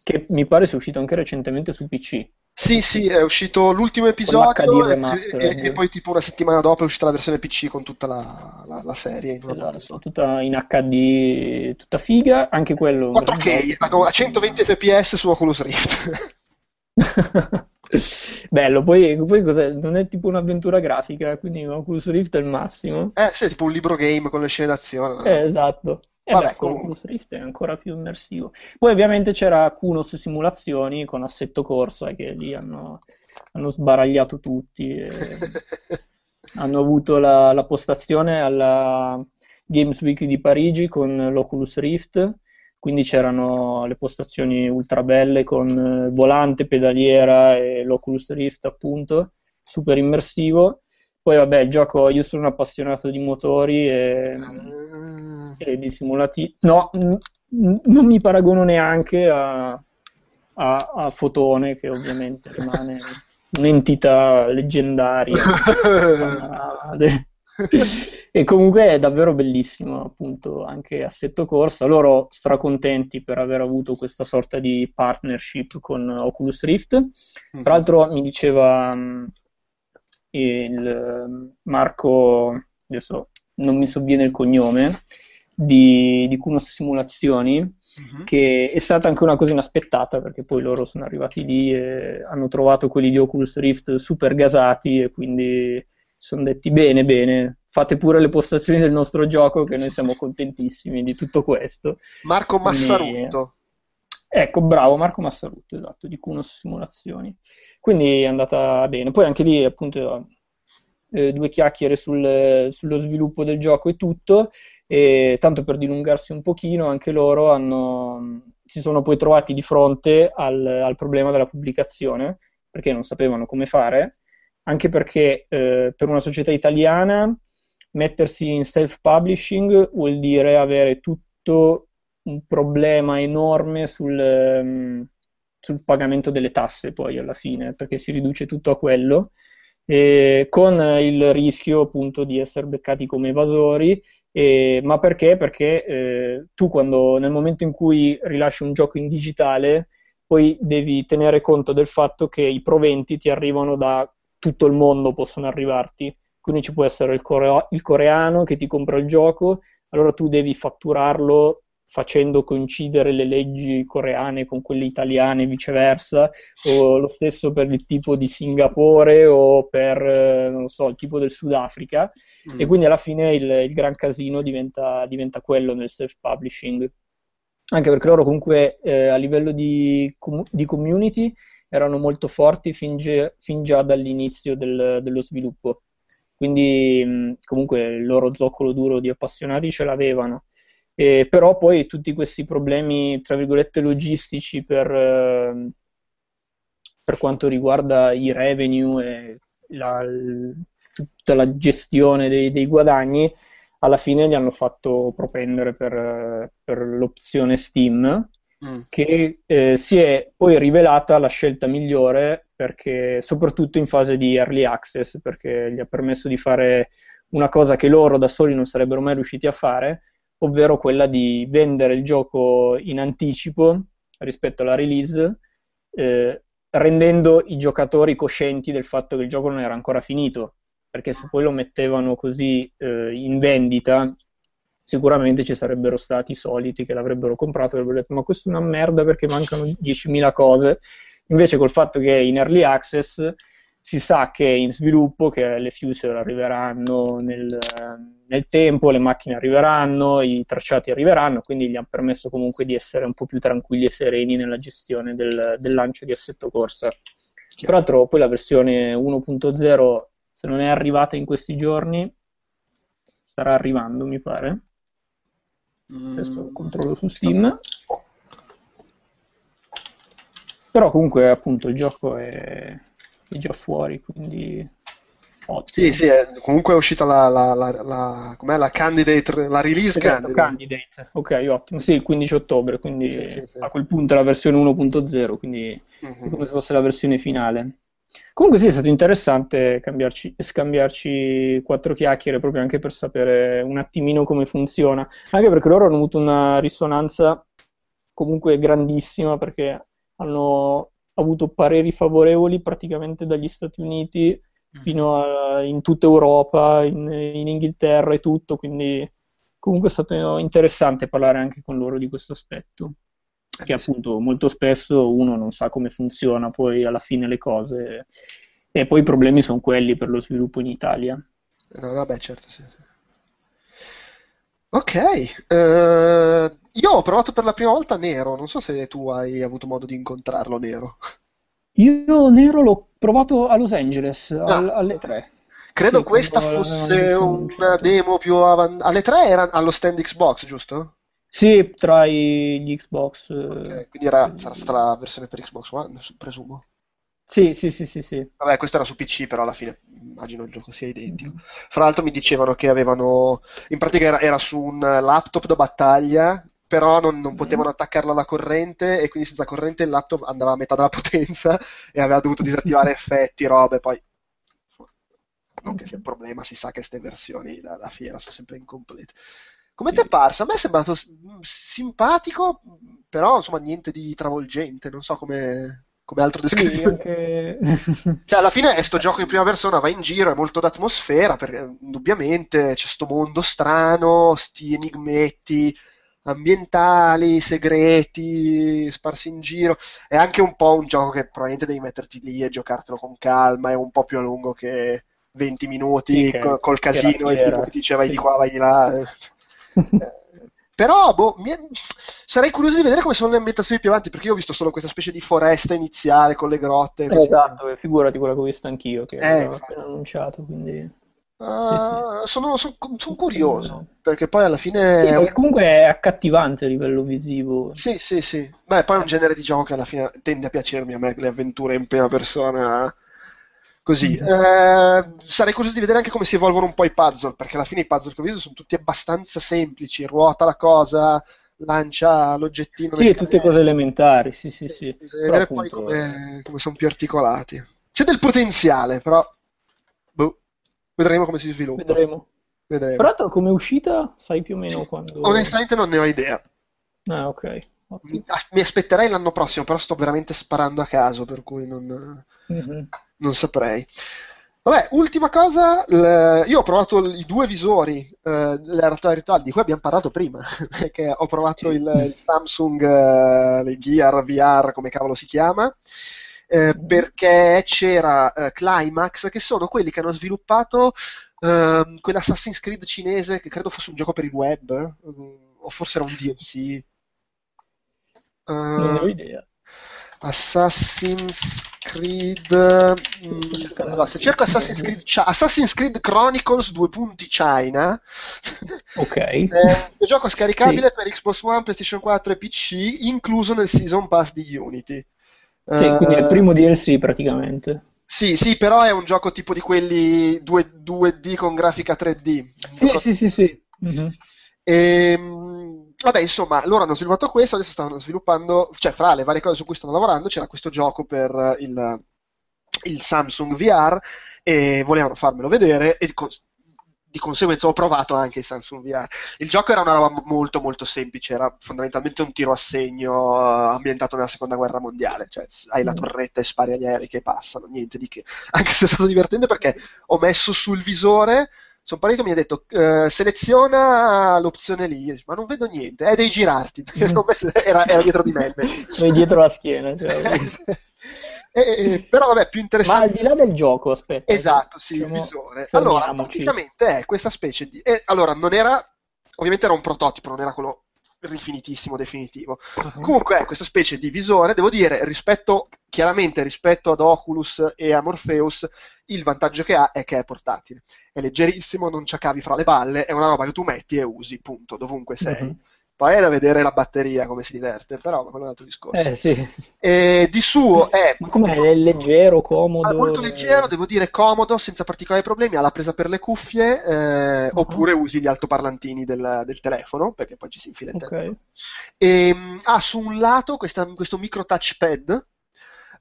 che mi pare sia uscito anche recentemente su PC. Sì, sì, è uscito l'ultimo episodio e, e, e, poi tipo una settimana dopo è uscita la versione PC con tutta la, la, la serie. In esatto, tutta in HD, tutta figa, anche quello... 4K, a 120 fps su Oculus Rift. [LAUGHS] Bello, poi, poi non è tipo un'avventura grafica, quindi Oculus Rift è il massimo. Eh sì, è tipo un libro game con le scene d'azione. Eh, esatto. E Vabbè, beh, con Oculus Rift è ancora più immersivo. Poi ovviamente c'era Kunos Simulazioni con Assetto Corsa che lì hanno, hanno sbaragliato tutti. [LAUGHS] hanno avuto la, la postazione alla Games Week di Parigi con l'Oculus Rift quindi c'erano le postazioni ultra belle con eh, volante, pedaliera e l'Oculus Rift appunto, super immersivo. Poi vabbè, il gioco, io sono un appassionato di motori e, e di simulativi. No, n- non mi paragono neanche a, a, a Fotone, che ovviamente rimane un'entità leggendaria. [LAUGHS] E comunque è davvero bellissimo, appunto, anche assetto corsa. Loro stracontenti per aver avuto questa sorta di partnership con Oculus Rift. Mhm. Tra l'altro mi diceva mh, il Marco, adesso non mi sovviene il cognome, di, di Kunos Simulazioni, Mhm. che è stata anche una cosa inaspettata perché poi loro sono arrivati lì e hanno trovato quelli di Oculus Rift super gasati e quindi sono detti bene, bene, fate pure le postazioni del nostro gioco che noi siamo contentissimi di tutto questo. Marco Massarutto. Ecco, bravo, Marco Massarutto, esatto, di Kunos Simulazioni. Quindi è andata bene. Poi anche lì, appunto, eh, due chiacchiere sul- sullo sviluppo del gioco e tutto, e tanto per dilungarsi un pochino, anche loro hanno- si sono poi trovati di fronte al, al problema della pubblicazione, perché non sapevano come fare, anche perché eh, per una società italiana mettersi in self-publishing vuol dire avere tutto un problema enorme sul, ehm, sul pagamento delle tasse poi alla fine, perché si riduce tutto a quello, e con il rischio appunto di essere beccati come evasori, e- ma perché? Perché eh, tu quando nel momento in cui rilasci un gioco in digitale, poi devi tenere conto del fatto che i proventi ti arrivano da tutto il mondo, possono arrivarti. Quindi ci può essere il, coreo- il coreano che ti compra il gioco, allora tu devi fatturarlo facendo coincidere le leggi coreane con quelle italiane e viceversa, o lo stesso per il tipo di Singapore o per, eh, non lo so, il tipo del Sudafrica. Mm. E quindi alla fine il, il gran casino diventa, diventa quello nel self-publishing. Anche perché loro comunque eh, a livello di, com- di community erano molto forti fin, ge- fin già dall'inizio del- dello sviluppo. Quindi mh, comunque il loro zoccolo duro di appassionati ce l'avevano. E però poi tutti questi problemi, tra virgolette, logistici per, eh, per quanto riguarda i revenue e la- tutta la gestione dei, dei guadagni, alla fine li hanno fatto propendere per, eh, per l'opzione Steam, Mm. che eh, si è poi rivelata la scelta migliore perché, soprattutto in fase di early access, perché gli ha permesso di fare una cosa che loro da soli non sarebbero mai riusciti a fare, ovvero quella di vendere il gioco in anticipo rispetto alla release, eh, rendendo i giocatori coscienti del fatto che il gioco non era ancora finito, perché se poi lo mettevano così eh, in vendita, sicuramente ci sarebbero stati i soliti che l'avrebbero comprato e avrebbero detto ma questo è una merda perché mancano 10.000 cose. Invece col fatto che è in early access si sa che è in sviluppo, che le future arriveranno nel, nel tempo, le macchine arriveranno, i tracciati arriveranno, quindi gli hanno permesso comunque di essere un po' più tranquilli e sereni nella gestione del, del lancio di assetto corsa. Tra l'altro poi la versione 1.0, se non è arrivata in questi giorni, starà arrivando, mi pare. Adesso Mm. controllo su Steam. Però comunque appunto il gioco è, è già fuori, quindi ottimo. Sì, sì, è- comunque è uscita la, la, la, la- com'è, la candidate, la release Esatto, candidate. Candidate. Ok, ottimo. Sì, il 15 ottobre, quindi Sì, sì, sì. a quel punto è la versione 1.0, quindi è Mhm. come se fosse la versione finale. Comunque sì, è stato interessante cambiarci- scambiarci quattro chiacchiere proprio anche per sapere un attimino come funziona, anche perché loro hanno avuto una risonanza comunque grandissima perché hanno avuto pareri favorevoli praticamente dagli Stati Uniti fino a, in tutta Europa, in, in Inghilterra e tutto, quindi comunque è stato interessante parlare anche con loro di questo aspetto, che Eh, appunto molto spesso uno non sa come funziona poi alla fine le cose e poi i problemi sono quelli per lo sviluppo in Italia. No, vabbè, certo, sì, sì. Ok, eh, io ho provato per la prima volta Nero, non so se tu hai avuto modo di incontrarlo Nero. Io Nero l'ho provato a Los Angeles al- Ah. alle 3. Credo Sì, questa fosse una demo più avanzata. Alle 3 era allo stand Xbox, giusto? Sì, tra gli Xbox. eh, Ok, quindi era- sarà stata la versione per Xbox One, presumo. Sì, sì, sì, sì, sì. Vabbè, questo era su PC, però alla fine immagino il gioco sia identico. Mhm. Fra l'altro mi dicevano che avevano, in pratica era, era su un laptop da battaglia, però non, non Mhm. potevano attaccarlo alla corrente e quindi senza corrente il laptop andava a metà della [LAUGHS] potenza e aveva dovuto disattivare effetti, robe, poi non che sia un problema, si sa che queste versioni da, da fiera sono sempre incomplete. Come ti è parso? A me è sembrato s- simpatico, però insomma niente di travolgente, non so come, come altro Sì, descrivere. anche... [LAUGHS] Cioè, alla fine è sto gioco in prima persona, va in giro, è molto d'atmosfera, perché indubbiamente c'è sto mondo strano, sti enigmetti ambientali, segreti, sparsi in giro. È anche un po' un gioco che probabilmente devi metterti lì e giocartelo con calma, è un po' più a lungo che 20 minuti Sì, col la casino, il fiera. tipo che ti diceva vai di Sì. qua, vai di là. Eh, Però, boh, è- sarei curioso di vedere come sono le ambientazioni più avanti, perché io ho visto solo questa specie di foresta iniziale con le grotte. e così. Esatto, e figurati quella che ho visto anch'io, che Eh, l'avevo infatti. appena annunciato, quindi... Ah, sono, son- son curioso, perché poi alla fine... Sì, perché comunque è accattivante a livello visivo. Sì, sì, sì. Beh, poi è un genere di gioco che alla fine tende a piacermi a me, le avventure in prima persona. Così. Mhm. Eh, sarei curioso di vedere anche come si evolvono un po' i puzzle, perché alla fine i puzzle che ho visto sono tutti abbastanza semplici. Ruota la cosa, lancia l'oggettino. Sì, tutte cose elementari, sì, sì, sì. Bisogna Però vedere poi appunto, come, come sono più articolati. C'è del potenziale, però vedremo come si sviluppa. vedremo. Vedremo. Peraltro come uscita sai più o meno quando... Onestamente non ne ho idea. Ah, ok. Mi, mi aspetterei l'anno prossimo, però sto veramente sparando a caso, per cui non, Mhm. non saprei. Vabbè, ultima cosa, l- io ho provato l- i due visori, eh, realtà virtuale di cui abbiamo parlato prima, [LAUGHS] perché ho provato il, il Samsung, eh, Gear VR, come cavolo si chiama, eh, perché c'era eh, Climax, che sono quelli che hanno sviluppato ehm, quell'Assassin's Creed cinese, che credo fosse un gioco per il web, eh, o forse era un DLC. Non ne ho Eh, idea. Assassin's Creed. mm, cercando allora, se cerco Assassin's Creed, Assassin's Creed Chronicles 2 punti China, [LAUGHS] Ok. è un gioco scaricabile per Xbox One, PlayStation 4 e PC, incluso nel Season Pass di Unity. Sì, quindi è il Eh, primo DLC praticamente. sì, sì, però è un gioco tipo di quelli 2, 2D con grafica 3D. Un Sì, sì, sì, sì. Mhm. Ehm, vabbè, insomma, loro hanno sviluppato questo, adesso stanno sviluppando, cioè fra le varie cose su cui stanno lavorando c'era questo gioco per eh, il, il Samsung VR e volevano farmelo vedere e di conseguenza ho provato anche il Samsung VR. Il gioco era una roba molto molto semplice, era fondamentalmente un tiro a segno eh, ambientato nella seconda guerra mondiale, cioè hai la Mm. torretta e spari agli aerei che passano, niente di che. [LAUGHS] Anche se è stato divertente perché ho messo sul visore sono partito e mi ha detto eh, seleziona l'opzione lì, ma non vedo niente, eh, devi girarti, [LAUGHS] messo- era, era dietro di [LAUGHS] me. Sei dietro la schiena. cioè. Eh, eh, però vabbè, più Ma al interessante... di là del gioco, aspetta. Esatto, sì, il visore. Allora, praticamente è questa specie di... eh, allora, non era... Ovviamente era un prototipo, non era quello rifinitissimo, definitivo. Mhm. Comunque è questa specie di visore, devo dire, rispetto, chiaramente rispetto ad Oculus e a Morpheus, il vantaggio che ha è che è portatile. È leggerissimo, non c'ha cavi fra le balle, è una roba che tu metti e usi, punto, dovunque sei. Mhm. Poi è da vedere la batteria come si diverte, però quello è un altro discorso. Eh sì. E di suo è Ma com'è? È leggero, comodo? Ah, molto leggero, devo dire comodo, senza particolari problemi, ha la presa per le cuffie, eh, Uh-huh. oppure usi gli altoparlantini del, del telefono, perché poi ci si infila in Ok. telefono. E, mh, ha su un lato questa- questo micro touchpad,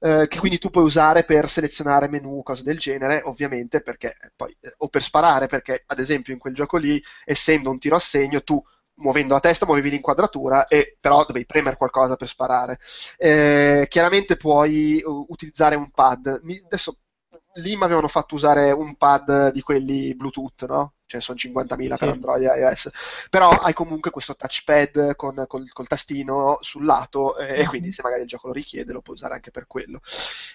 eh, che quindi tu puoi usare per selezionare menu, cose del genere, ovviamente, perché poi, eh, o per sparare, perché ad esempio in quel gioco lì, essendo un tiro a segno, tu muovendo la testa muovevi l'inquadratura e però dovevi premere qualcosa per sparare. Eh, chiaramente puoi uh, utilizzare un pad. Mi- adesso lì mi avevano fatto usare un pad di quelli Bluetooth, no? Ce ne sono 50.000 per Sì. Android e iOS. Però hai comunque questo touchpad con, col, col tastino sul lato eh, e Mhm. quindi se magari il gioco lo richiede lo puoi usare anche per quello.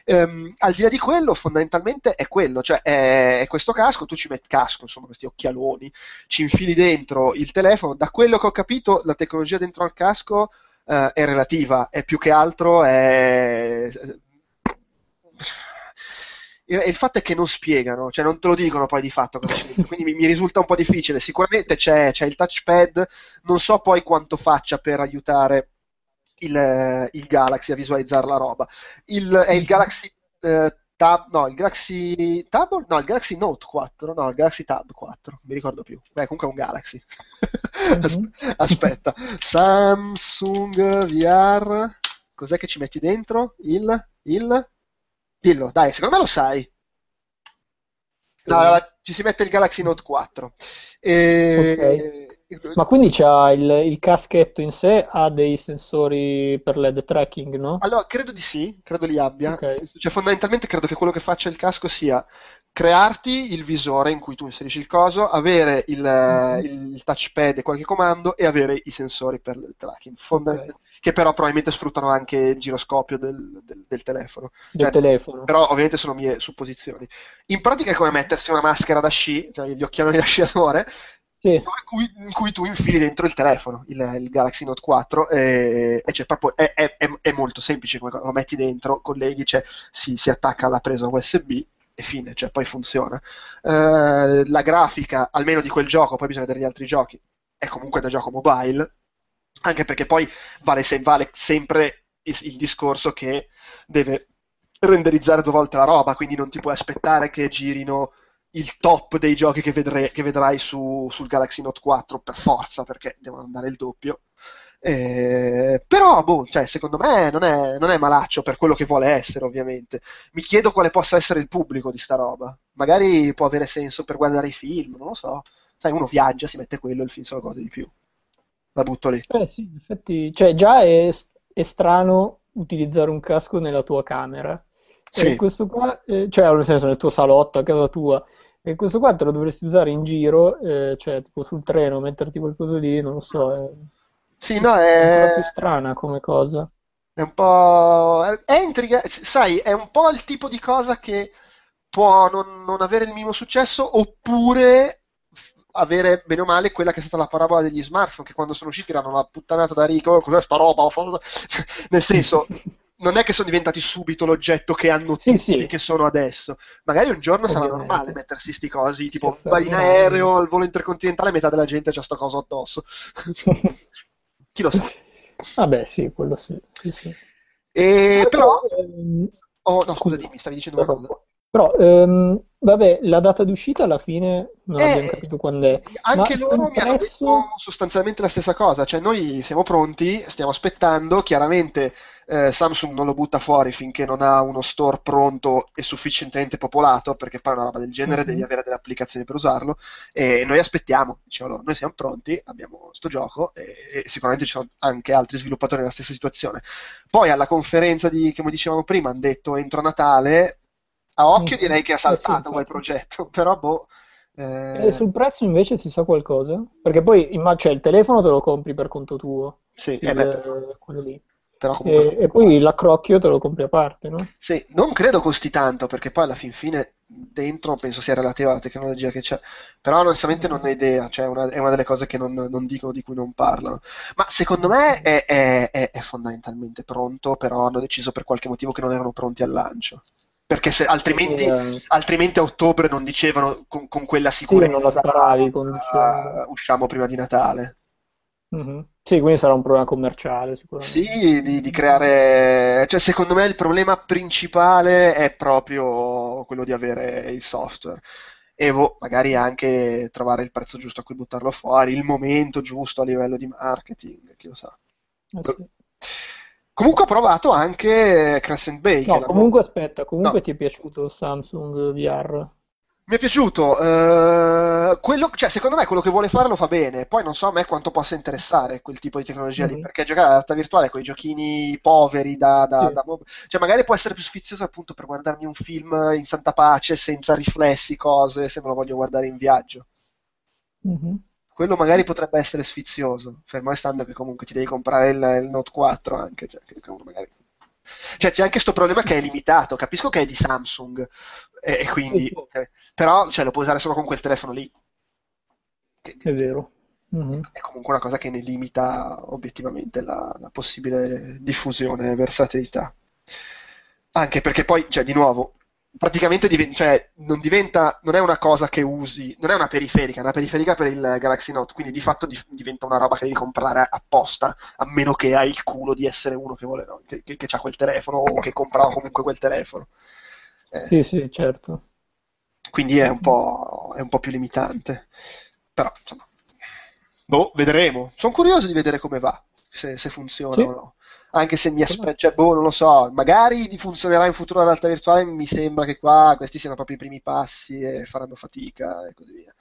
Ehm, al di là di quello, fondamentalmente è quello, cioè è, è questo casco, tu ci metti casco, insomma, questi occhialoni, ci infili dentro il telefono. Da quello che ho capito, la tecnologia dentro al casco eh, è relativa, è più che altro è... E il fatto è che non spiegano, cioè non te lo dicono poi di fatto cosa dentro, quindi mi, mi risulta un po' difficile. Sicuramente c'è, c'è il touchpad, non so poi quanto faccia per aiutare il, il Galaxy a visualizzare la roba. Il, è il Galaxy eh, Tab, no, il Galaxy Tab, no, il Galaxy Note 4, no, il Galaxy Tab 4, non mi ricordo più. Beh, comunque è un Galaxy. As- Mhm. Aspetta, Samsung VR, cos'è che ci metti dentro? Il, il, dillo, dai, secondo me lo sai. No, la- ci si mette il Galaxy Note 4. E- Ma quindi c'ha il, il caschetto in sé ha dei sensori per LED tracking, no? Allora, credo di sì, credo li abbia. Ok. Cioè, fondamentalmente credo che quello che faccia il casco sia crearti il visore in cui tu inserisci il coso, avere il, Mhm. il touchpad e qualche comando e avere i sensori per il tracking, fonda- Ok. che però probabilmente sfruttano anche il giroscopio del, del- del telefono. Del Cioè, telefono. però ovviamente sono mie supposizioni. In pratica è come mettersi una maschera da sci, cioè gli occhiali da sciatore, Sì. in cui, in cui tu infili dentro il telefono, il, il Galaxy Note 4, e, e c'è proprio, è, è- è- molto semplice lo metti dentro, colleghi, cioè, si, si attacca alla presa USB e fine, cioè poi funziona. Eh, la grafica, almeno di quel gioco, poi bisogna vedere gli altri giochi, è comunque da gioco mobile, anche perché poi vale, se- vale sempre il, il discorso che deve renderizzare due volte la roba, quindi non ti puoi aspettare che girino il top dei giochi che, vedre- che vedrai su- sul Galaxy Note 4 per forza, perché devono andare il doppio. Eh, però, boh, cioè, secondo me non è, non è malaccio per quello che vuole essere, ovviamente. Mi chiedo quale possa essere il pubblico di sta roba. Magari può avere senso per guardare i film, non lo so. Sai, uno viaggia, si mette quello il film se lo gode di più. La butto lì. Eh sì, in effetti, cioè già è, è strano utilizzare un casco nella tua camera. Sì. E questo qua, eh, cioè nel senso nel tuo salotto, a casa tua. E questo qua te lo dovresti usare in giro, eh, cioè tipo sul treno, metterti qualcosa lì, non lo so, è, Sì, no, è è, più strana come cosa. È un po'... è intriga... Sai, è un po' il tipo di cosa che può non, non avere il minimo successo oppure avere bene o male quella che è stata la parabola degli smartphone che quando sono usciti erano una puttanata da ricco, "Oh, cos'è sta roba? [LAUGHS] Cioè, nel senso, [LAUGHS] non è che sono diventati subito l'oggetto che hanno Sì, tutti, sì. che sono adesso. Magari un giorno sarà Ovviamente. normale mettersi sti cosi, tipo vai in aereo, al volo intercontinentale, metà della gente c'ha sto coso addosso. [LAUGHS] Chi lo sa. Vabbè, sì, quello sì. sì, sì. E però... Ehm, Oh, no, scusa, dimmi, stavi dicendo qualcosa. interrompo. Però, ehm, vabbè, la data d'uscita alla fine non Eh, abbiamo capito quando è. Anche Ma loro mi hanno prezzo? detto sostanzialmente la stessa cosa, cioè noi siamo pronti, stiamo aspettando, chiaramente eh, Samsung non lo butta fuori finché non ha uno store pronto e sufficientemente popolato, perché poi una roba del genere Mhm. devi avere delle applicazioni per usarlo, e noi aspettiamo, dicevo loro, noi siamo pronti, abbiamo sto gioco e, e sicuramente ci sono anche altri sviluppatori nella stessa situazione. Poi alla conferenza di, come dicevamo prima, hanno detto entro Natale, a occhio Mhm. direi che ha Eh saltato quel progetto, [LAUGHS] però boh... E eh, sul prezzo invece si sa qualcosa? Perché poi cioè, il telefono te lo compri per conto tuo, sì, il- eh beh, però- quello lì. E, e poi l'accrocchio te lo compri a parte, no? Sì, non credo costi tanto perché poi alla fin fine dentro penso sia relativa alla tecnologia che c'è, però onestamente non ho idea, cioè è una, è una delle cose che non, non dicono, di cui non parlano. Ma secondo me è, è- è- è fondamentalmente pronto, però hanno deciso per qualche motivo che non erano pronti al lancio. Perché se, altrimenti, Eh, altrimenti a ottobre non dicevano con, con quella sì, non la sicurezza sparavi con "Ah, usciamo prima di Natale. Mhm. Sì, quindi sarà un problema commerciale sicuramente. Sì, di, di creare... Cioè, secondo me il problema principale è proprio quello di avere il software. E boh, magari anche trovare il prezzo giusto a cui buttarlo fuori, il momento giusto a livello di marketing, chi lo sa. Eh sì. Comunque ho provato anche Crescent Bay, che No, comunque aspetta, comunque No. ti è piaciuto il Samsung VR? Mi è piaciuto, eh, quello, cioè secondo me quello che vuole fare lo fa bene, poi non so a me quanto possa interessare quel tipo di tecnologia lì, Mhm. perché giocare alla realtà virtuale con i giochini poveri da, da- Sì. da mob- cioè magari può essere più sfizioso appunto per guardarmi un film in santa pace, senza riflessi, cose, se me lo voglio guardare in viaggio. Mhm. Quello magari potrebbe essere sfizioso, fermo restando che comunque ti devi comprare il, il Note 4 anche, cioè, magari... Cioè, c'è anche questo problema che è limitato. Capisco che è di Samsung, e, e quindi, Sì, sì. ok. però cioè, lo puoi usare solo con quel telefono lì. Che È vero. Mhm. è comunque una cosa che ne limita obiettivamente la, la possibile diffusione e versatilità. Anche perché poi, cioè, di nuovo, praticamente diven- cioè, non diventa, non è una cosa che usi, non è una periferica, è una periferica per il Galaxy Note, quindi di fatto di- diventa una roba che devi comprare apposta, a meno che hai il culo di essere uno che vuole, no, che, che, che ha quel telefono o che comprava comunque quel telefono. Eh, Sì, sì, certo. quindi è un po', è un po' più limitante. Però, insomma, boh, vedremo. Sono curioso di vedere come va, se, se funziona Sì. o no. Anche se mi aspetto, cioè, boh, non lo so, magari funzionerà in futuro la realtà virtuale, mi sembra che qua questi siano proprio i primi passi e faranno fatica e così via.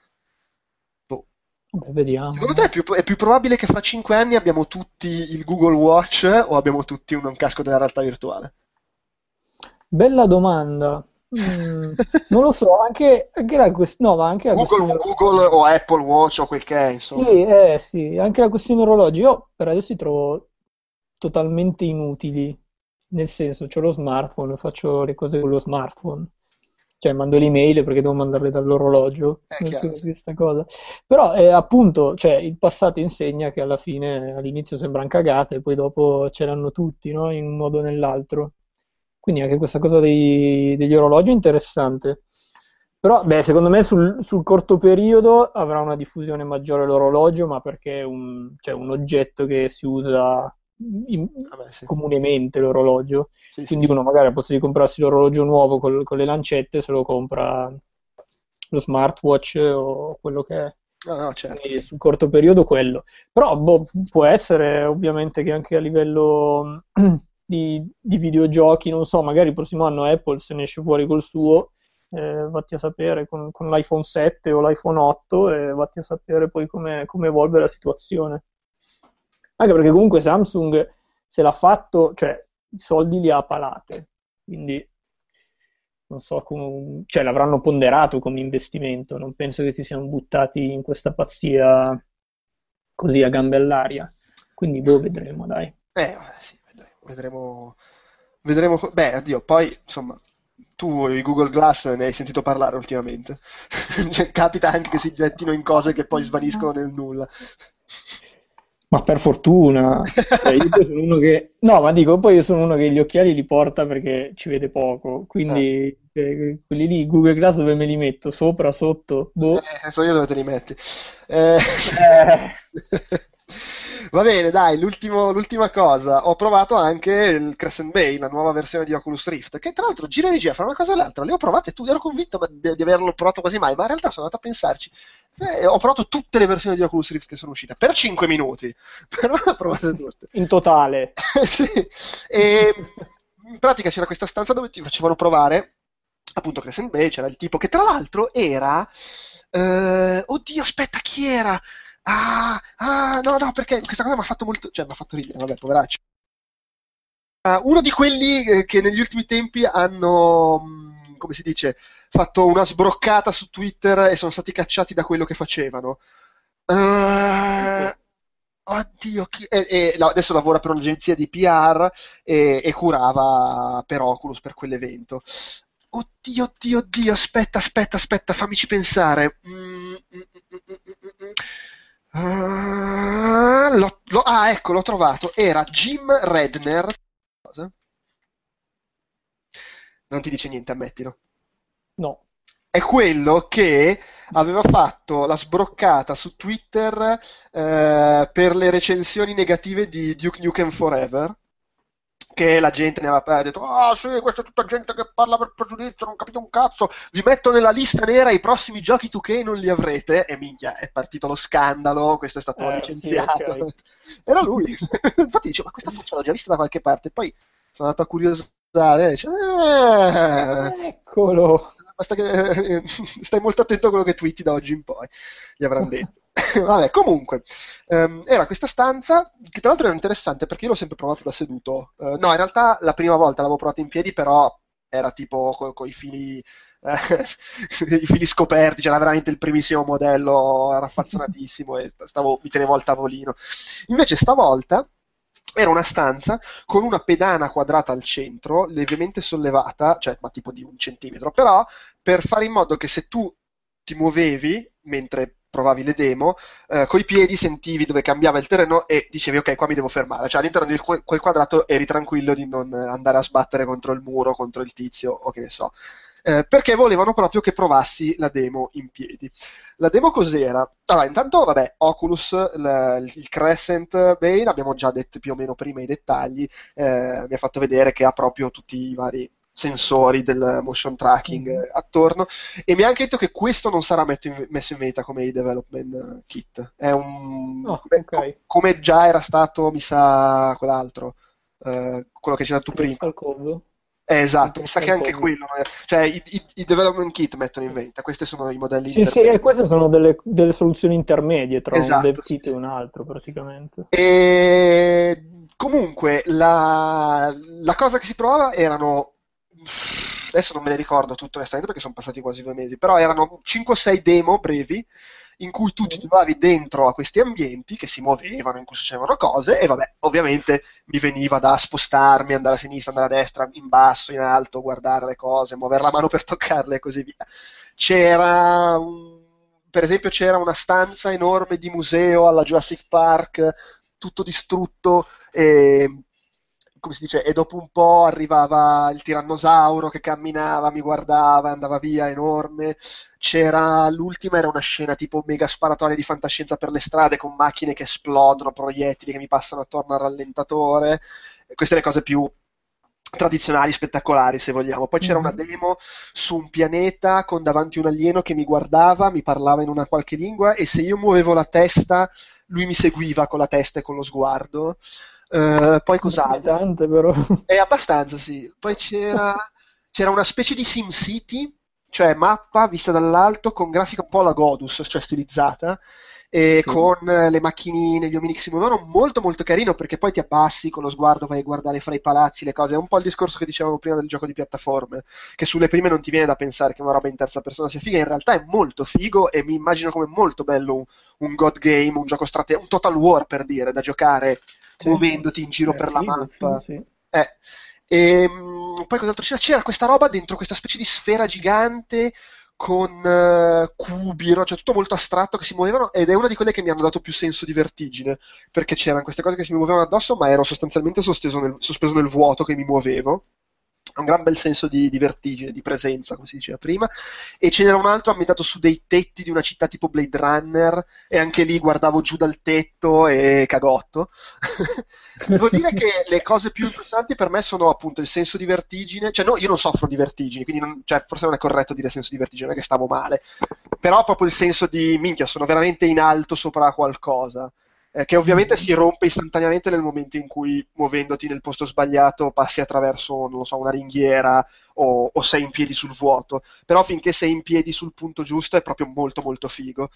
Boh. Beh, vediamo. Secondo te è più, è più probabile che fra 5 anni abbiamo tutti il Google Watch o abbiamo tutti un, un casco della realtà virtuale? Bella domanda. Mm, [LAUGHS] non lo so, anche, anche la, quest- no, ma anche la Google, questione Google o Apple Watch o quel che è, insomma. Sì, eh, sì, anche la questione orologi. Io per adesso li trovo totalmente inutili, nel senso, ho lo smartphone, faccio le cose con lo smartphone. Cioè, mando l'email perché devo mandarle dall'orologio, so sì. questa cosa. Però, eh, appunto, cioè, il passato insegna che alla fine, all'inizio sembrano cagate, e poi dopo ce l'hanno tutti, no? In un modo o nell'altro. Quindi anche questa cosa dei- degli orologi è interessante. Però, beh, secondo me sul, sul corto periodo avrà una diffusione maggiore l'orologio, ma perché è un, cioè, un oggetto che si usa in- Vabbè, sì. comunemente l'orologio. Sì, Quindi sì. uno magari al posto di comprarsi l'orologio nuovo col- con le lancette, se lo compra lo smartwatch o quello che è. No, no, certo. Quindi sul corto periodo quello. Però boh, può essere ovviamente che anche a livello [CLEARS THROAT] di, di videogiochi, non so, magari il prossimo anno Apple se ne esce fuori col suo, eh, vatti a sapere con, con l'iPhone 7 o l'iPhone 8 e vatti a sapere poi come, come evolve la situazione. Anche perché comunque Samsung se l'ha fatto, cioè i soldi li ha palate, quindi non so come, cioè l'avranno ponderato come investimento, non penso che si siano buttati in questa pazzia così a gambe all'aria. Quindi boh, vedremo, dai. Eh, sì, vedremo, vedremo, vedremo. Beh, addio, poi, insomma, tu i Google Glass ne hai sentito parlare ultimamente. [LAUGHS] Cioè, capita anche che si gettino in cose che poi svaniscono nel nulla. Ma per fortuna, [LAUGHS] Cioè, io sono uno che... No, ma dico, poi io sono uno che gli occhiali li porta perché ci vede poco, Eh, quindi eh, quelli lì, Google Glass dove me li metto? Sopra, sotto? Boh. eh, so io dove te li metti. Eh, Eh, [LAUGHS] Va bene, dai, l'ultima cosa. Ho provato anche il Crescent Bay, la nuova versione di Oculus Rift, che tra l'altro gira e regia fra una cosa e l'altra. Le ho provate tutte, ero convinto di averlo provato quasi mai, ma in realtà sono andato a pensarci. Eh, ho provato tutte le versioni di Oculus Rift che sono uscite, per 5 minuti, [LAUGHS] però le ho provate tutte. in totale. [LAUGHS] Sì. E in pratica c'era questa stanza dove ti facevano provare appunto Crescent Bay, c'era il tipo che tra l'altro era eh, oddio, aspetta, chi era? Ah, ah, no, no, perché questa cosa mi ha fatto molto, cioè mi ha fatto ridere, vabbè, poveraccio. Ah, uno di quelli eh, che negli ultimi tempi hanno, mh, come si dice, fatto una sbroccata su Twitter e sono stati cacciati da quello che facevano. Eh, oddio, chi- e- e- adesso lavora per un'agenzia di PR e, e curava per Oculus per quell'evento. Oddio, oddio, oddio, aspetta, aspetta, aspetta, fammici pensare. Mm, mm, mm, Ah, l'ho- l'ho- ah, ecco, l'ho trovato. Era Jim Redner. Cosa? Non ti dice niente, ammettilo. No. È quello che aveva fatto la sbroccata su Twitter eh, per le recensioni negative di Duke Nukem Forever. Che la gente ne aveva detto: Ah, sì, questa è tutta gente che parla per pregiudizio, non capite un cazzo. Vi metto nella lista nera i prossimi giochi 2K non li avrete. E minchia, è partito lo scandalo. Questo è stato Eh, licenziato. sì, ok. [LAUGHS] Era lui. [LAUGHS] Infatti dicevo: Ma questa faccia l'ho già vista da qualche parte. Poi sono andato a curiosare. E dice, "Eh, Eccolo. Basta che eh, [LAUGHS] stai molto attento a quello che twitti da oggi in poi, gli avranno detto. [LAUGHS] Vabbè, comunque, ehm, era questa stanza che tra l'altro era interessante perché io l'ho sempre provato da seduto. Eh, no, in realtà la prima volta l'avevo provato in piedi, però era tipo con i fili, eh, [LAUGHS] i fili scoperti, c'era veramente il primissimo modello raffazzonatissimo e stavo, mi tenevo al tavolino. Invece stavolta era una stanza con una pedana quadrata al centro, lievemente sollevata, cioè ma tipo di un centimetro, però per fare in modo che se tu ti muovevi mentre provavi le demo, eh, coi piedi sentivi dove cambiava il terreno e dicevi ok, qua mi devo fermare, cioè all'interno di quel quadrato eri tranquillo di non andare a sbattere contro il muro, contro il tizio o che ne so. Eh, perché volevano proprio che provassi la demo in piedi. La demo cos'era? Allora, intanto, vabbè, Oculus, il, il Crescent Bay, l'abbiamo già detto più o meno prima i dettagli, eh, mi ha fatto vedere che ha proprio tutti i vari sensori del motion tracking Mhm. eh, attorno e mi ha anche detto che questo non sarà in- messo in vendita come i development eh, kit è un Oh, come, ok. come già era stato mi sa quell'altro eh, quello che c'era tu prima. Eh, esatto, mi sa che anche quello, è- cioè i, i- i development kit mettono in vendita, questi sono i modelli Sì, sì, e queste sono delle, delle soluzioni intermedie tra Esatto, un dev sì. kit e un altro, praticamente. E comunque la, la cosa che si provava erano, adesso non me ne ricordo tutto onestamente perché sono passati quasi due mesi, però erano 5 o 6 demo brevi in cui tu ti trovavi dentro a questi ambienti che si muovevano, in cui succedevano cose e vabbè, ovviamente mi veniva da spostarmi, andare a sinistra, andare a destra, in basso, in alto, guardare le cose, muovere la mano per [LAUGHS] toccarle e così via. C'era un- per esempio c'era una stanza enorme di museo alla Jurassic Park, tutto distrutto e come si dice, e dopo un po' arrivava il tirannosauro che camminava, mi guardava, andava via, enorme. C'era l'ultima, era una scena tipo mega sparatoria di fantascienza per le strade con macchine che esplodono, proiettili che mi passano attorno al rallentatore. Queste le cose più tradizionali, spettacolari, se vogliamo. Poi c'era una Mhm. demo su un pianeta con davanti un alieno che mi guardava, mi parlava in una qualche lingua e se io muovevo la testa, lui mi seguiva con la testa e con lo sguardo. Eh, poi cos'altro? Inquietante, però. È abbastanza, sì. Poi c'era, c'era una specie di SimCity, cioè mappa vista dall'alto con grafica un po' alla Godus, cioè stilizzata, e Sì. con eh, le macchinine, gli omini che si muovevano, molto molto carino perché poi ti abbassi con lo sguardo, vai a guardare fra i palazzi, le cose. È un po' il discorso che dicevamo prima del gioco di piattaforme, che sulle prime non ti viene da pensare che una roba in terza persona sia figa, in realtà è molto figo e mi immagino come molto bello un, un God Game, un gioco strategico, un Total War per dire, da giocare Sì. muovendoti in giro È per la figo, mappa. sì, sì. Eh, e, mm, poi cos'altro c'era? C'era questa roba dentro questa specie di sfera gigante con eh, cubi, no? Cioè tutto molto astratto che si muovevano ed è una di quelle che mi hanno dato più senso di vertigine, perché c'erano queste cose che si mi muovevano addosso, ma ero sostanzialmente nel, sospeso nel vuoto che mi muovevo. Un gran bel senso di, di vertigine, di presenza, come si diceva prima. E ce n'era un altro ambientato su dei tetti di una città tipo Blade Runner, e anche lì guardavo giù dal tetto e cagotto. [LAUGHS] Devo dire che le cose più impressionanti per me sono appunto il senso di vertigine, cioè no, io non soffro di vertigini, quindi non- cioè, forse non è corretto dire senso di vertigine, non è che stavo male, però proprio il senso di minchia, sono veramente in alto sopra qualcosa, eh, che ovviamente si rompe istantaneamente nel momento in cui muovendoti nel posto sbagliato passi attraverso, non lo so, una ringhiera o, o sei in piedi sul vuoto, però finché sei in piedi sul punto giusto è proprio molto molto figo.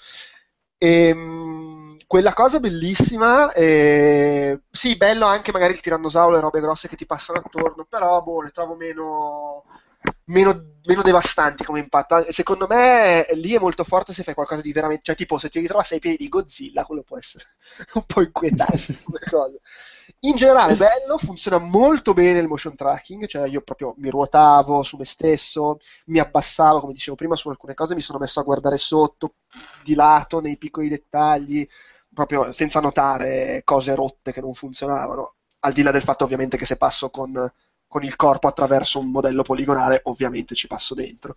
E, mh, quella cosa bellissima, e, sì, bello anche magari il tirannosauro e robe grosse che ti passano attorno, però boh, le trovo meno, meno, meno devastanti come impatto. Secondo me lì è molto forte se fai qualcosa di veramente, cioè tipo se ti ritrovi ai piedi di Godzilla, quello può essere [LAUGHS] un po' inquietante. [LAUGHS] In generale bello, funziona molto bene il motion tracking, cioè io proprio mi ruotavo su me stesso, mi abbassavo, come dicevo prima, su alcune cose mi sono messo a guardare sotto, di lato, nei piccoli dettagli, proprio senza notare cose rotte che non funzionavano, al di là del fatto ovviamente che se passo con, con il corpo attraverso un modello poligonale, ovviamente ci passo dentro.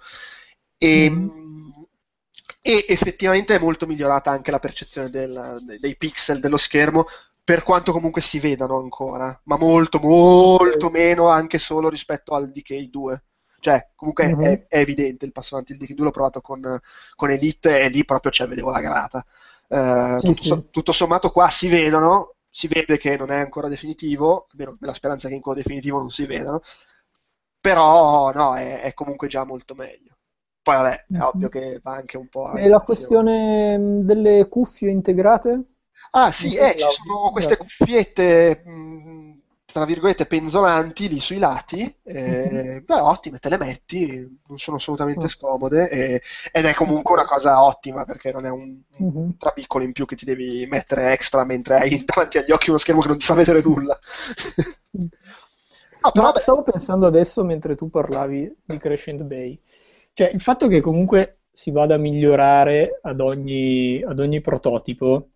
E, Mhm. e effettivamente è molto migliorata anche la percezione del- dei pixel dello schermo, per quanto comunque si vedano ancora, ma molto, molto meno anche solo rispetto al DK2. Cioè, comunque è, Mhm. è evidente il passo avanti del DK2, l'ho provato con, con Elite e lì proprio cioè, vedevo la grata. Eh, Sì, tutto, sì. tutto sommato qua si vedono, si vede che non è ancora definitivo, almeno nella speranza che in quello definitivo non si vedano, però no, è, è comunque già molto meglio. Poi vabbè, è Mhm. ovvio che va anche un po' a E la questione mh, delle cuffie integrate? Ah sì, eh, ci sono queste cuffiette, mh, tra virgolette, penzolanti lì sui lati, eh, beh, ottime, te le metti, non sono assolutamente Ah. scomode, e- ed è comunque una cosa ottima, perché non è un, Mhm. trapiccolo in più che ti devi mettere extra mentre hai [LAUGHS] davanti agli occhi uno schermo che non ti fa vedere nulla. [LAUGHS] Ah, però stavo pensando adesso mentre tu parlavi di Crescent Bay, cioè il fatto che comunque si vada a migliorare ad ogni, ad ogni prototipo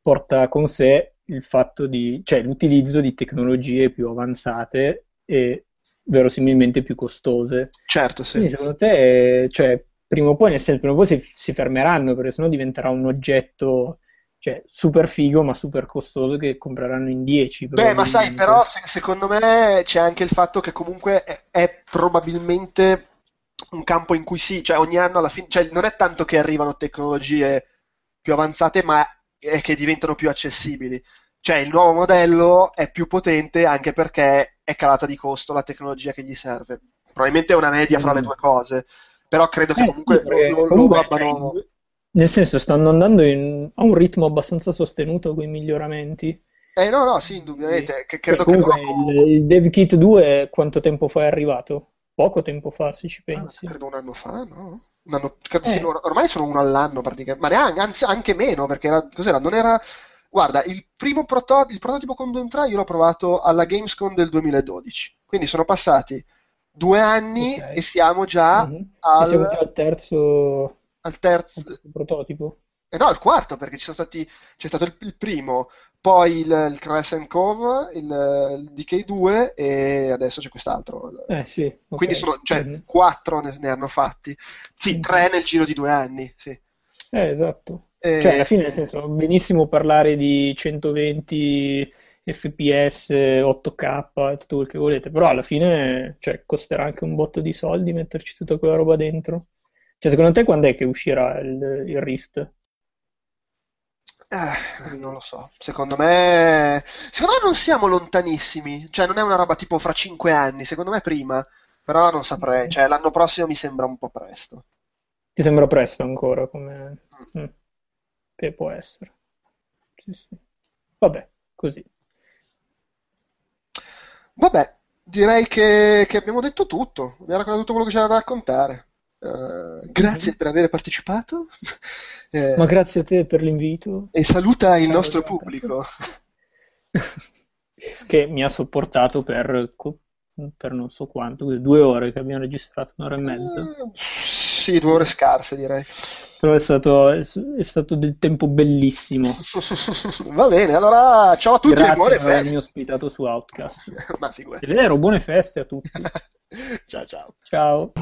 porta con sé il fatto di, cioè l'utilizzo di tecnologie più avanzate e verosimilmente più costose. certo, sì. Quindi secondo te, cioè, prima o poi, nel senso, prima o poi si, si fermeranno perché sennò diventerà un oggetto, cioè, super figo ma super costoso che compreranno in 10 Beh, ma sai, però se- secondo me c'è anche il fatto che comunque è, è probabilmente un campo in cui sì, cioè ogni anno alla fine, cioè non è tanto che arrivano tecnologie più avanzate, ma è che diventano più accessibili. Cioè, il nuovo modello è più potente anche perché è calata di costo la tecnologia che gli serve. Probabilmente è una media fra le Mm. due cose, però credo che Eh, comunque sì, perché lo, abbiano... nel senso, stanno andando in- a un ritmo abbastanza sostenuto con i miglioramenti. Eh no, no, sì, indubbiamente. Che credo Cioè, che loro il, il DevKit 2 quanto tempo fa è arrivato? Poco tempo fa, se ci Ah, pensi. credo un anno fa, no? Un anno, credo Eh. siano- ormai sono uno all'anno praticamente, ma neanche, anzi anche meno, perché era, cos'era? Non era... Guarda, il primo proto- il prototipo con Doom 3 io l'ho provato alla Gamescom del 2012, quindi sono passati due anni Ok. e siamo già Mhm. E al, siamo già al terzo, al terzo, al prototipo. eh no, al quarto, perché ci sono stati, c'è stato il, il primo, poi il, il Crescent Cove, il, il DK2 e adesso c'è quest'altro. Eh sì, ok. Quindi sono, cioè, Mhm. quattro ne, ne hanno fatti. Sì, Mhm. tre nel giro di due anni, sì. Eh, esatto. Cioè, alla fine, nel senso, benissimo parlare di 120 fps, 8K, e tutto quel che volete, però alla fine, cioè, costerà anche un botto di soldi metterci tutta quella roba dentro. Cioè, secondo te quando è che uscirà il, il Rift? Eh, non lo so. Secondo me, secondo me non siamo lontanissimi. Cioè, non è una roba tipo fra cinque anni. Secondo me prima. Però non saprei. Cioè, l'anno prossimo mi sembra un po' presto. Ti sembra presto ancora come... Mm. Che può essere. Sì, sì. Vabbè, così. Vabbè, direi che, che abbiamo detto tutto. Abbiamo raccontato tutto quello che c'era da raccontare. Eh, grazie Mhm. per aver partecipato. Eh, [LAUGHS] Ma grazie a te per l'invito. e saluta il nostro pubblico. [LAUGHS] che mi ha sopportato per, per non so quanto, due ore che abbiamo registrato, un'ora e mezza. Eh, sì, due ore scarse, direi. Però è stato, è, è stato del tempo bellissimo. [LAUGHS] Va bene, allora ciao a tutti e Grazie buone per avermi feste. ospitato su Outcast. [LAUGHS] Ma È figurati. vero, buone feste a tutti. [LAUGHS] Ciao ciao. Ciao.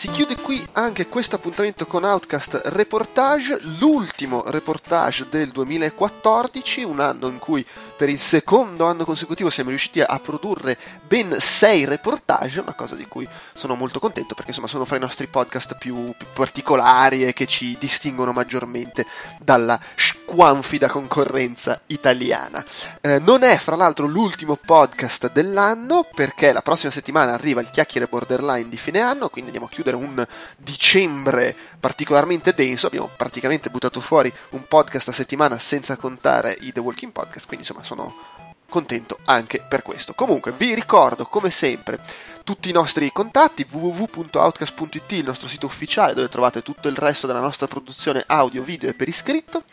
Si chiude qui anche questo appuntamento con Outcast Reportage, l'ultimo reportage del 2014, un anno in cui per il secondo anno consecutivo siamo riusciti a produrre ben sei reportage, una cosa di cui sono molto contento perché insomma sono fra i nostri podcast più, più particolari e che ci distinguono maggiormente dalla squanfida concorrenza italiana. Eh, non è fra l'altro l'ultimo podcast dell'anno perché la prossima settimana arriva il chiacchiere borderline di fine anno, quindi andiamo a chiudere un dicembre particolarmente denso, abbiamo praticamente buttato fuori un podcast a settimana senza contare i The Walking Podcast, quindi insomma sono contento anche per questo. Comunque vi ricordo come sempre tutti i nostri contatti www.outcast.it, il nostro sito ufficiale dove trovate tutto il resto della nostra produzione audio, video e per iscritto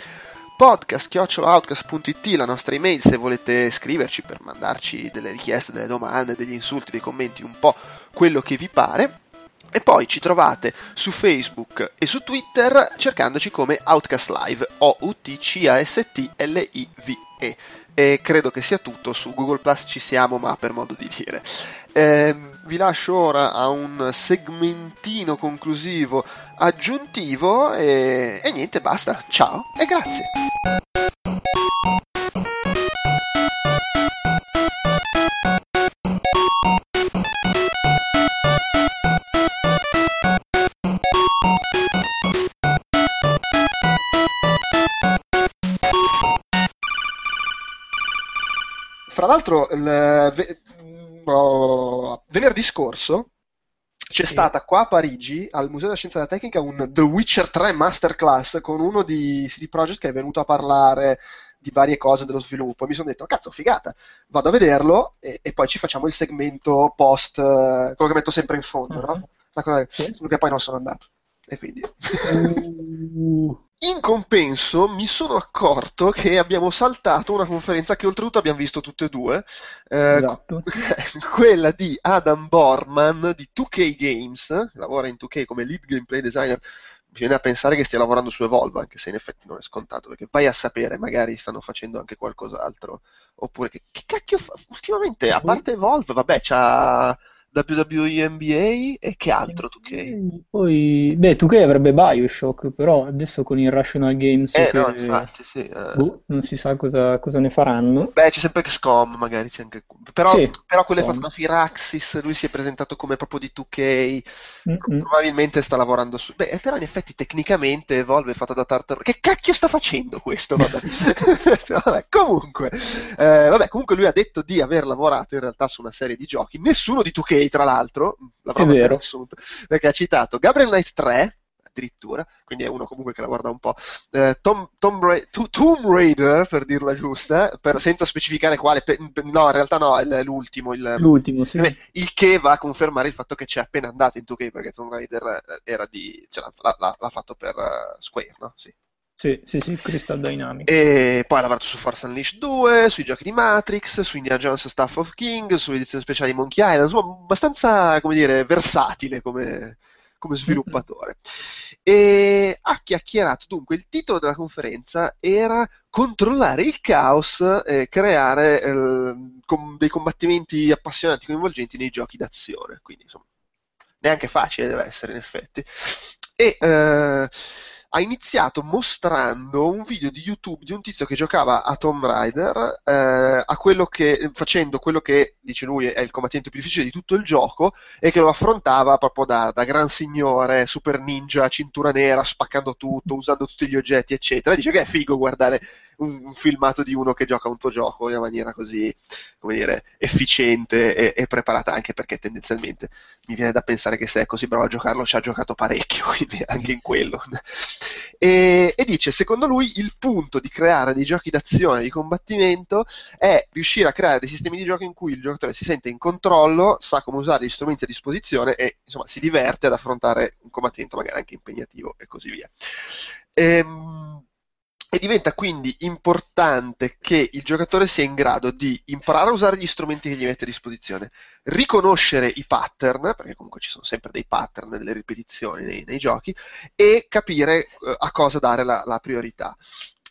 podcast.outcast.it la nostra email se volete scriverci per mandarci delle richieste, delle domande, degli insulti, dei commenti, un po' quello che vi pare. E poi ci trovate su Facebook e su Twitter cercandoci come Outcast Live, O-U-T-C-A-S-T-L-I-V-E. E credo che sia tutto, su Google Plus ci siamo, ma per modo di dire. Ehm, vi lascio ora a un segmentino conclusivo aggiuntivo e, e niente, basta. Ciao e grazie. L'altro, il, ve- oh, venerdì scorso c'è Sì. stata qua a Parigi, al Museo della Scienza e della Tecnica, un The Witcher 3 Masterclass con uno di CD Projekt che è venuto a parlare di varie cose dello sviluppo. E mi sono detto, cazzo, figata, vado a vederlo e, e poi ci facciamo il segmento post, eh, quello che metto sempre in fondo, no? La cosa che- Sì. che poi non sono andato. E quindi... Uh, In compenso mi sono accorto che abbiamo saltato una conferenza che oltretutto abbiamo visto tutte e due, eh, esatto. [LAUGHS] quella di Adam Borman di 2K Games, che lavora in 2K come lead gameplay designer. Mi viene a pensare che stia lavorando su Evolve, anche se in effetti non è scontato, perché vai a sapere, magari stanno facendo anche qualcos'altro. Oppure che, che cacchio fa? Ultimamente, a parte Evolve, vabbè, c'ha WWE NBA e che altro 2K? Poi, beh, 2K avrebbe Bioshock, però adesso con Irrational Games Eh no, infatti, sì. eh. boh, non si sa cosa, cosa ne faranno. Beh, c'è sempre XCOM, magari c'è anche... Però, Sì, però quello è XCOM. fatto da Firaxis, lui si è presentato come proprio di 2K, pro- Mm-mm. probabilmente sta lavorando su... Beh, però in effetti tecnicamente Evolve è fatto da Tartar... Che cacchio sta facendo questo? Vabbè, [LAUGHS] [LAUGHS] Vabbè, comunque, eh, vabbè, comunque lui ha detto di aver lavorato in realtà su una serie di giochi, nessuno di 2K tra l'altro, vero. riassunto, perché ha citato Gabriel Knight 3, addirittura, quindi è uno comunque che lavora da un po', eh, Tom- Tom Ra- Tomb Raider, per dirla giusta, per- senza specificare quale, pe- no, in realtà no, è l'ultimo, il, L'ultimo, sì. Il che va a confermare il fatto che c'è appena andato in 2K perché Tomb Raider era di, cioè, l'ha, l'ha- l'ha fatto per eh, Square, no? Sì. Sì, sì, sì, Crystal Dynamics. E poi ha lavorato su Force Unleashed 2, sui giochi di Matrix, su Indiana Jones Staff of King, sull'edizione speciale di Monkey Island, insomma, abbastanza, come dire, versatile come, come sviluppatore. E ha chiacchierato, dunque, il titolo della conferenza era controllare il caos e creare eh, com- dei combattimenti appassionanti, coinvolgenti nei giochi d'azione. Quindi, insomma, neanche facile deve essere, in effetti. E eh, ha iniziato mostrando un video di YouTube di un tizio che giocava a Tomb Raider, eh, a quello che, facendo quello che, dice lui, è il combattente più difficile di tutto il gioco e che lo affrontava proprio da, da gran signore, super ninja, cintura nera, spaccando tutto, usando tutti gli oggetti, eccetera. Dice che è figo guardare un, un filmato di uno che gioca un tuo gioco in una maniera così, come dire, efficiente e, e preparata, anche perché tendenzialmente mi viene da pensare che se è così bravo a giocarlo ci ha giocato parecchio, [LAUGHS] quindi anche in quello. E, e dice, secondo lui, il punto di creare dei giochi d'azione, di combattimento, è riuscire a creare dei sistemi di gioco in cui il giocatore si sente in controllo, sa come usare gli strumenti a disposizione e insomma si diverte ad affrontare un combattimento magari anche impegnativo e così via. Ehm, e diventa quindi importante che il giocatore sia in grado di imparare a usare gli strumenti che gli mette a disposizione, riconoscere i pattern, perché comunque ci sono sempre dei pattern, delle ripetizioni nei, nei giochi, e capire eh, a cosa dare la, la priorità.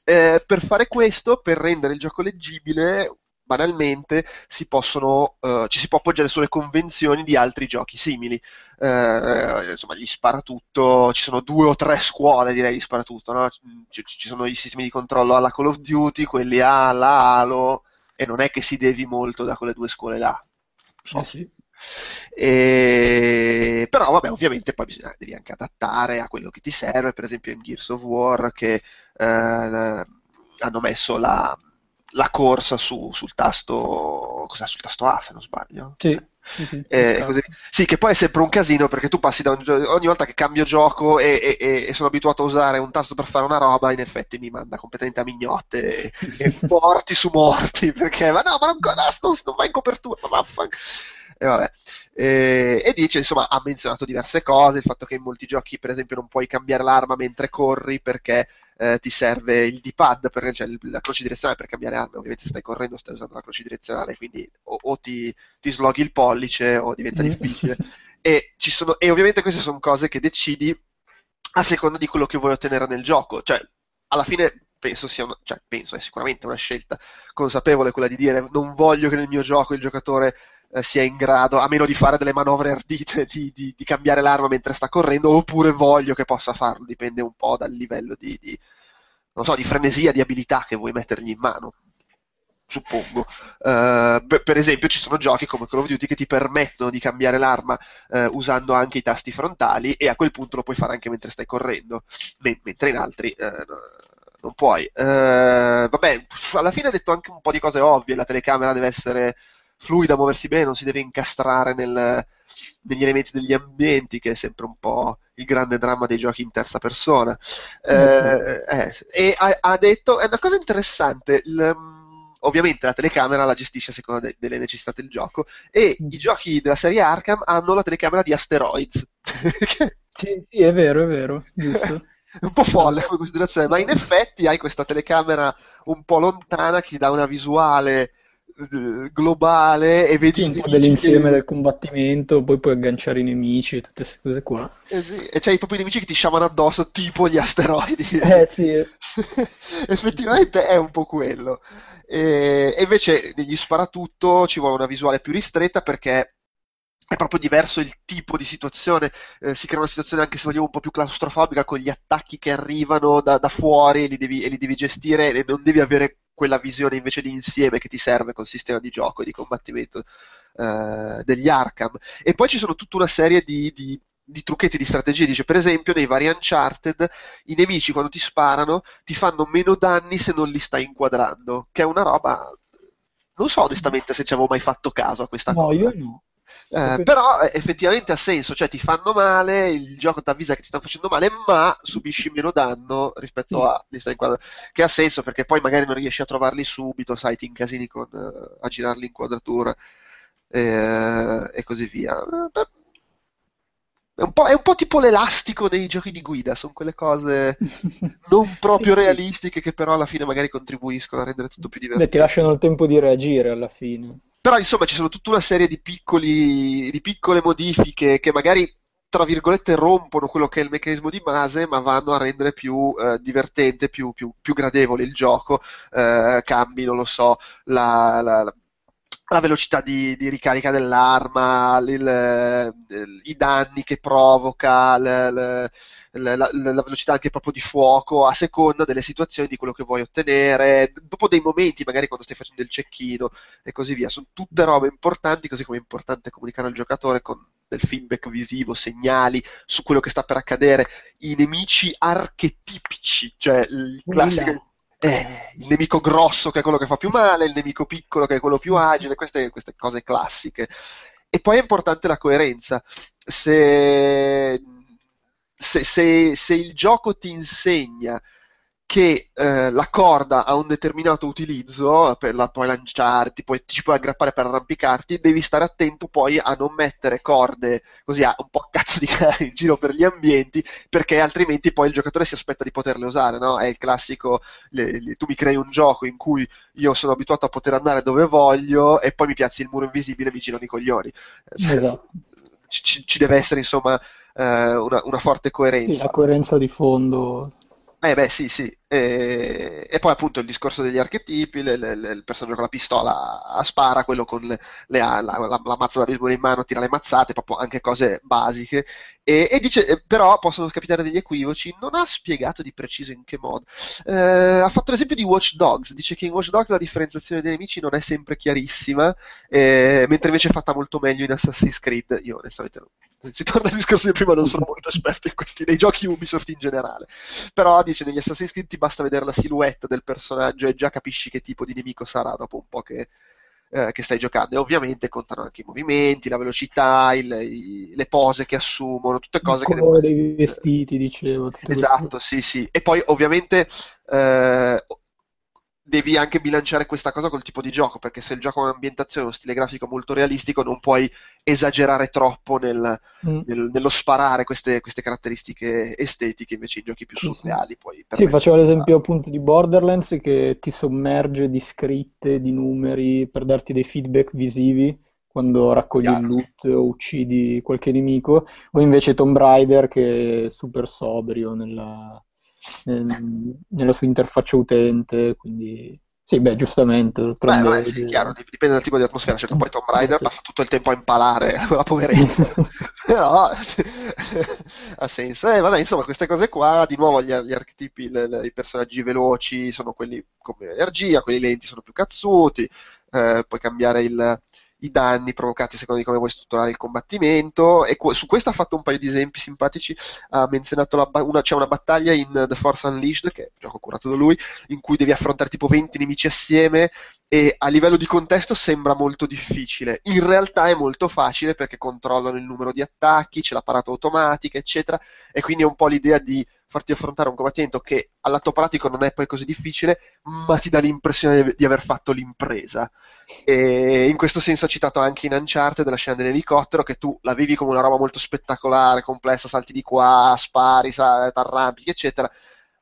Eh, per fare questo, per rendere il gioco leggibile, banalmente si possono, eh, ci si può appoggiare sulle convenzioni di altri giochi simili. Eh, insomma, gli sparatutto, ci sono due o tre scuole, direi, di sparatutto, no? Ci, ci sono i sistemi di controllo alla Call of Duty, quelli alla Halo, e non è che si devi molto da quelle due scuole là. Eh sì. E... Però vabbè, ovviamente poi bisogna, devi anche adattare a quello che ti serve, per esempio in Gears of War che eh, hanno messo la, la corsa su, sul tasto, sul tasto A se non sbaglio. Sì, sì, sì, Eh, Sì, che poi è sempre un casino perché tu passi da un ogni volta che cambio gioco e, e- e- sono abituato a usare un tasto per fare una roba, in effetti mi manda completamente a mignotte e, [LAUGHS] morti su morti perché ma no, ma non, no, non, non va in copertura, ma vaffan. E vabbè. E, e dice, insomma, ha menzionato diverse cose, il fatto che in molti giochi, per esempio, non puoi cambiare l'arma mentre corri perché eh, ti serve il D-pad, perché c'è il- la croce direzionale per cambiare arma, ovviamente se stai correndo stai usando la croce direzionale, quindi o, o ti, ti sloghi il pollice o diventa Mm. difficile. E, ci sono, e ovviamente queste sono cose che decidi a seconda di quello che vuoi ottenere nel gioco. Cioè, alla fine penso sia una, cioè, penso è sicuramente una scelta consapevole quella di dire non voglio che nel mio gioco il giocatore eh, sia in grado, a meno di fare delle manovre ardite, di, di- di cambiare l'arma mentre sta correndo, oppure voglio che possa farlo, dipende un po' dal livello di, di, so, frenesia, di abilità che vuoi mettergli in mano. Suppongo. Eh, per, esempio, ci sono giochi come Call of Duty che ti permettono di cambiare l'arma eh, usando anche i tasti frontali, e a quel punto lo puoi fare anche mentre stai correndo, men- mentre in altri no- non puoi. Vabbè, alla fine ha detto anche un po' di cose ovvie, la telecamera deve essere fluida, muoversi bene, non si deve incastrare nel- negli elementi degli ambienti, che è sempre un po' il grande dramma dei giochi in terza persona. Eh, eh, e ha, ha detto, è una cosa interessante, il, mm, ovviamente la telecamera la gestisce a seconda de- delle necessità del gioco, e Mm. i giochi della serie Arkham hanno la telecamera di Asteroids, [LAUGHS] Sì, sì, è vero, è vero, giusto. è [LAUGHS] un po' folle come considerazione, ma in effetti hai questa telecamera un po' lontana che ti dà una visuale eh, globale e vedi Sì, dell'insieme che- del combattimento, poi puoi agganciare i nemici, tutte queste cose qua. eh sì, e c'hai proprio i nemici che ti sciamano addosso, tipo gli asteroidi. [LAUGHS] Eh sì, eh. [LAUGHS] Effettivamente è un po' quello. E, e invece negli sparatutto ci vuole una visuale più ristretta perché è proprio diverso il tipo di situazione, eh, si crea una situazione anche se vogliamo un po' più claustrofobica con gli attacchi che arrivano da, da fuori e li, devi, e li, devi, gestire e non devi avere quella visione invece di insieme che ti serve col sistema di gioco e di combattimento eh, degli Arkham. E poi ci sono tutta una serie di, di, di trucchetti, di strategie, dice per esempio nei vari Uncharted i nemici quando ti sparano ti fanno meno danni se non li stai inquadrando, che è una roba... Non so onestamente se ci avevo mai fatto caso a questa no, cosa. No, io no. Eh, però eh, effettivamente ha senso, cioè ti fanno male, il gioco ti avvisa che ti stanno facendo male, ma subisci meno danno rispetto a li stai inquadrando. Che ha senso perché poi magari non riesci a trovarli subito, sai, ti incasini con, uh, a girarli in quadratura eh, e così via. È un, è un, po', tipo l'elastico dei giochi di guida, sono quelle cose [LAUGHS] non proprio sì. realistiche che però alla fine magari contribuiscono a rendere tutto più divertente. Beh, ti lasciano il tempo di reagire alla fine. Però insomma ci sono tutta una serie di, piccoli, di piccole modifiche che magari tra virgolette rompono quello che è il meccanismo di base, ma vanno a rendere più eh, divertente, più, più, più, gradevole il gioco. Eh, cambi, non lo so, la, la, la velocità di, di, ricarica dell'arma, il, il, i danni che provoca, il, la, la, la, velocità anche proprio di fuoco a seconda delle situazioni, di quello che vuoi ottenere, proprio dei momenti magari quando stai facendo il cecchino e così via. Sono tutte robe importanti, così come è importante comunicare al giocatore con del feedback visivo, segnali su quello che sta per accadere, i nemici archetipici, cioè il classico... Eh, il nemico grosso che è quello che fa più male, il nemico piccolo che è quello più agile, queste, queste cose classiche. E poi è importante la coerenza. Se se, se, se il gioco ti insegna che eh, la corda ha un determinato utilizzo per la puoi lanciarti, poi ti puoi aggrappare per arrampicarti, devi stare attento poi a non mettere corde così a un po' a cazzo di cane [LAUGHS] in giro per gli ambienti, perché altrimenti poi il giocatore si aspetta di poterle usare, no? È il classico, le, le, tu mi crei un gioco in cui io sono abituato a poter andare dove voglio e poi mi piazzi il muro invisibile e mi girano i coglioni. Cioè, esatto. ci, ci deve essere insomma eh, una, una, forte coerenza. Sì, la coerenza di fondo. Eh beh, sì, sì. E, e poi appunto il discorso degli archetipi, le, le, le, il personaggio con la pistola spara, quello con la, la, la, mazza da baseball in mano tira le mazzate, proprio anche cose basiche. E, e dice, però possono capitare degli equivoci, non ha spiegato di preciso in che modo. Eh, ha fatto l'esempio di Watch Dogs, dice che in Watch Dogs la differenziazione dei nemici non è sempre chiarissima, eh, mentre invece è fatta molto meglio in Assassin's Creed. Io onestamente non si torna al discorso di prima, non sono molto esperto in questi, nei giochi Ubisoft in generale. Però dice negli Assassin's Creed ti basta vedere la silhouette del personaggio e già capisci che tipo di nemico sarà dopo un po' che, eh, che stai giocando. E ovviamente contano anche i movimenti, la velocità, il, i, le pose che assumono, tutte cose il che devono dei vestiti, dicevo. Esatto, sì, sì. E poi ovviamente eh, devi anche bilanciare questa cosa col tipo di gioco, perché se il gioco ha un'ambientazione, uno stile grafico molto realistico, non puoi esagerare troppo nel, mm. nel, nello sparare queste, queste, caratteristiche estetiche, invece in giochi più surreali. Sì, poi sì facevo l'esempio appunto di Borderlands che ti sommerge di scritte, di numeri per darti dei feedback visivi quando raccogli Chiaro. il loot o uccidi qualche nemico, o invece Tomb Raider che è super sobrio nella nella sua interfaccia utente, quindi sì, beh, giustamente. Beh, beh, sì, chiaro, dipende dal tipo di atmosfera. Certo, poi Tom Raider sì. passa tutto il tempo a impalare [LAUGHS] quella poveretta. [LAUGHS] Però [LAUGHS] ha senso. Eh, vabbè, insomma, queste cose qua, di nuovo, gli, gli archetipi, le, le, i personaggi veloci sono quelli come energia, quelli lenti sono più cazzuti. Eh, puoi cambiare il, i danni provocati secondo di come vuoi strutturare il combattimento e cu- su questo ha fatto un paio di esempi simpatici ha menzionato ba- una, c'è una battaglia in The Force Unleashed che è un gioco curato da lui in cui devi affrontare tipo 20 nemici assieme e a livello di contesto sembra molto difficile. In realtà è molto facile perché controllano il numero di attacchi c'è la parata automatica eccetera e quindi è un po' l'idea di farti affrontare un combattimento che all'atto pratico non è poi così difficile, ma ti dà l'impressione di aver fatto l'impresa. E in questo senso ha citato anche in Uncharted della scena dell'elicottero, che tu la vivi come una roba molto spettacolare, complessa, salti di qua, spari, t'arrampichi, eccetera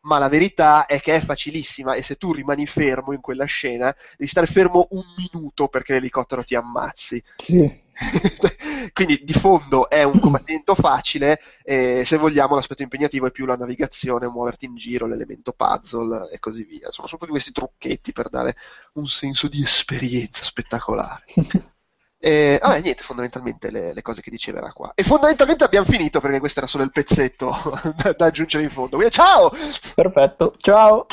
ma la verità è che è facilissima e se tu rimani fermo in quella scena devi stare fermo un minuto perché l'elicottero ti ammazzi. Sì. [LAUGHS] Quindi di fondo è un combattimento facile e se vogliamo l'aspetto impegnativo è più la navigazione, muoverti in giro, l'elemento puzzle e così via. Sono proprio questi trucchetti per dare un senso di esperienza spettacolare. [LAUGHS] E, ah, niente, fondamentalmente le, le, cose che diceva era qua. E fondamentalmente abbiamo finito perché questo era solo il pezzetto [LAUGHS] da, da aggiungere in fondo. Quindi, ciao! Perfetto, ciao!